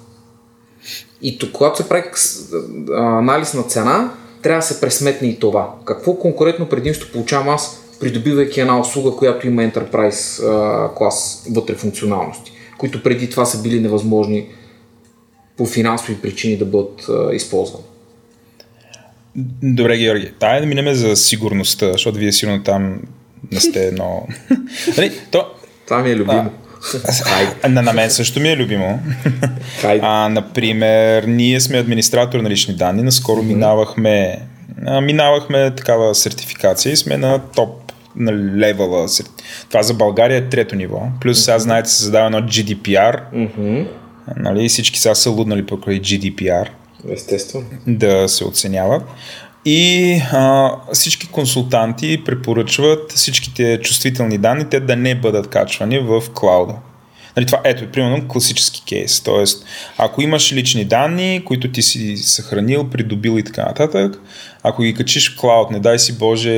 И то, когато се прави анализ на цена, трябва да се пресметне и това. Какво конкурентно предимство получавам аз, придобивайки една услуга, която има Enterprise а, клас вътре функционалности, които преди това са били невъзможни по финансови причини да бъдат използвани. Добре, Георги. Тая да минеме за сигурността, защото вие сигурно там не сте едно... Нали, то... Това ми е любимо. А, на, на мен също ми е любимо. а, например, ние сме администратор на лични данни. Наскоро минавахме, а, минавахме такава сертификация и сме на топ на левела. Това за България е трето ниво. Плюс сега, знаете, се задава едно GDPR. Mm-hmm. Нали, всички сега са луднали покрай GDPR. Естествено. Да се оценяват. И а, всички консултанти препоръчват всичките чувствителни данни те да не бъдат качвани в клауда. Нали, това ето е примерно класически кейс. Тоест, ако имаш лични данни, които ти си съхранил, придобил и така нататък, ако ги качиш в клауд, не дай си Боже,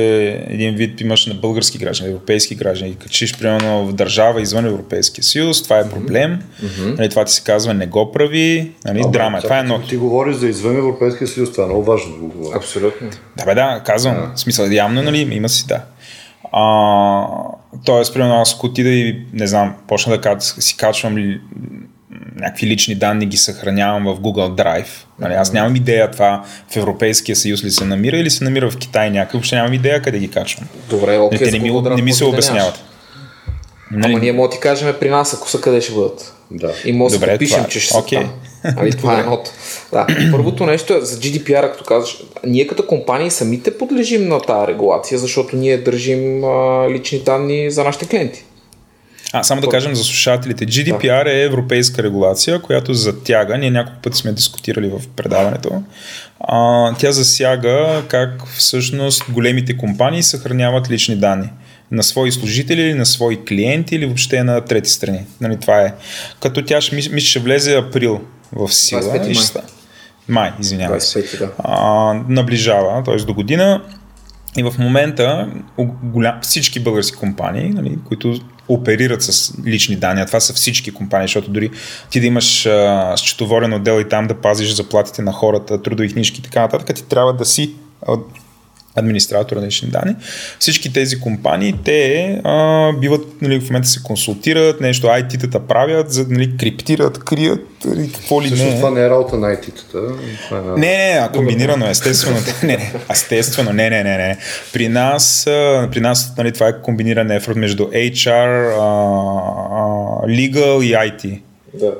един вид имаш на български граждани, европейски граждани, ги качиш примерно в държава извън Европейския съюз, това е проблем. Mm-hmm. Нали, това ти се казва не го прави, нали, Добре, драма. Това е едно. Ти говориш за извън Европейския съюз, това е много важно да го говориш. Абсолютно. Да, бе, да, казвам. Yeah. В смисъл, явно, нали, има си, да. А, тоест, примерно, аз отида и, не знам, почна да си качвам някакви лични данни ги съхранявам в Google Drive. Нали, аз нямам идея това в Европейския съюз ли се намира или се намира в Китай някъде. Въобще нямам идея къде ги качвам. Добре, окей. Okay, не, ми, не ми се обясняват. Нали? Ама ние мога да ти кажем при нас, ако са къде ще бъдат. Да. И може да пишем, това... че ще okay. са там. Ами, това е [laughs] едното. Да. Първото нещо е за GDPR, като казваш, ние като компании самите подлежим на тази регулация, защото ние държим а, лични данни за нашите клиенти. А, само да кажем за слушателите. GDPR да. е европейска регулация, която затяга, ние няколко пъти сме дискутирали в предаването, а, тя засяга как всъщност големите компании съхраняват лични данни на свои служители или на свои клиенти или въобще на трети страни. Нали, това е. Като тя ще, мисля, ще влезе април в сила. 25 май. Май, извинявай. 25, да. а, наближава, т.е. до година. И в момента голям, всички български компании, нали, които оперират с лични данни, а това са всички компании, защото дори ти да имаш а, счетоводен отдел и там да пазиш заплатите на хората, трудови книжки и така нататък, ти трябва да си администратор на лични данни. Всички тези компании, те а, биват, нали, в момента се консултират, нещо IT-тата правят, за, нали, криптират, крият, нали, какво ли Също не. това не е работа на IT-тата. Е не, не, а комбинирано, естествено. [laughs] не, не, естествено, не, не, не, не. При нас, при нас нали, това е комбиниран ефорт между HR, а, а, legal и IT. Да.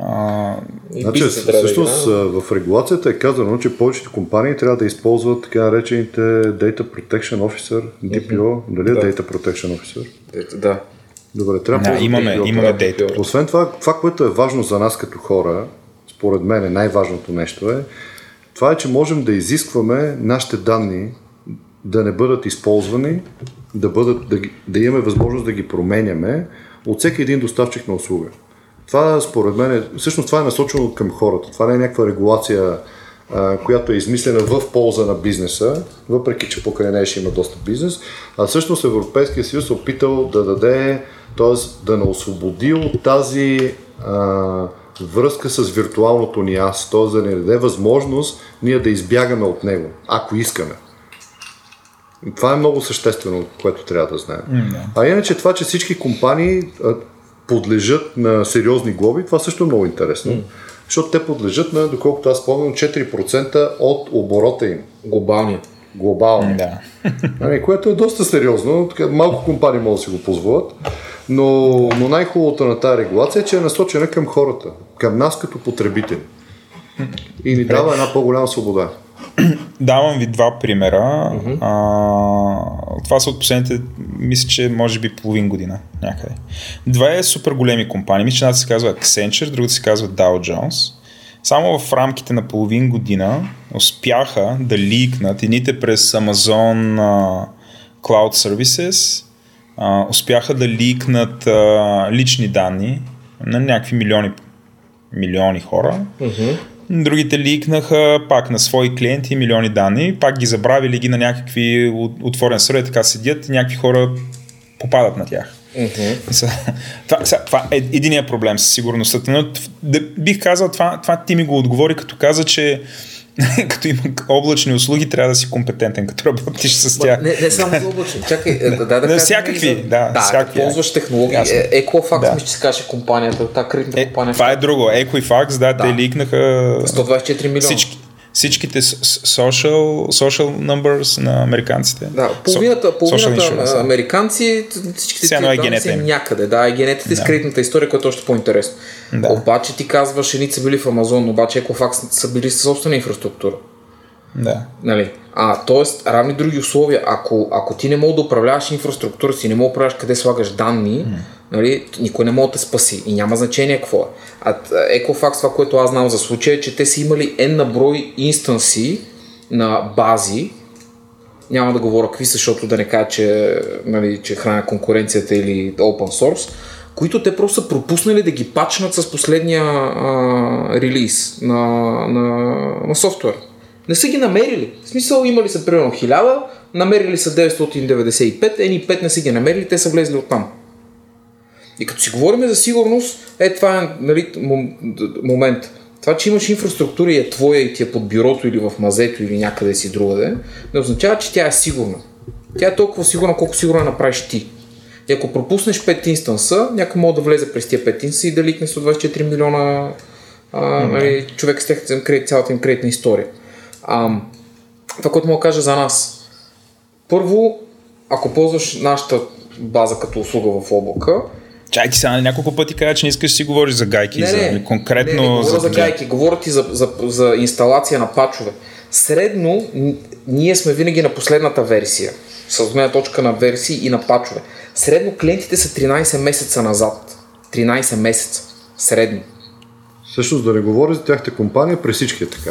А, значи, всъщност да в регулацията е казано, че повечето компании трябва да използват така наречените Data Protection Officer, DPO, mm-hmm. дали е да. Data Protection Officer? Да. Добре, трябва да, имаме, DPO, имаме Data. Освен това, това, което е важно за нас като хора, според мен е най-важното нещо е, това е, че можем да изискваме нашите данни да не бъдат използвани, да, бъдат, да, да имаме възможност да ги променяме от всеки един доставчик на услуга. Това според мен е, всъщност това е насочено към хората. Това не е някаква регулация, а, която е измислена в полза на бизнеса, въпреки че покрай нея ще има доста бизнес, а всъщност Европейския съюз е опитал да даде, т.е. да не освободи от тази а, връзка с виртуалното ни аз, т.е. да не даде възможност ние да избягаме от него, ако искаме. Това е много съществено, което трябва да знаем. Mm-hmm. А иначе това, че всички компании подлежат на сериозни глоби, това също е много интересно. Mm. Защото те подлежат на, доколкото аз спомням, 4% от оборота им. Глобалния. Глобалния. Да. [laughs] Ами, което е доста сериозно. Така, малко компании могат да си го позволят. Но, но най-хубавото на тази регулация е, че е насочена към хората, към нас като потребители. И ни дава една по-голяма свобода. [clears throat] Давам ви два примера. Uh-huh. А, това са от последните, мисля, че може би половин година някъде. Две супер големи компании. Мисля, че едната се казва Accenture, другата се казва Dow Jones. Само в рамките на половин година успяха да ликнат едните през Amazon uh, Cloud Services а, успяха да ликнат а, лични данни на някакви милиони, милиони хора. Мгм. Другите ликнаха пак на свои клиенти милиони данни, пак ги забравили ги на някакви от- отворен сървър, така седят и някакви хора попадат на тях. Са- Това, това е единия проблем със сигурността. Но бих казал, това, това ти ми го отговори, като каза, че [laughs] като има облачни услуги, трябва да си компетентен, като работиш с тях. Не, не само за облачни. Чакай, е, да, да, да всякакви, за- да, да всякакви. ползваш технологии. Ясно. Е, Equifax, Да. мисля, че се каже компанията, та кредитна Е, компания. това е друго. Equifax, да, Да. те ликнаха 124 милиона. всички, всичките social, social numbers на американците. Да, половината, половината да. американци, всичките тия е данни генета са някъде. Да, и генетите с кредитната история, която е още по-интересно. Да. Обаче ти казваш, едни са били в Амазон, обаче Equifax са били със собствена инфраструктура. Да. Нали? А, т.е. равни други условия. Ако, ако ти не мога да управляваш инфраструктура си, не мога да управляваш къде слагаш данни, нали, никой не може да те спаси. И няма значение какво е. А Equifax, това, което аз знам за случая, е, че те са имали N на брой инстанси на бази, няма да говоря какви са, защото да не кажа, че, нали, че храня конкуренцията или open source, които те просто са пропуснали да ги пачнат с последния а, релиз на, на, на софтуер. Не са ги намерили. В смисъл имали са примерно 1000, намерили са 995, ени 5 не са ги намерили, те са влезли оттам. И като си говорим за сигурност, е това е нали, момент. Това, че имаш инфраструктура и е твоя и ти е под бюрото или в мазето или някъде си другаде, не означава, че тя е сигурна. Тя е толкова сигурна, колко сигурна направиш ти. И ако пропуснеш 5 инстанса, някой може да влезе през тия 5 инстанса и да ликне 124 милиона а, нали, човек с им кредит, цялата им кредитна история. А, това, което мога да кажа за нас. Първо, ако ползваш нашата база като услуга в облака, Чай ти сега няколко пъти каза, че не искаш да си говориш за гайки, за, нали, конкретно не, не, говоря за, такива. гайки, говоря ти за, за, за инсталация на пачове. Средно, ние сме винаги на последната версия, с гледна точка на версии и на пачове. Средно клиентите са 13 месеца назад. 13 месеца. Средно. Всъщност да не говоря за тяхната компания, при всички е така.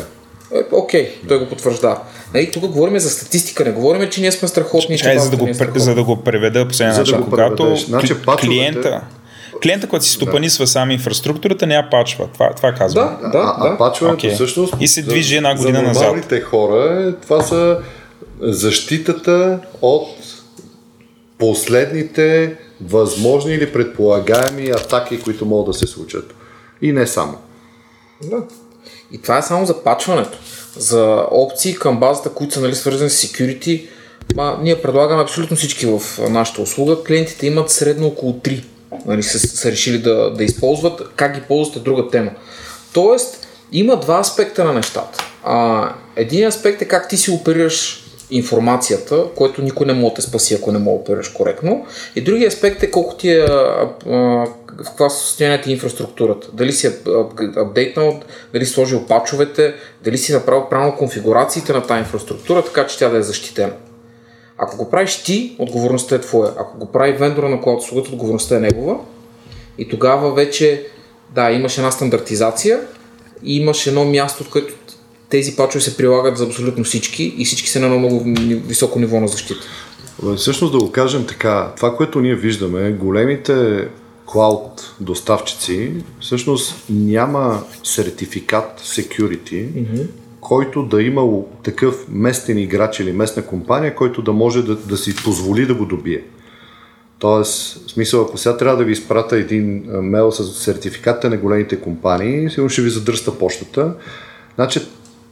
Е, Окей, той го потвърждава. Нали, тук говорим за статистика, не говорим, че ние сме страхотни. че Чай, за базата да, го, е за да го преведа по следния За да начин. го Когато преведеш. Значи, пачовете- клиента, клиента, който си стопанисва сам инфраструктурата, не я пачва. Това, това казвам. Да, да, а, а да. пачването Окей. всъщност И се за- движи една година за назад. нормалните хора е, това са защитата от последните възможни или предполагаеми атаки, които могат да се случат. И не само. Да. И това е само за пачването. За опции към базата, които са нали, свързани с security, ма, ние предлагаме абсолютно всички в нашата услуга. Клиентите имат средно около 3. Нали, са, са решили да, да използват. Как ги ползват е друга тема. Тоест, има два аспекта на нещата. А, един аспект е как ти си оперираш информацията, което никой не може да те спаси, ако не мога да оперираш коректно. И другия аспект е колко ти е, а, а, в каква състояние ти е инфраструктурата. Дали си ап- ап- апдейтнал, дали си сложил пачовете, дали си направил правилно конфигурациите на тази инфраструктура, така че тя да е защитена. Ако го правиш ти, отговорността е твоя. Ако го прави вендора на клауд услугата, отговорността е негова. И тогава вече, да, имаш една стандартизация и имаш едно място, от което тези пачове се прилагат за абсолютно всички и всички са на едно много високо ниво на защита. Всъщност да го кажем така, това, което ние виждаме, големите клауд доставчици, всъщност няма сертификат security, който да има такъв местен играч или местна компания, който да може да, да си позволи да го добие. Тоест, в смисъл, ако сега трябва да ви изпрата един мейл с сертификатите на големите компании, сигурно ще ви задръста почтата. Значи,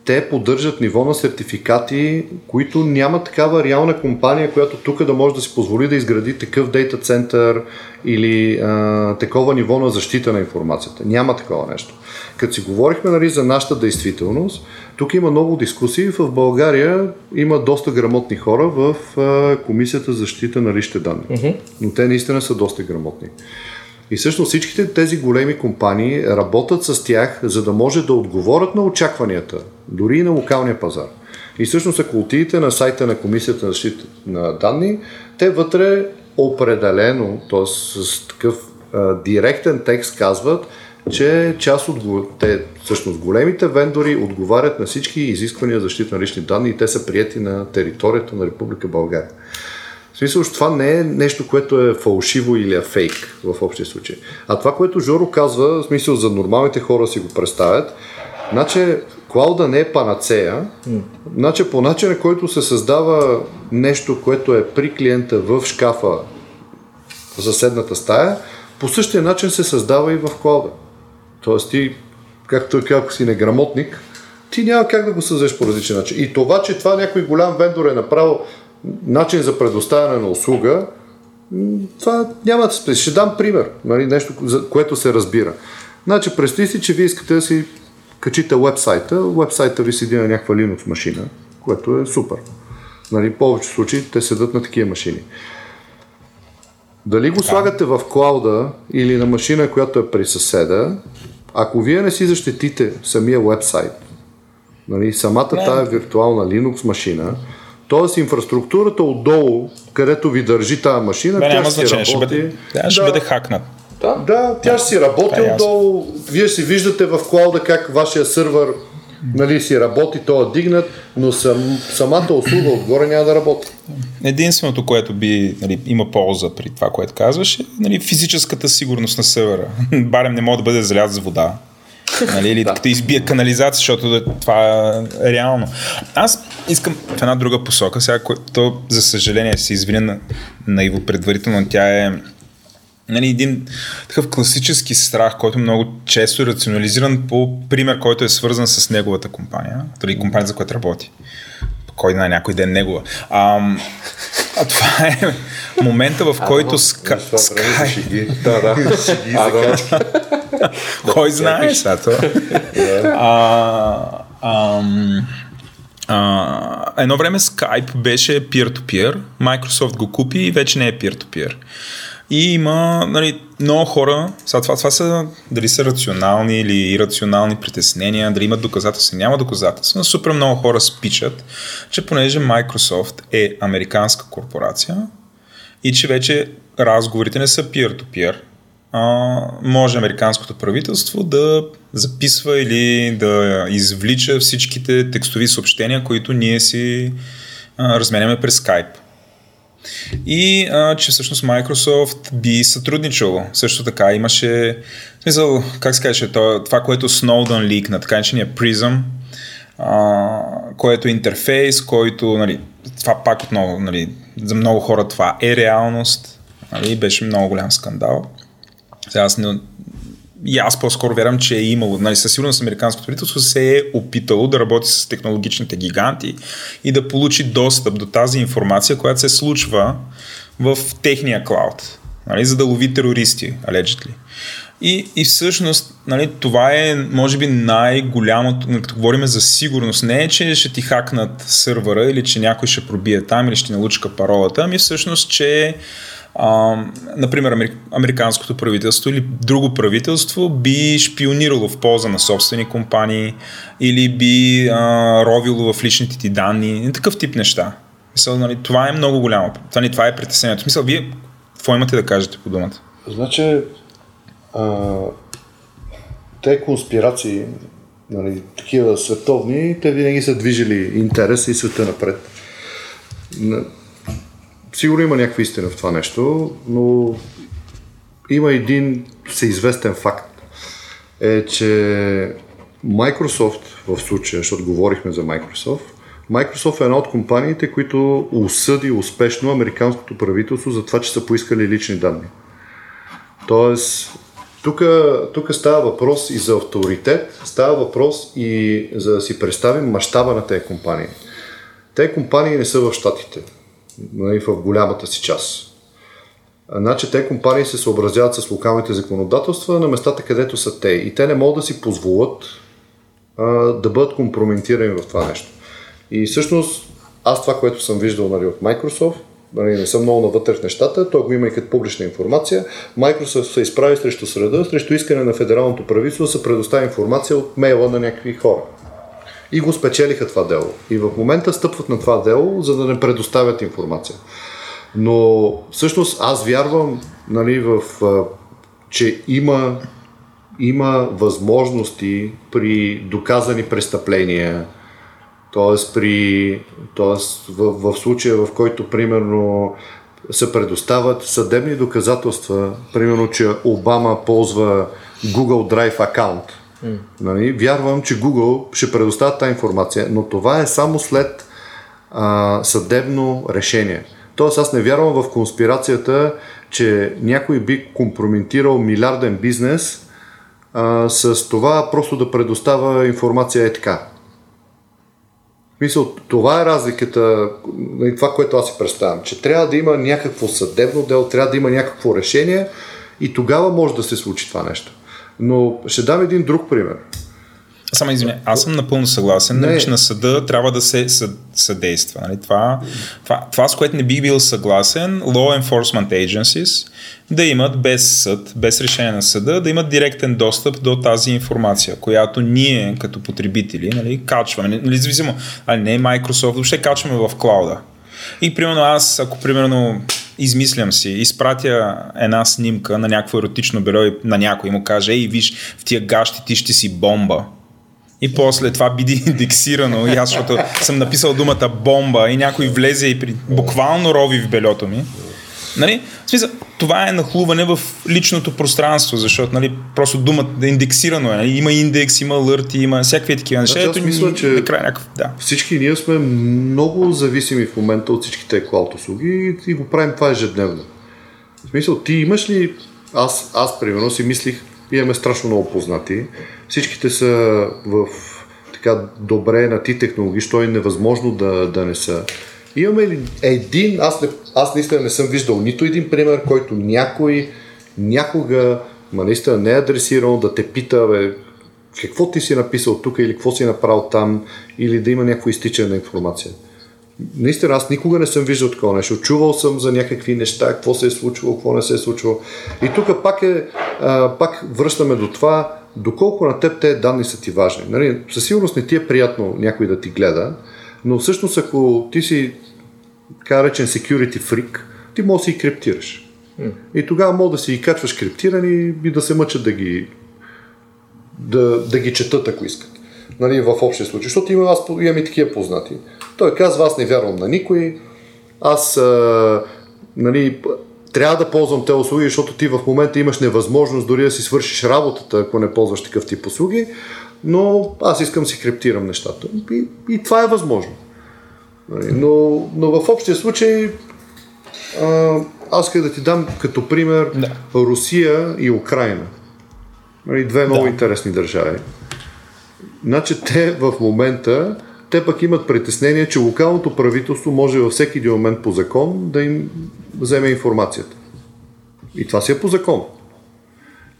те поддържат ниво на сертификати, които няма такава реална компания, която тук да може да си позволи да изгради такъв дейта център или а, такова ниво на защита на информацията. Няма такова нещо. Като си говорихме нали, за нашата действителност, тук има много дискусии. В България има доста грамотни хора в а, Комисията за защита на личните данни. Uh-huh. Но те наистина са доста грамотни. И всъщност всичките тези големи компании работят с тях, за да може да отговорят на очакванията, дори и на локалния пазар. И всъщност, ако отидете на сайта на Комисията на защита на данни, те вътре определено, т.е. с такъв а, директен текст казват, че част от те, всъщност големите вендори отговарят на всички изисквания за защита на лични данни и те са прияти на територията на Република България. В смисъл, че това не е нещо, което е фалшиво или е фейк в общия случай. А това, което Жоро казва, в смисъл за нормалните хора си го представят, значи клауда не е панацея, значи по начина, който се създава нещо, което е при клиента в шкафа в съседната стая, по същия начин се създава и в клауда. Тоест ти, както ако си неграмотник, ти няма как да го създадеш по различен начин. И това, че това някой голям вендор е направил начин за предоставяне на услуга, това няма да се Ще дам пример, нали, нещо, за което се разбира. Значи, представи си, че вие искате да си качите вебсайта, вебсайта ви седи на някаква Linux машина, което е супер. Нали, в повечето случаи те седат на такива машини. Дали го слагате в клауда или на машина, която е при съседа, ако вие не си защитите самия вебсайт, нали, самата не. тая виртуална Linux машина, т.е. инфраструктурата отдолу, където ви държи тази машина, Бе, тя няма ще значение, работи. ще бъде, да, ще Да. бъде хакнат. Да. Да, тя ще си работи Това е отдолу. Вие си виждате в клауда как вашия сървър нали, си работи, той е дигнат, но сам, самата услуга отгоре няма да работи. Единственото, което би нали, има полза при това, което казваш, е нали, физическата сигурност на севера. [laughs] Барем не може да бъде залят с вода. Нали, или като избие канализация, защото да- това е реално. Аз искам в една друга посока, сега, което за съжаление се извиня на, на Иво предварително, но тя е нали, един такъв класически страх, който много често е рационализиран по пример, който е свързан с неговата компания, дори компания, за която работи. Кой на някой ден негова. А, а това е момента, в който ска... Sky... Да, да. Кой знае сега това? а, едно време Skype беше peer-to-peer, Microsoft го купи и вече не е peer-to-peer. И има нали, много хора, сега това, това са дали са рационални или ирационални притеснения, дали имат доказателства, няма доказателства, но супер много хора спичат, че понеже Microsoft е американска корпорация и че вече разговорите не са peer-to-peer, а, може американското правителство да записва или да извлича всичките текстови съобщения, които ние си а, разменяме през Skype. И а, че всъщност Microsoft би сътрудничало. Също така имаше, смисъл, как се каже, това, което Snowden ликна, така наречения Prism, а, което е интерфейс, който, нали, това пак отново, нали, за много хора това е реалност, нали, беше много голям скандал. Сега аз не, и аз по-скоро вярвам, че е имало, нали, със сигурност американското правителство се е опитало да работи с технологичните гиганти и да получи достъп до тази информация, която се случва в техния клауд, нали, за да лови терористи, allegedly. И, и всъщност нали, това е, може би, най-голямото, нали, като говорим за сигурност, не е, че ще ти хакнат сървъра или че някой ще пробие там или ще ти налучка паролата, ами всъщност, че а, например, америк, американското правителство или друго правителство би шпионирало в полза на собствени компании или би а, ровило в личните ти данни, такъв тип неща. Мисъл, нали, това е много голямо. Това, нали, това е притеснението. В Смисъл, вие какво имате да кажете по думата? Значи, а, те конспирации, нали, такива световни, те винаги са движили интерес и света напред. Сигурно има някаква истина в това нещо, но има един всеизвестен факт. Е, че Microsoft в случая, защото говорихме за Microsoft, Microsoft е една от компаниите, които осъди успешно американското правителство за това, че са поискали лични данни. Тоест, тук става въпрос и за авторитет, става въпрос и за да си представим мащаба на тези компании. Те компании не са в Штатите, нали, в голямата си част. Значи те компании се съобразяват с локалните законодателства на местата, където са те. И те не могат да си позволят а, да бъдат компрометирани в това нещо. И всъщност аз това, което съм виждал нали, от Microsoft, нали, не съм много навътре в нещата, той го има и като публична информация. Microsoft се изправи срещу среда, срещу искане на федералното правителство да се предостави информация от мейла на някакви хора. И го спечелиха това дело. И в момента стъпват на това дело, за да не предоставят информация. Но всъщност аз вярвам, нали, в, че има, има възможности при доказани престъпления, т.е. при, т.е. В, в случая, в който примерно се предоставят съдебни доказателства, примерно, че Обама ползва Google Drive акаунт. Нали? Вярвам, че Google ще предоставят тази информация, но това е само след а, съдебно решение. Тоест аз не вярвам в конспирацията, че някой би компрометирал милиарден бизнес а, с това просто да предоставя информация е така. Мисъл, това е разликата, нали, това, което аз си представям, че трябва да има някакво съдебно дело, трябва да има някакво решение и тогава може да се случи това нещо. Но ще дам един друг пример. Само извиня, аз съм напълно съгласен, не. че на съда трябва да се съдейства. Нали? Това, това, това, с което не бих бил съгласен, law enforcement agencies да имат без съд, без решение на съда, да имат директен достъп до тази информация, която ние като потребители нали, качваме. Нали, независимо, а не Microsoft, въобще качваме в клауда. И примерно аз, ако примерно измислям си, изпратя една снимка на някакво еротично бюро и на някой му каже, ей, виж, в тия гащи ти ще си бомба и после това биде [laughs] индексирано и аз, защото съм написал думата бомба и някой влезе и при... буквално рови в белето ми. Нали? В смисъл, това е нахлуване в личното пространство, защото нали, просто думата е индексирано е. Нали? Има индекс, има лърти, има всякакви такива неща. Значи, аз мисля, че накрая някакъв, да. всички ние сме много зависими в момента от всички тези клауд услуги и го правим това ежедневно. В смисъл, ти имаш ли... Аз, аз примерно си мислих, имаме страшно много познати. Всичките са в така добре на ти технологии, що е невъзможно да, да не са. Имаме ли един, аз, не, аз наистина не съм виждал нито един пример, който някой някога, ма наистина не е адресирал да те пита, бе, какво ти си написал тук или какво си направил там, или да има някакво изтичане на информация. Наистина, аз никога не съм виждал такова нещо. Чувал съм за някакви неща, какво се е случвало, какво не се е случвало. И тук пак, е, а, пак връщаме до това, доколко на теб те данни са ти важни. Нали, със сигурност не ти е приятно някой да ти гледа, но всъщност ако ти си така речен security freak, ти можеш да си и криптираш. Mm. И тогава мога да си и качваш криптирани и да се мъчат да ги, да, да ги четат, ако искат. Нали, в общия случай. Защото има, аз имам и такива познати. Той казва, аз не вярвам на никой, аз а, нали, трябва да ползвам тези услуги, защото ти в момента имаш невъзможност дори да си свършиш работата, ако не ползваш такъв тип услуги, но аз искам да си криптирам нещата. И, и това е възможно. Нали, но, но в общия случай а, аз искам да ти дам като пример да. Русия и Украина. Нали, две много да. интересни държави. Значи те в момента те пък имат притеснение, че локалното правителство може във всеки един момент по закон да им вземе информацията. И това си е по закон.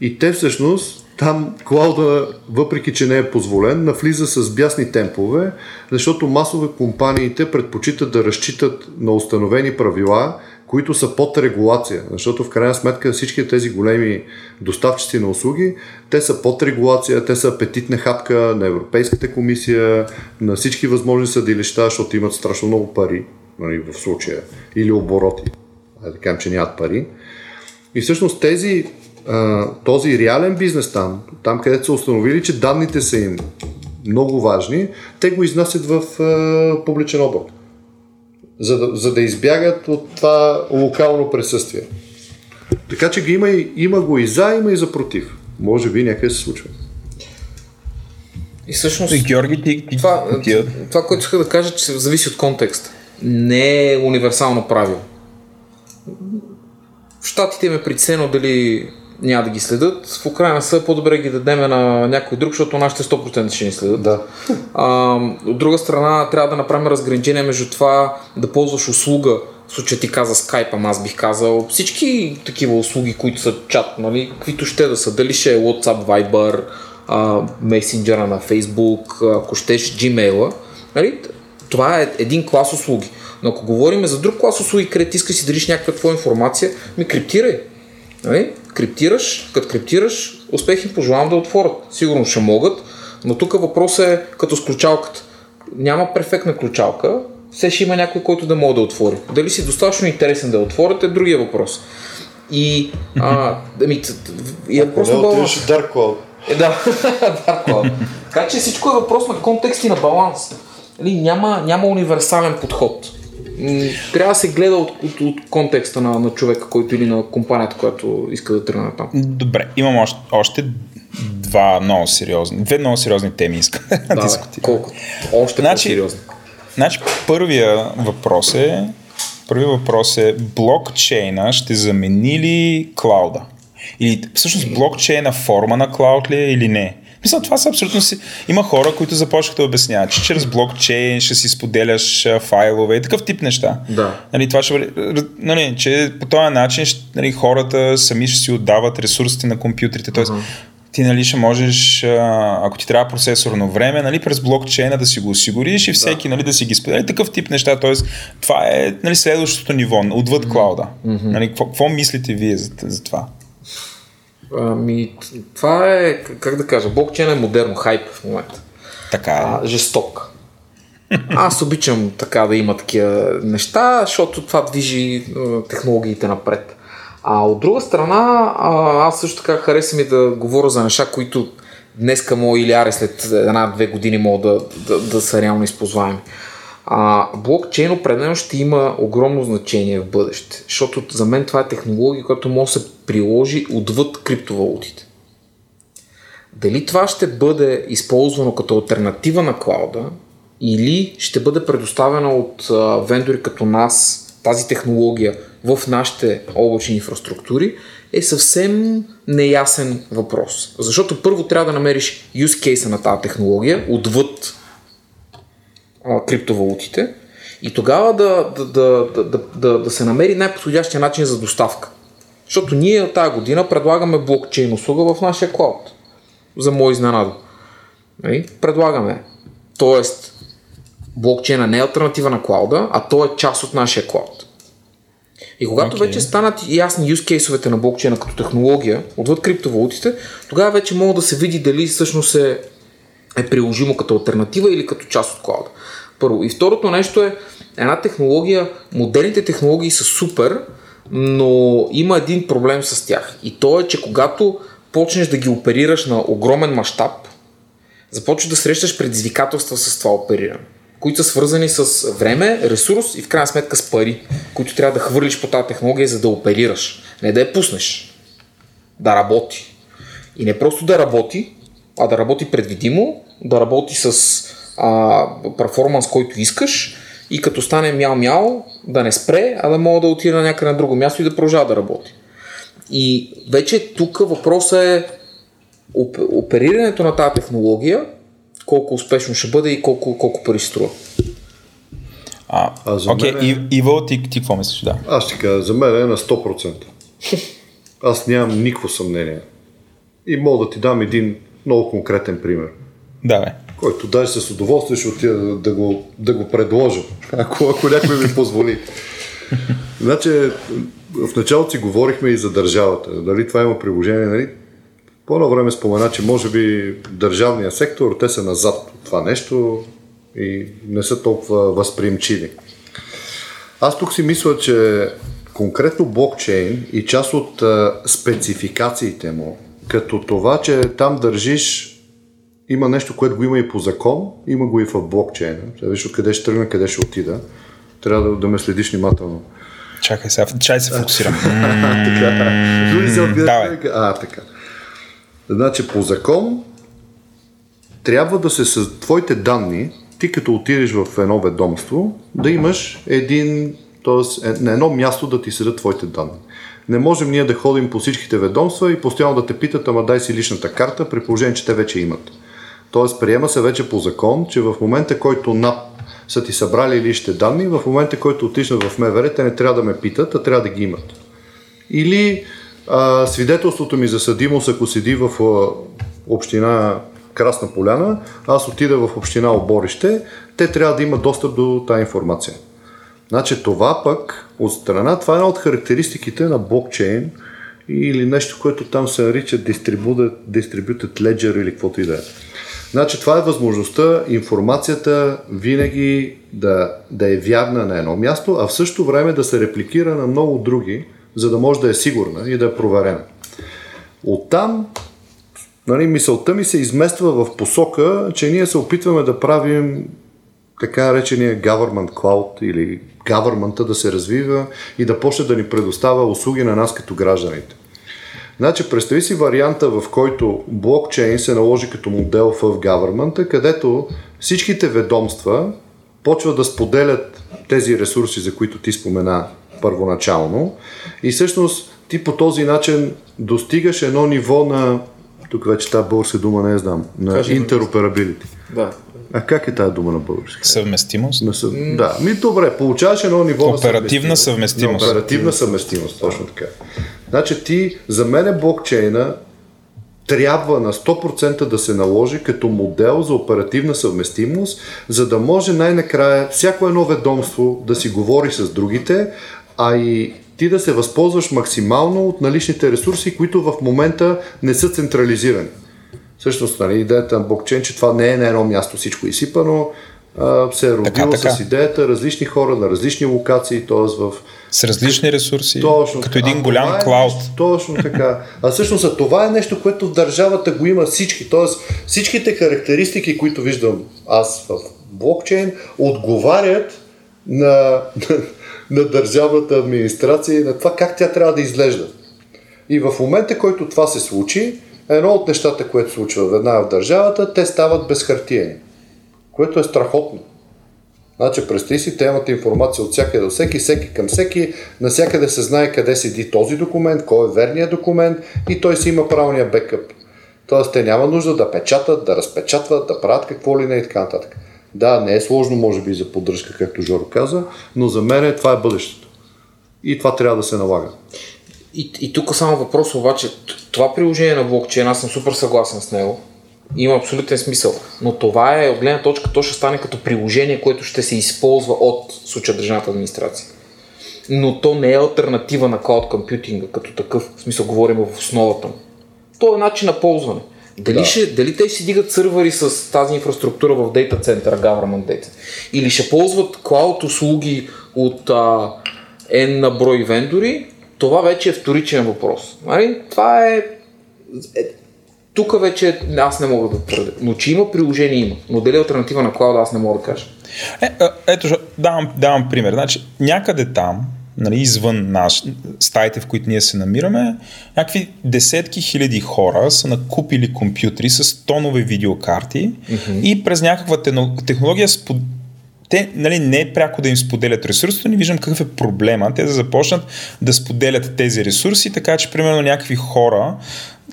И те всъщност там клауда, въпреки че не е позволен, навлиза с бясни темпове, защото масове компаниите предпочитат да разчитат на установени правила които са под регулация, защото в крайна сметка всички тези големи доставчици на услуги, те са под регулация, те са апетитна хапка на Европейската комисия, на всички възможни съдилища, защото имат страшно много пари нали, в случая, или обороти, да кажем, че нямат пари. И всъщност тези, този реален бизнес там, там където са установили, че данните са им много важни, те го изнасят в публичен облак за да, за да избягат от това локално присъствие. Така че ги има, и, има го и за, има и за против. Може би някъде се случва. И всъщност... И Георги, ти, ти, това, ти, това, което иска да кажа, че зависи от контекста. Не е универсално правило. В Штатите ме прицено дали няма да ги следят. В Украина са по-добре ги дадем на някой друг, защото нашите 100% ще ни следят. Да. А, от друга страна, трябва да направим разграничение между това да ползваш услуга, в случая ти каза Skype, ама аз бих казал всички такива услуги, които са чат, нали, каквито ще да са, дали ще е WhatsApp, Viber, а, месенджера на Facebook, ако щеш Gmail, нали, това е един клас услуги. Но ако говорим за друг клас услуги, където искаш си дариш някаква твоя информация, ми криптирай. Нали? Криптираш, като криптираш, успехи пожелавам да отворят. Сигурно ще могат, но тук въпросът е като с ключалката. Няма перфектна ключалка, все ще има някой, който да може да отвори. Дали си достатъчно интересен да отворят е другия въпрос. И, а, [laughs] ами, и е просто баланс. Dark Cloud. Е, да, [laughs] Dark Cloud. така че всичко е въпрос на контекст и на баланс. Нали, няма, няма универсален подход. Трябва да се гледа от, от, от контекста на, на човека, който или на компанията, която иска да тръгне там. Добре, имам още, още два много сериозни, две много сериозни теми искам [laughs] да, да дискутирам. Колко? Още значи, по-сериозни. Значи, първия въпрос е, първият въпрос е блокчейна ще замени ли клауда? Или всъщност блокчейна форма на клауд ли е или не? Мисля, това са абсолютно си... Има хора, които започнаха да обясняват, че чрез блокчейн ще си споделяш файлове и такъв тип неща. Да. Нали, това ще... нали, че по този начин нали, хората сами ще си отдават ресурсите на компютрите. Тоест, uh-huh ти нали, ще можеш, ако ти трябва процесорно време, нали, през блокчейна да си го осигуриш и всеки да, нали, да си ги сподели. Такъв тип неща. Тоест, това е нали, следващото ниво, отвъд mm-hmm. клауда. Mm-hmm. Нали, какво, какво мислите вие за, за това? Ами, това е, как да кажа, блокчейн е модерно, хайп в момента. Така е. А, жесток. Аз обичам така да има такива неща, защото това движи технологиите напред. А от друга страна, аз също така харесвам и да говоря за неща, които днеска мога или аре след една-две години могат да, да, да са реално използваеми. А, блокчейн определено ще има огромно значение в бъдеще, защото за мен това е технология, която може да се приложи отвъд криптовалутите. Дали това ще бъде използвано като альтернатива на клауда или ще бъде предоставена от вендори като нас тази технология в нашите облачни инфраструктури е съвсем неясен въпрос. Защото първо трябва да намериш use case на тази технология отвъд а, криптовалутите и тогава да, да, да, да, да, да се намери най-подходящия начин за доставка. Защото ние тази година предлагаме блокчейн услуга в нашия клауд. За мой изненада. Нали? Предлагаме. Тоест, блокчейна не е альтернатива на клауда, а то е част от нашия клауд. И когато okay. вече станат ясни use case на блокчейна като технология, отвъд криптовалутите, тогава вече мога да се види дали всъщност е, е приложимо като альтернатива или като част от клауда. Първо. И второто нещо е една технология, модерните технологии са супер, но има един проблем с тях. И то е, че когато почнеш да ги оперираш на огромен мащаб, започваш да срещаш предизвикателства с това опериране които са свързани с време, ресурс и в крайна сметка с пари, които трябва да хвърлиш по тази технология, за да оперираш. Не да я пуснеш. Да работи. И не просто да работи, а да работи предвидимо, да работи с а, перформанс, който искаш и като стане мяу-мяу, да не спре, а да мога да отида някъде на друго място и да продължава да работи. И вече тук въпросът е оперирането на тази технология колко успешно ще бъде и колко, колко пари струва. А, а за окей, мен... Иво, ти, ти какво мислиш? Да. Аз ще кажа, за мен е на 100%. Аз нямам никакво съмнение. И мога да ти дам един много конкретен пример. Да, бе. Който даже с удоволствие ще отида да, да, го, да го предложа, [laughs] ако, ако някой ми позволи. Значи, в началото си говорихме и за държавата. Дали това има приложение, нали? По едно време спомена, че може би държавния сектор, те са назад от това нещо и не са толкова възприемчиви. Аз тук си мисля, че конкретно блокчейн и част от а, спецификациите му, като това, че там държиш има нещо, което го има и по закон, има го и в блокчейна. Сега виж откъде ще тръгна, къде ще отида. Трябва да, да ме следиш внимателно. Чакай сега, чай се фокусирам. [laughs] така. Дори се А, така. Значи по закон трябва да се с твоите данни, ти като отидеш в едно ведомство, да имаш един, т.е. на едно място да ти седат твоите данни. Не можем ние да ходим по всичките ведомства и постоянно да те питат, ама дай си личната карта, при положение, че те вече имат. Тоест, приема се вече по закон, че в момента, който НАП са ти събрали личните данни, в момента, който отишнат в МВР, те не трябва да ме питат, а трябва да ги имат. Или а, свидетелството ми за съдимост, ако седи в а, община Красна Поляна, аз отида в община Оборище, те трябва да имат достъп до тази информация. Значи това пък от страна, това е една от характеристиките на блокчейн или нещо, което там се нарича Distributed, distributed Ledger или каквото и да е. Значи това е възможността информацията винаги да, да е вярна на едно място, а в същото време да се репликира на много други, за да може да е сигурна и да е проверена. Оттам нали, мисълта ми се измества в посока, че ние се опитваме да правим така наречения government cloud или government да се развива и да почне да ни предоставя услуги на нас като гражданите. Значи, представи си варианта, в който блокчейн се наложи като модел в government, където всичките ведомства почват да споделят тези ресурси, за които ти спомена първоначално. И всъщност ти по този начин достигаш едно ниво на тук вече тази българска дума не знам, на интероперабилити. Да. А как е тази дума на български? Съвместимост? На съв... Да, ми добре, получаваш едно ниво Оперативна на съвместимост. На оперативна съвместимост, точно така. Значи ти, за мен е блокчейна трябва на 100% да се наложи като модел за оперативна съвместимост, за да може най-накрая всяко едно ведомство да си говори с другите, а и ти да се възползваш максимално от наличните ресурси, които в момента не са централизирани. Всъщност, нали, идеята на блокчейн, че това не е на едно място всичко изсипано, се е родило така, така. с идеята различни хора на различни локации, т.е. в с различни ресурси, точно, като един голям е клауд. Точно така. А всъщност това е нещо, което в държавата го има всички. Тоест всичките характеристики, които виждам аз в блокчейн, отговарят на, на, на държавната администрация и на това как тя трябва да изглежда. И в момента, който това се случи, едно от нещата, което случва веднага в държавата, те стават безхартиени, което е страхотно. Значи, представи си, те имат информация от всякъде до всеки, всеки към всеки, насякъде се знае къде седи този документ, кой е верният документ и той си има правилния бекъп. Тоест, те няма нужда да печатат, да разпечатват, да правят какво ли не и така нататък. Да, не е сложно, може би, за поддръжка, както Жоро каза, но за мен това е бъдещето. И това трябва да се налага. И, и тук само въпрос обаче, това приложение на блокчейн, аз съм супер съгласен с него, има абсолютен смисъл. Но това е от гледна точка, то ще стане като приложение, което ще се използва от случая държавната администрация. Но то не е альтернатива на клауд компютинга като такъв. В смисъл говорим в основата му. То е начин на ползване. Дали, да. ще, дали те ще дигат сървъри с тази инфраструктура в дейта центъра, government data, или ще ползват клауд услуги от а, N на брой вендори, това вече е вторичен въпрос. Нали? Това е, е тук вече аз не мога да твърдя. Но че има приложение, има. Но дали е альтернатива на клауда, аз не мога да кажа. Е, ето, давам, давам пример. Значи, някъде там, нали, извън наш, стаите, в които ние се намираме, някакви десетки хиляди хора са накупили компютри с тонове видеокарти mm-hmm. и през някаква технология спод... те нали, не е пряко да им споделят ресурсите, не виждам какъв е проблема. Те да започнат да споделят тези ресурси, така че примерно някакви хора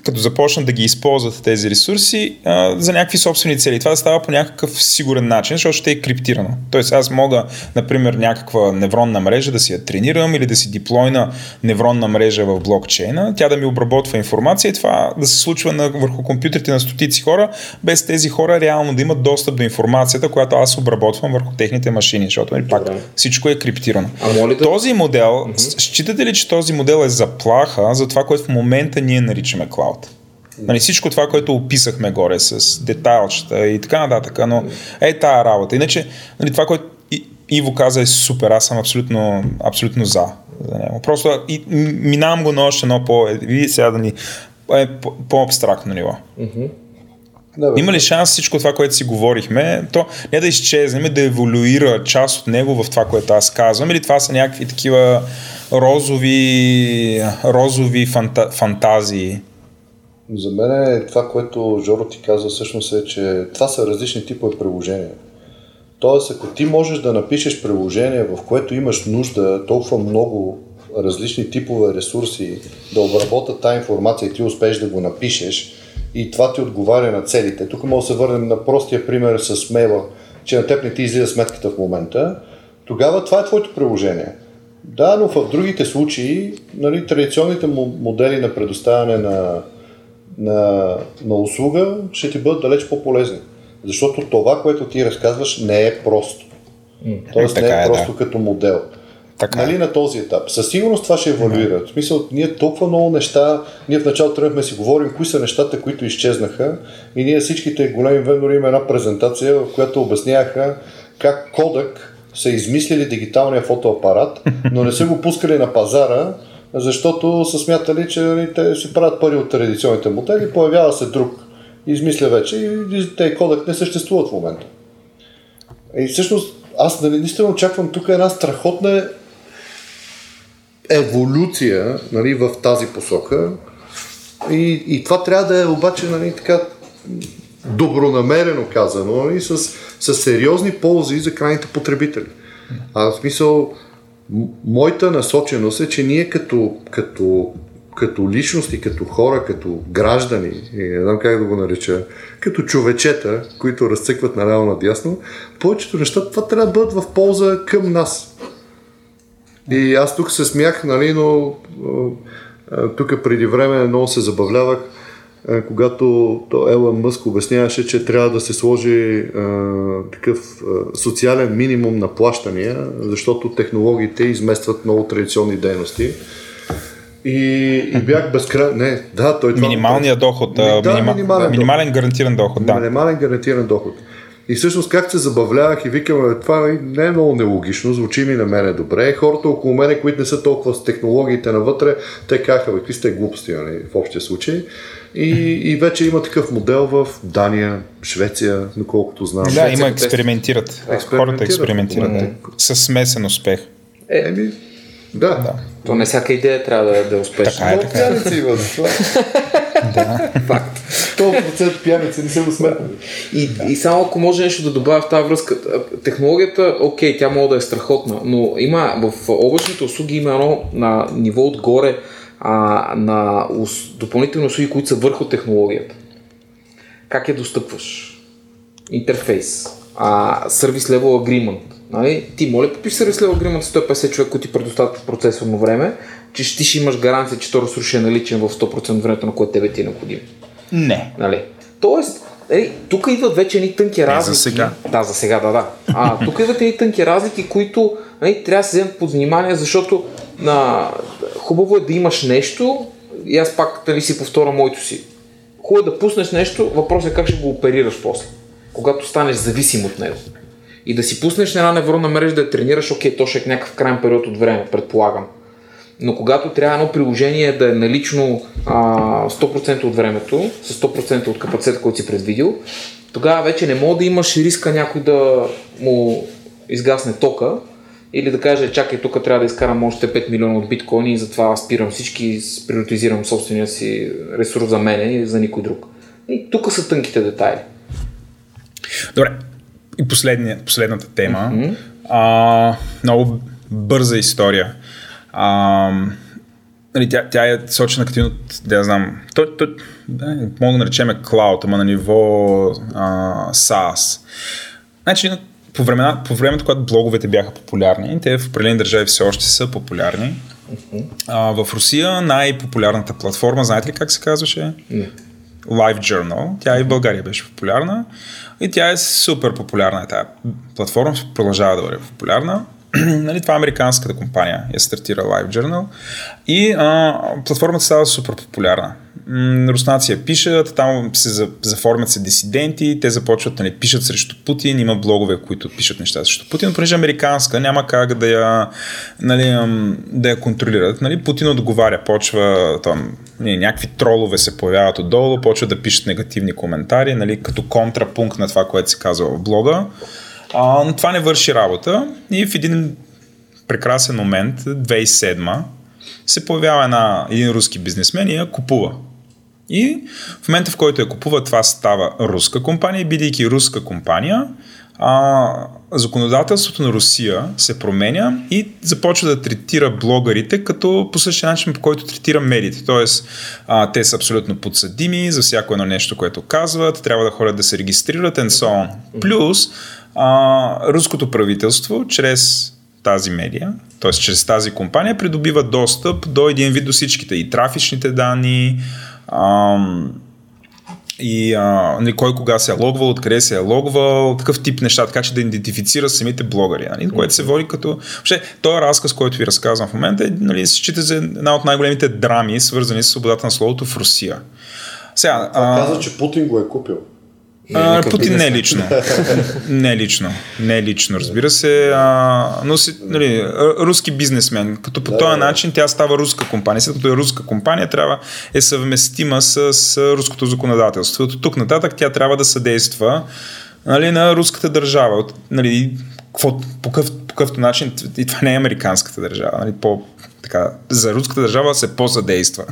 като започнат да ги използват тези ресурси а, за някакви собствени цели. Това да става по някакъв сигурен начин, защото ще е криптирано. Тоест аз мога, например, някаква невронна мрежа да си я тренирам или да си диплойна невронна мрежа в блокчейна, тя да ми обработва информация и това да се случва на, върху компютрите на стотици хора, без тези хора реално да имат достъп до информацията, която аз обработвам върху техните машини, защото нали, пак всичко е криптирано. А да... Този модел, mm-hmm. считате ли, че този модел е заплаха за това, което в момента ние наричаме клауд? Цялата. Нали, всичко това, което описахме горе с детайлчета и така нататък, но е тая работа. Иначе, нали, това, което Иво каза е супер, аз съм абсолютно, абсолютно за, за него. Просто и, минавам го на още едно по... Вие сега да ни... Е, по-абстрактно ниво. Mm-hmm. Да, Има ли шанс всичко това, което си говорихме, то не да изчезне, да еволюира част от него в това, което аз казвам, или това са някакви такива розови, розови фанта, фантазии? За мен е това, което Жоро ти каза всъщност е, че това са различни типове приложения. Тоест, ако ти можеш да напишеш приложение, в което имаш нужда толкова много различни типове ресурси да обработят тази информация и ти успееш да го напишеш и това ти отговаря на целите. Тук може да се върнем на простия пример с мейла, че на теб не ти излиза сметката в момента, тогава това е твоето приложение. Да, но в другите случаи нали, традиционните модели на предоставяне на на, на услуга ще ти бъдат далеч по-полезни. Защото това, което ти разказваш, не е просто. Тоест не е, е просто да. като модел. Така нали, е. на този етап. Със сигурност това ще еволюира. В смисъл, ние толкова много неща, ние в началото тръгнахме си говорим кои са нещата, които изчезнаха и ние всичките големи вендори има една презентация, в която обясняха как Кодък са измислили дигиталния фотоапарат, но не са го пускали на пазара, защото са смятали, че нали, те си правят пари от традиционните модели, появява се друг, измисля вече и те кодек не съществуват в момента. И всъщност аз нали, наистина очаквам тук една страхотна еволюция нали, в тази посока. И, и това трябва да е обаче нали, така добронамерено казано и с, с сериозни ползи за крайните потребители. А в смисъл, моята насоченост е, че ние като, като, като личности, като хора, като граждани, не знам как да го нареча, като човечета, които разцъкват наляво надясно, повечето неща това трябва да бъдат в полза към нас. И аз тук се смях, нали, но тук преди време много се забавлявах, когато то Елън Мъск обясняваше, че трябва да се сложи а, такъв а, социален минимум на плащания, защото технологиите изместват много традиционни дейности. И, и бях безкрай... Не, да, той това... Минималният доход. Да, минима... минимален, минимален гарантиран доход, да. Минимален гарантиран доход. И всъщност как се забавлявах и викам, това не е много нелогично, звучи ми на мене добре. Хората около мене, които не са толкова с технологиите навътре, те казаха, какви сте глупости нали, в общия случай. И, и вече има такъв модел в Дания, Швеция, доколкото знам. Да, има експериментират. експериментират. Хората експериментират. Mm-hmm. С смесен успех. Е, Еми, да. да. То не всяка идея трябва да, да е успешна. Така е, така е. има това. [laughs] да. Факт. 100% пияници не се го сметнали. И, и само ако може нещо да добавя в тази връзка. Технологията, окей, тя може да е страхотна, но има в облачните услуги има едно на ниво отгоре а, на ус, допълнителни услуги, които са върху технологията. Как я достъпваш? Интерфейс. А, service level agreement. Нали? Ти моля подпиши Service Level Agreement 150 човек, които ти предоставят процесорно време, че ти ще имаш гаранция, че то ресурс е наличен в 100% от времето, на което тебе ти е необходимо. Не. Нали? Тоест, Ей, тук идват вече едни тънки разлики. за сега. Да, за сега, да, да. А, тук идват едни тънки разлики, които нали, трябва да се вземат под внимание, защото на... хубаво е да имаш нещо, и аз пак нали, си повторя моето си. Хубаво е да пуснеш нещо, въпросът е как ще го оперираш после, когато станеш зависим от него. И да си пуснеш на една невронна мрежа да я тренираш, окей, то ще е някакъв крайен период от време, предполагам. Но когато трябва едно приложение да е налично а, 100% от времето, с 100% от капацитета, който си предвидил, тогава вече не мога да имаш риска някой да му изгасне тока или да каже, чакай, тук трябва да изкарам още 5 милиона от биткоини и затова спирам всички и приоритизирам собствения си ресурс за мене и за никой друг. И тук са тънките детайли. Добре, и последния, последната тема. Mm-hmm. А, много бърза история. А, нали, тя, тя е сочена като един от, да знам, то, то, да, мога да наречем клауд, ама на ниво а, SaaS. Значи, по, времена, по времето, когато блоговете бяха популярни, те в определени държави все още са популярни. Uh-huh. А, в Русия най-популярната платформа, знаете ли как се казваше? Не. Live Journal. Тя и в България беше популярна. И тя е супер популярна. Тая платформа продължава да бъде популярна. [clears throat] нали, това е американската компания е стартира LiveJournal и а, платформата става супер популярна. Руснаци я пишат, там се заформят се дисиденти, те започват, нали, пишат срещу Путин, има блогове, които пишат неща срещу Путин, понеже е американска, няма как да я, нали, да я контролират. Нали, Путин отговаря, почва там, някакви тролове се появяват отдолу, почват да пишат негативни коментари, нали, като контрапункт на това, което се казва в блога. А, но това не върши работа и в един прекрасен момент, 2007 се появява една, един руски бизнесмен и я купува. И в момента, в който я купува, това става руска компания, бидейки руска компания, а, законодателството на Русия се променя и започва да третира блогърите като по същия начин, по който третира медиите. Тоест, а, те са абсолютно подсъдими за всяко едно нещо, което казват, трябва да ходят да се регистрират and so on. Плюс, а, руското правителство, чрез тази медия, т.е. чрез тази компания, придобива достъп до един вид до всичките и трафичните данни, а, и а, нали, кой кога се е логвал, откъде се е логвал, такъв тип неща, така че да идентифицира самите блогъри, нали, което се води като... Въобще, този разказ, който ви разказвам в момента, е, нали, се счита за една от най-големите драми, свързани с свободата на словото в Русия. Сега, а... Каза, че Путин го е купил. А, Путин не е лично. [laughs] не е лично. Не е лично, разбира се. А, но си, нали, руски бизнесмен. Като по да, този да. начин тя става руска компания. След като е руска компания, трябва е съвместима с, с руското законодателство. От тук нататък тя трябва да съдейства нали, на руската държава. От, нали, какво, по, какъв, по какъв начин, и това не е американската държава, нали, по, така, за руската държава се по-задейства.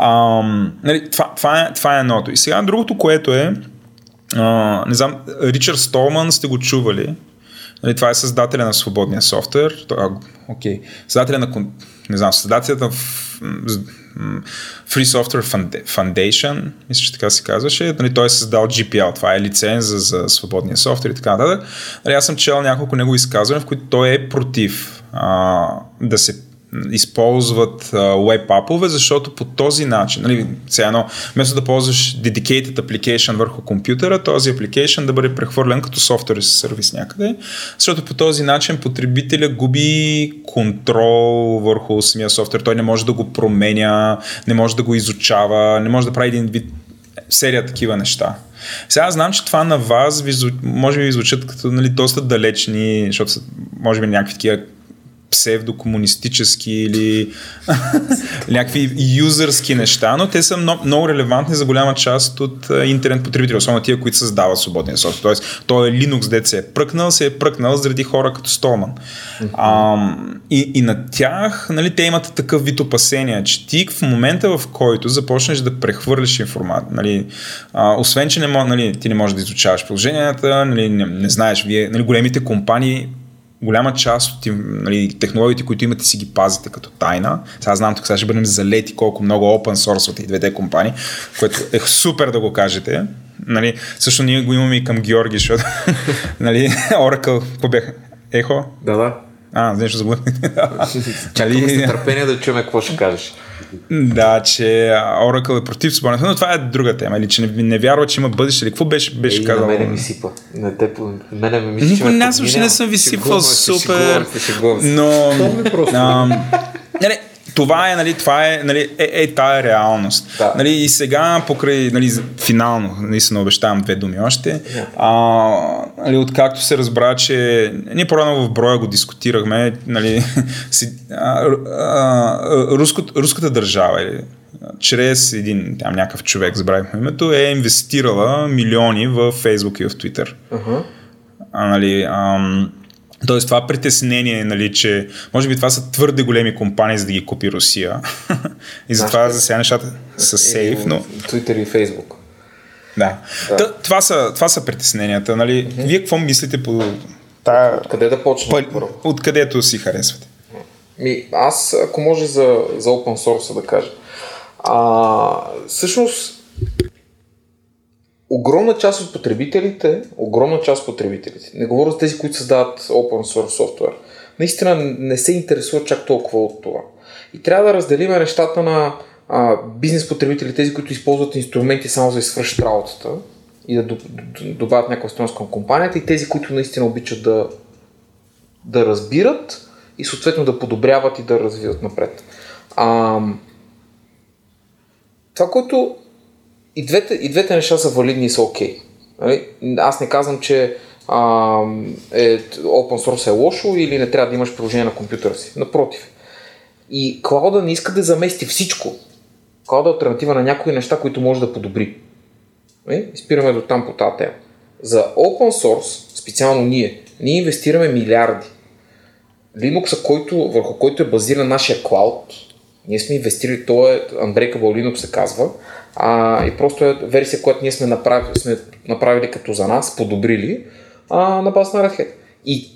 um, [laughs] нали, това, това, е, това е едното. И сега другото, което е, не знам, Ричард Столман сте го чували, нали, това е създателя на свободния софтуер, окей, okay. създателя на, не знам, създателят на Free Software Foundation, мисля, че така се казваше. Нали, той е създал GPL, това е лиценза за свободния софтуер и така нататък. Нали, аз съм чел няколко негови изказвания, в които той е против а, да се използват веб апове, защото по този начин, нали, сега едно, вместо да ползваш dedicated application върху компютъра, този application да бъде прехвърлен като софтуер сервис някъде, защото по този начин потребителя губи контрол върху самия софтуер. Той не може да го променя, не може да го изучава, не може да прави един вид серия такива неща. Сега знам, че това на вас може би ви звучат като нали, доста далечни, защото са, може би някакви такива псевдокомунистически или [laughs] някакви юзърски неща, но те са много, много релевантни за голяма част от интернет потребители, особено тия, които създават свободния софтуер. Тоест, той е Linux, дет се е пръкнал, се е пръкнал заради хора като Столман. Mm-hmm. А, и, и на тях, нали, те имат такъв вид опасения, че ти в момента, в който започнеш да прехвърляш информация, нали, а, освен, че не, нали, ти не можеш да изучаваш приложенията, нали, не, не знаеш, вие, нали, големите компании голяма част от нали, технологиите, които имате, си ги пазите като тайна. Сега знам, тук сега ще бъдем залети колко много open source и двете компании, което е супер да го кажете. Нали, също ние го имаме и към Георги, защото [laughs] нали, Oracle, бяха? Ехо? Да, да. А, нещо забудих. [laughs] Чакаме с търпение да чуем какво ще кажеш. Да, че Oracle е против свободната, но това е друга тема. Или че не, не вярва, че има бъдеще. Или какво беше, беше казал? На мене ми сипа. На теб, мене ми мисли, че ме Аз въобще не съм ви сипал супер. Но... Не, това е, нали, това е, нали, е, е тая реалност. Да. Нали, и сега, покрай, нали, финално, наистина обещавам две думи още, а, нали, откакто се разбра, че ние по-рано в броя го дискутирахме, нали, [laughs] си, а, а, руско, руската държава, или, чрез един там някакъв човек, забравихме името, е инвестирала милиони в Фейсбук и в Твитър. Uh-huh. А, нали, ам, Тоест това притеснение, нали, че може би това са твърде големи компании, за да ги купи Русия. [laughs] и затова за сега нещата са сейф, но... Twitter и Facebook. Да. да. Т- това, са, това са притесненията. Нали? Mm-hmm. Вие какво мислите по тая... Откъде да почнем? Пъл... Откъдето си харесвате? Ми, аз, ако може за, за open source да кажа. А, всъщност, огромна част от потребителите, огромна част от потребителите, не говоря за тези, които създават open source софтуер, наистина не се интересуват чак толкова от това. И трябва да разделим нещата на а, бизнес потребители, тези, които използват инструменти само за да работата и да добавят някаква стоеност към компанията и тези, които наистина обичат да, да разбират и съответно да подобряват и да развиват напред. А, това, което и двете, и двете неща са валидни и са окей. Okay. Аз не казвам, че а, е, open source е лошо или не трябва да имаш приложение на компютъра си. Напротив. И клауда не иска да замести всичко. Клауда е альтернатива на някои неща, които може да подобри. И спираме до там по тази тема. За open source, специално ние, ние инвестираме милиарди. Linux, който, върху който е базиран нашия клауд, ние сме инвестирали, то е Unbreakable Linux се казва, а, и просто е версия, която ние сме направили, сме направили като за нас, подобрили а, на база на Red Hat. И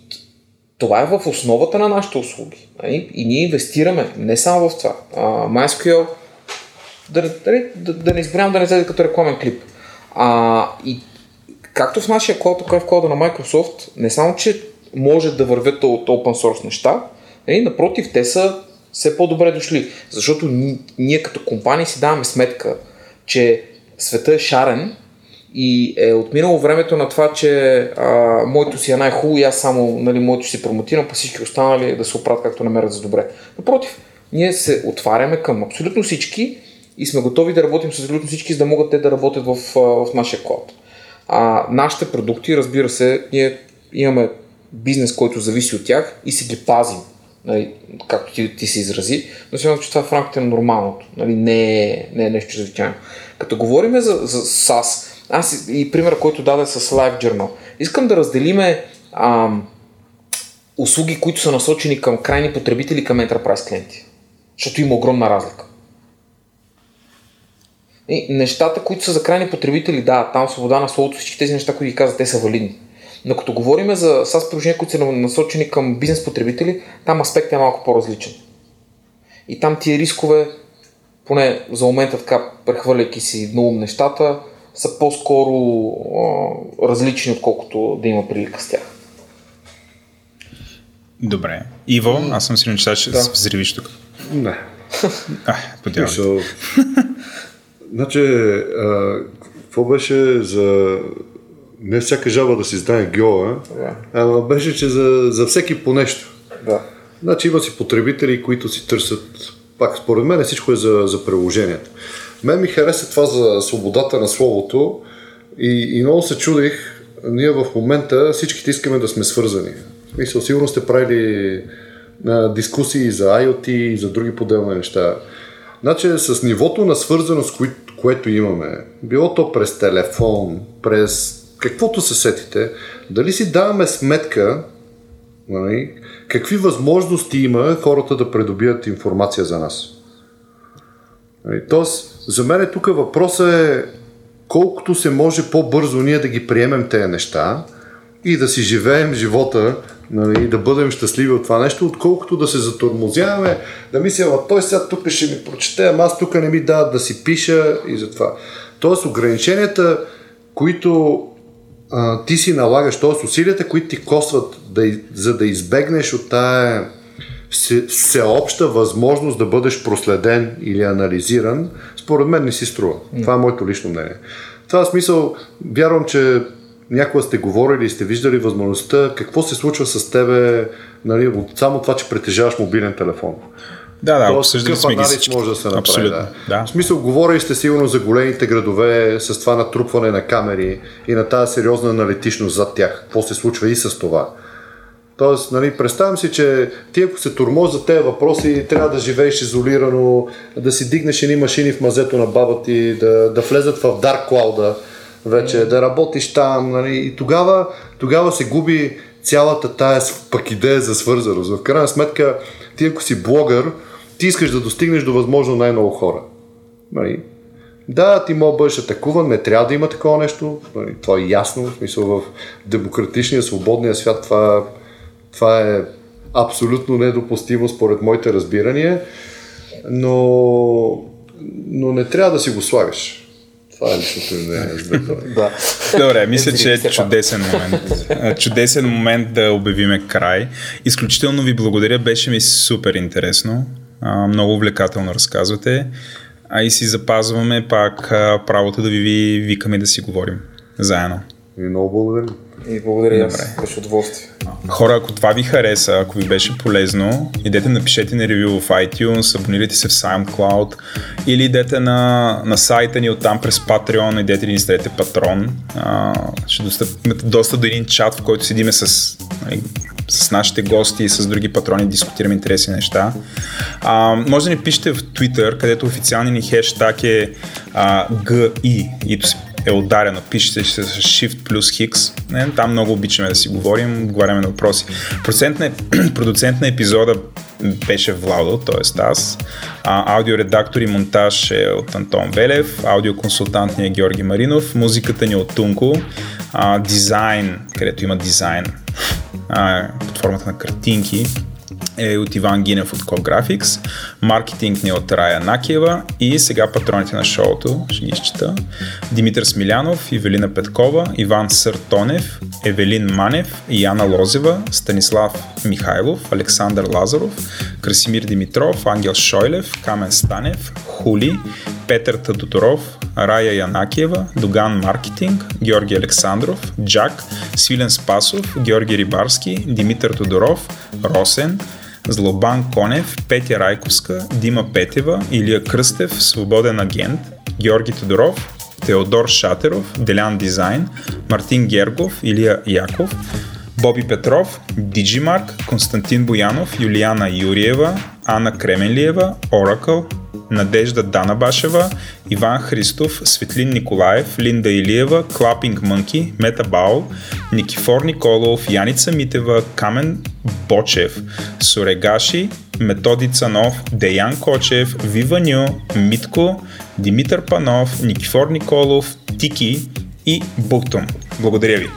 това е в основата на нашите услуги. Нали? И ние инвестираме не само в това. А, MySQL, да, да, да, да не изброявам да не излезе като рекламен клип. А, и както в нашия код, така и в кода на Microsoft, не само, че може да вървят от open source неща, нали? напротив, те са все по-добре дошли. Защото ние като компания си даваме сметка, че света е шарен и е отминало времето на това, че а, моето си е най-хубаво и аз само нали, моето си промотирам, па всички останали да се оправят както намерят за добре. Напротив, ние се отваряме към абсолютно всички и сме готови да работим с абсолютно всички, за да могат те да работят в, в нашия клад. А, нашите продукти, разбира се, ние имаме бизнес, който зависи от тях и се ги пазим нали, както ти, ти се изрази, но смятам, че това в рамките на нормалното. Нали, не, е, не е нещо чрезвичайно. Като говорим за, за SaaS, аз и пример, който даде с Live Journal. Искам да разделиме ам, услуги, които са насочени към крайни потребители, към enterprise клиенти. Защото има огромна разлика. И нещата, които са за крайни потребители, да, там свобода на словото, всички тези неща, които ги казват, те са валидни. Но като говорим за SaaS приложения, които са насочени към бизнес потребители, там аспектът е малко по-различен. И там тия рискове, поне за момента така, прехвърляйки си много нещата, са по-скоро а, различни, отколкото да има прилика с тях. Добре. Иво, аз съм сигурен, че ще да. взривиш тук. Не. [laughs] А, подявам. Значи, а, какво беше за... Не всяка жаба да си знае геола, да. ама беше, че за, за всеки по нещо. Да. Значи има си потребители, които си търсят, пак според мен всичко е за, за приложението. Мен ми хареса това за свободата на словото и, и много се чудих, ние в момента всичките искаме да сме свързани. Мисля, сигурно сте правили а, дискусии за IoT и за други поделни неща. Значи с нивото на свързаност, кое, което имаме, било то през телефон, през каквото се сетите, дали си даваме сметка нали, какви възможности има хората да придобият информация за нас. Нали, тоест, за мен тук въпросът е колкото се може по-бързо ние да ги приемем тези неща и да си живеем живота нали, да бъдем щастливи от това нещо, отколкото да се затормозяваме, да мисля, той сега тук ще ми прочете, ама аз тук не ми дадат да си пиша и затова. Тоест ограниченията, които а, ти си налагаш, т.е. усилията, които ти костват, да, за да избегнеш от тая всеобща възможност да бъдеш проследен или анализиран, според мен не си струва. Това е моето лично мнение. В това смисъл, вярвам, че някога сте говорили и сте виждали възможността, какво се случва с тебе, нали, от само това, че притежаваш мобилен телефон. Да, да, обсъждали сме ги всички. може да се направи. Абсолютно, да. да. В смисъл, говорили сте сигурно за големите градове с това натрупване на камери и на тази сериозна аналитичност зад тях. Какво се случва и с това. Тоест, нали, представям си, че ти ако се турмоз за тези въпроси, трябва да живееш изолирано, да си дигнеш едни машини в мазето на баба ти, да, да влезат в Dark Cloud, вече, да работиш там. Нали, и тогава, тогава се губи цялата тая пък идея за свързаност. В крайна сметка, ти ако си блогър, ти искаш да достигнеш до възможно най-много хора. Нали, да, ти мога да бъдеш атакуван, не трябва да има такова нещо. Нали, това е ясно. В смисъл в демократичния, свободния свят това това е абсолютно недопустимо според моите разбирания, но, но не трябва да си го слагаш. Това е личното ми да. Добре, мисля, че е чудесен момент. Чудесен момент да обявиме край. Изключително ви благодаря, беше ми супер интересно. Много увлекателно разказвате. А и си запазваме пак правото да ви викаме да си говорим заедно. И много благодаря. И благодаря аз. Беше удоволствие. Хора, ако това ви хареса, ако ви беше полезно, идете напишете на ревю в iTunes, абонирайте се в SoundCloud или идете на, на сайта ни оттам през Patreon, идете да ни ставете патрон. А, ще имате доста до един чат, в който седиме с, нали, с нашите гости и с други патрони, дискутираме интересни неща. А, може да ни пишете в Twitter, където официалният ни хештаг е GI, и е ударено. Пишете се с Shift плюс. Не, там много обичаме да си говорим, отговаряме на въпроси. Процент на, [clears throat] продуцент на епизода беше Владо, т.е. аз. А, аудиоредактор и монтаж е от Антон Велев, аудиоконсултант ни е Георги Маринов, музиката ни е от Тунко, а, дизайн, където има дизайн а, под формата на картинки, е от Иван Гинев от Graphics, маркетинг ни е от Рая Накиева и сега патроните на шоуто, ще ги изчета. Димитър Смилянов, Ивелина Петкова, Иван Съртонев, Евелин Манев, Яна Лозева, Станислав Михайлов, Александър Лазаров, Красимир Димитров, Ангел Шойлев, Камен Станев, Хули, Петър Тадоторов, Рая Янакиева, Доган Маркетинг, Георги Александров, Джак, Свилен Спасов, Георги Рибарски, Димитър Тодоров, Росен, Злобан Конев, Петя Райковска, Дима Петева, Илия Кръстев, Свободен агент, Георги Тодоров, Теодор Шатеров, Делян Дизайн, Мартин Гергов, Илия Яков, Боби Петров, Диджимарк, Константин Боянов, Юлиана Юриева, Анна Кременлиева, Оракъл, Надежда Дана Башева, Иван Христов, Светлин Николаев, Линда Илиева, Клапинг Мънки, Мета Баул, Никифор Николов, Яница Митева, Камен Бочев, Сорегаши, Методи Цанов, Деян Кочев, Вива Ню, Митко, Димитър Панов, Никифор Николов, Тики и Буктум. Благодаря ви!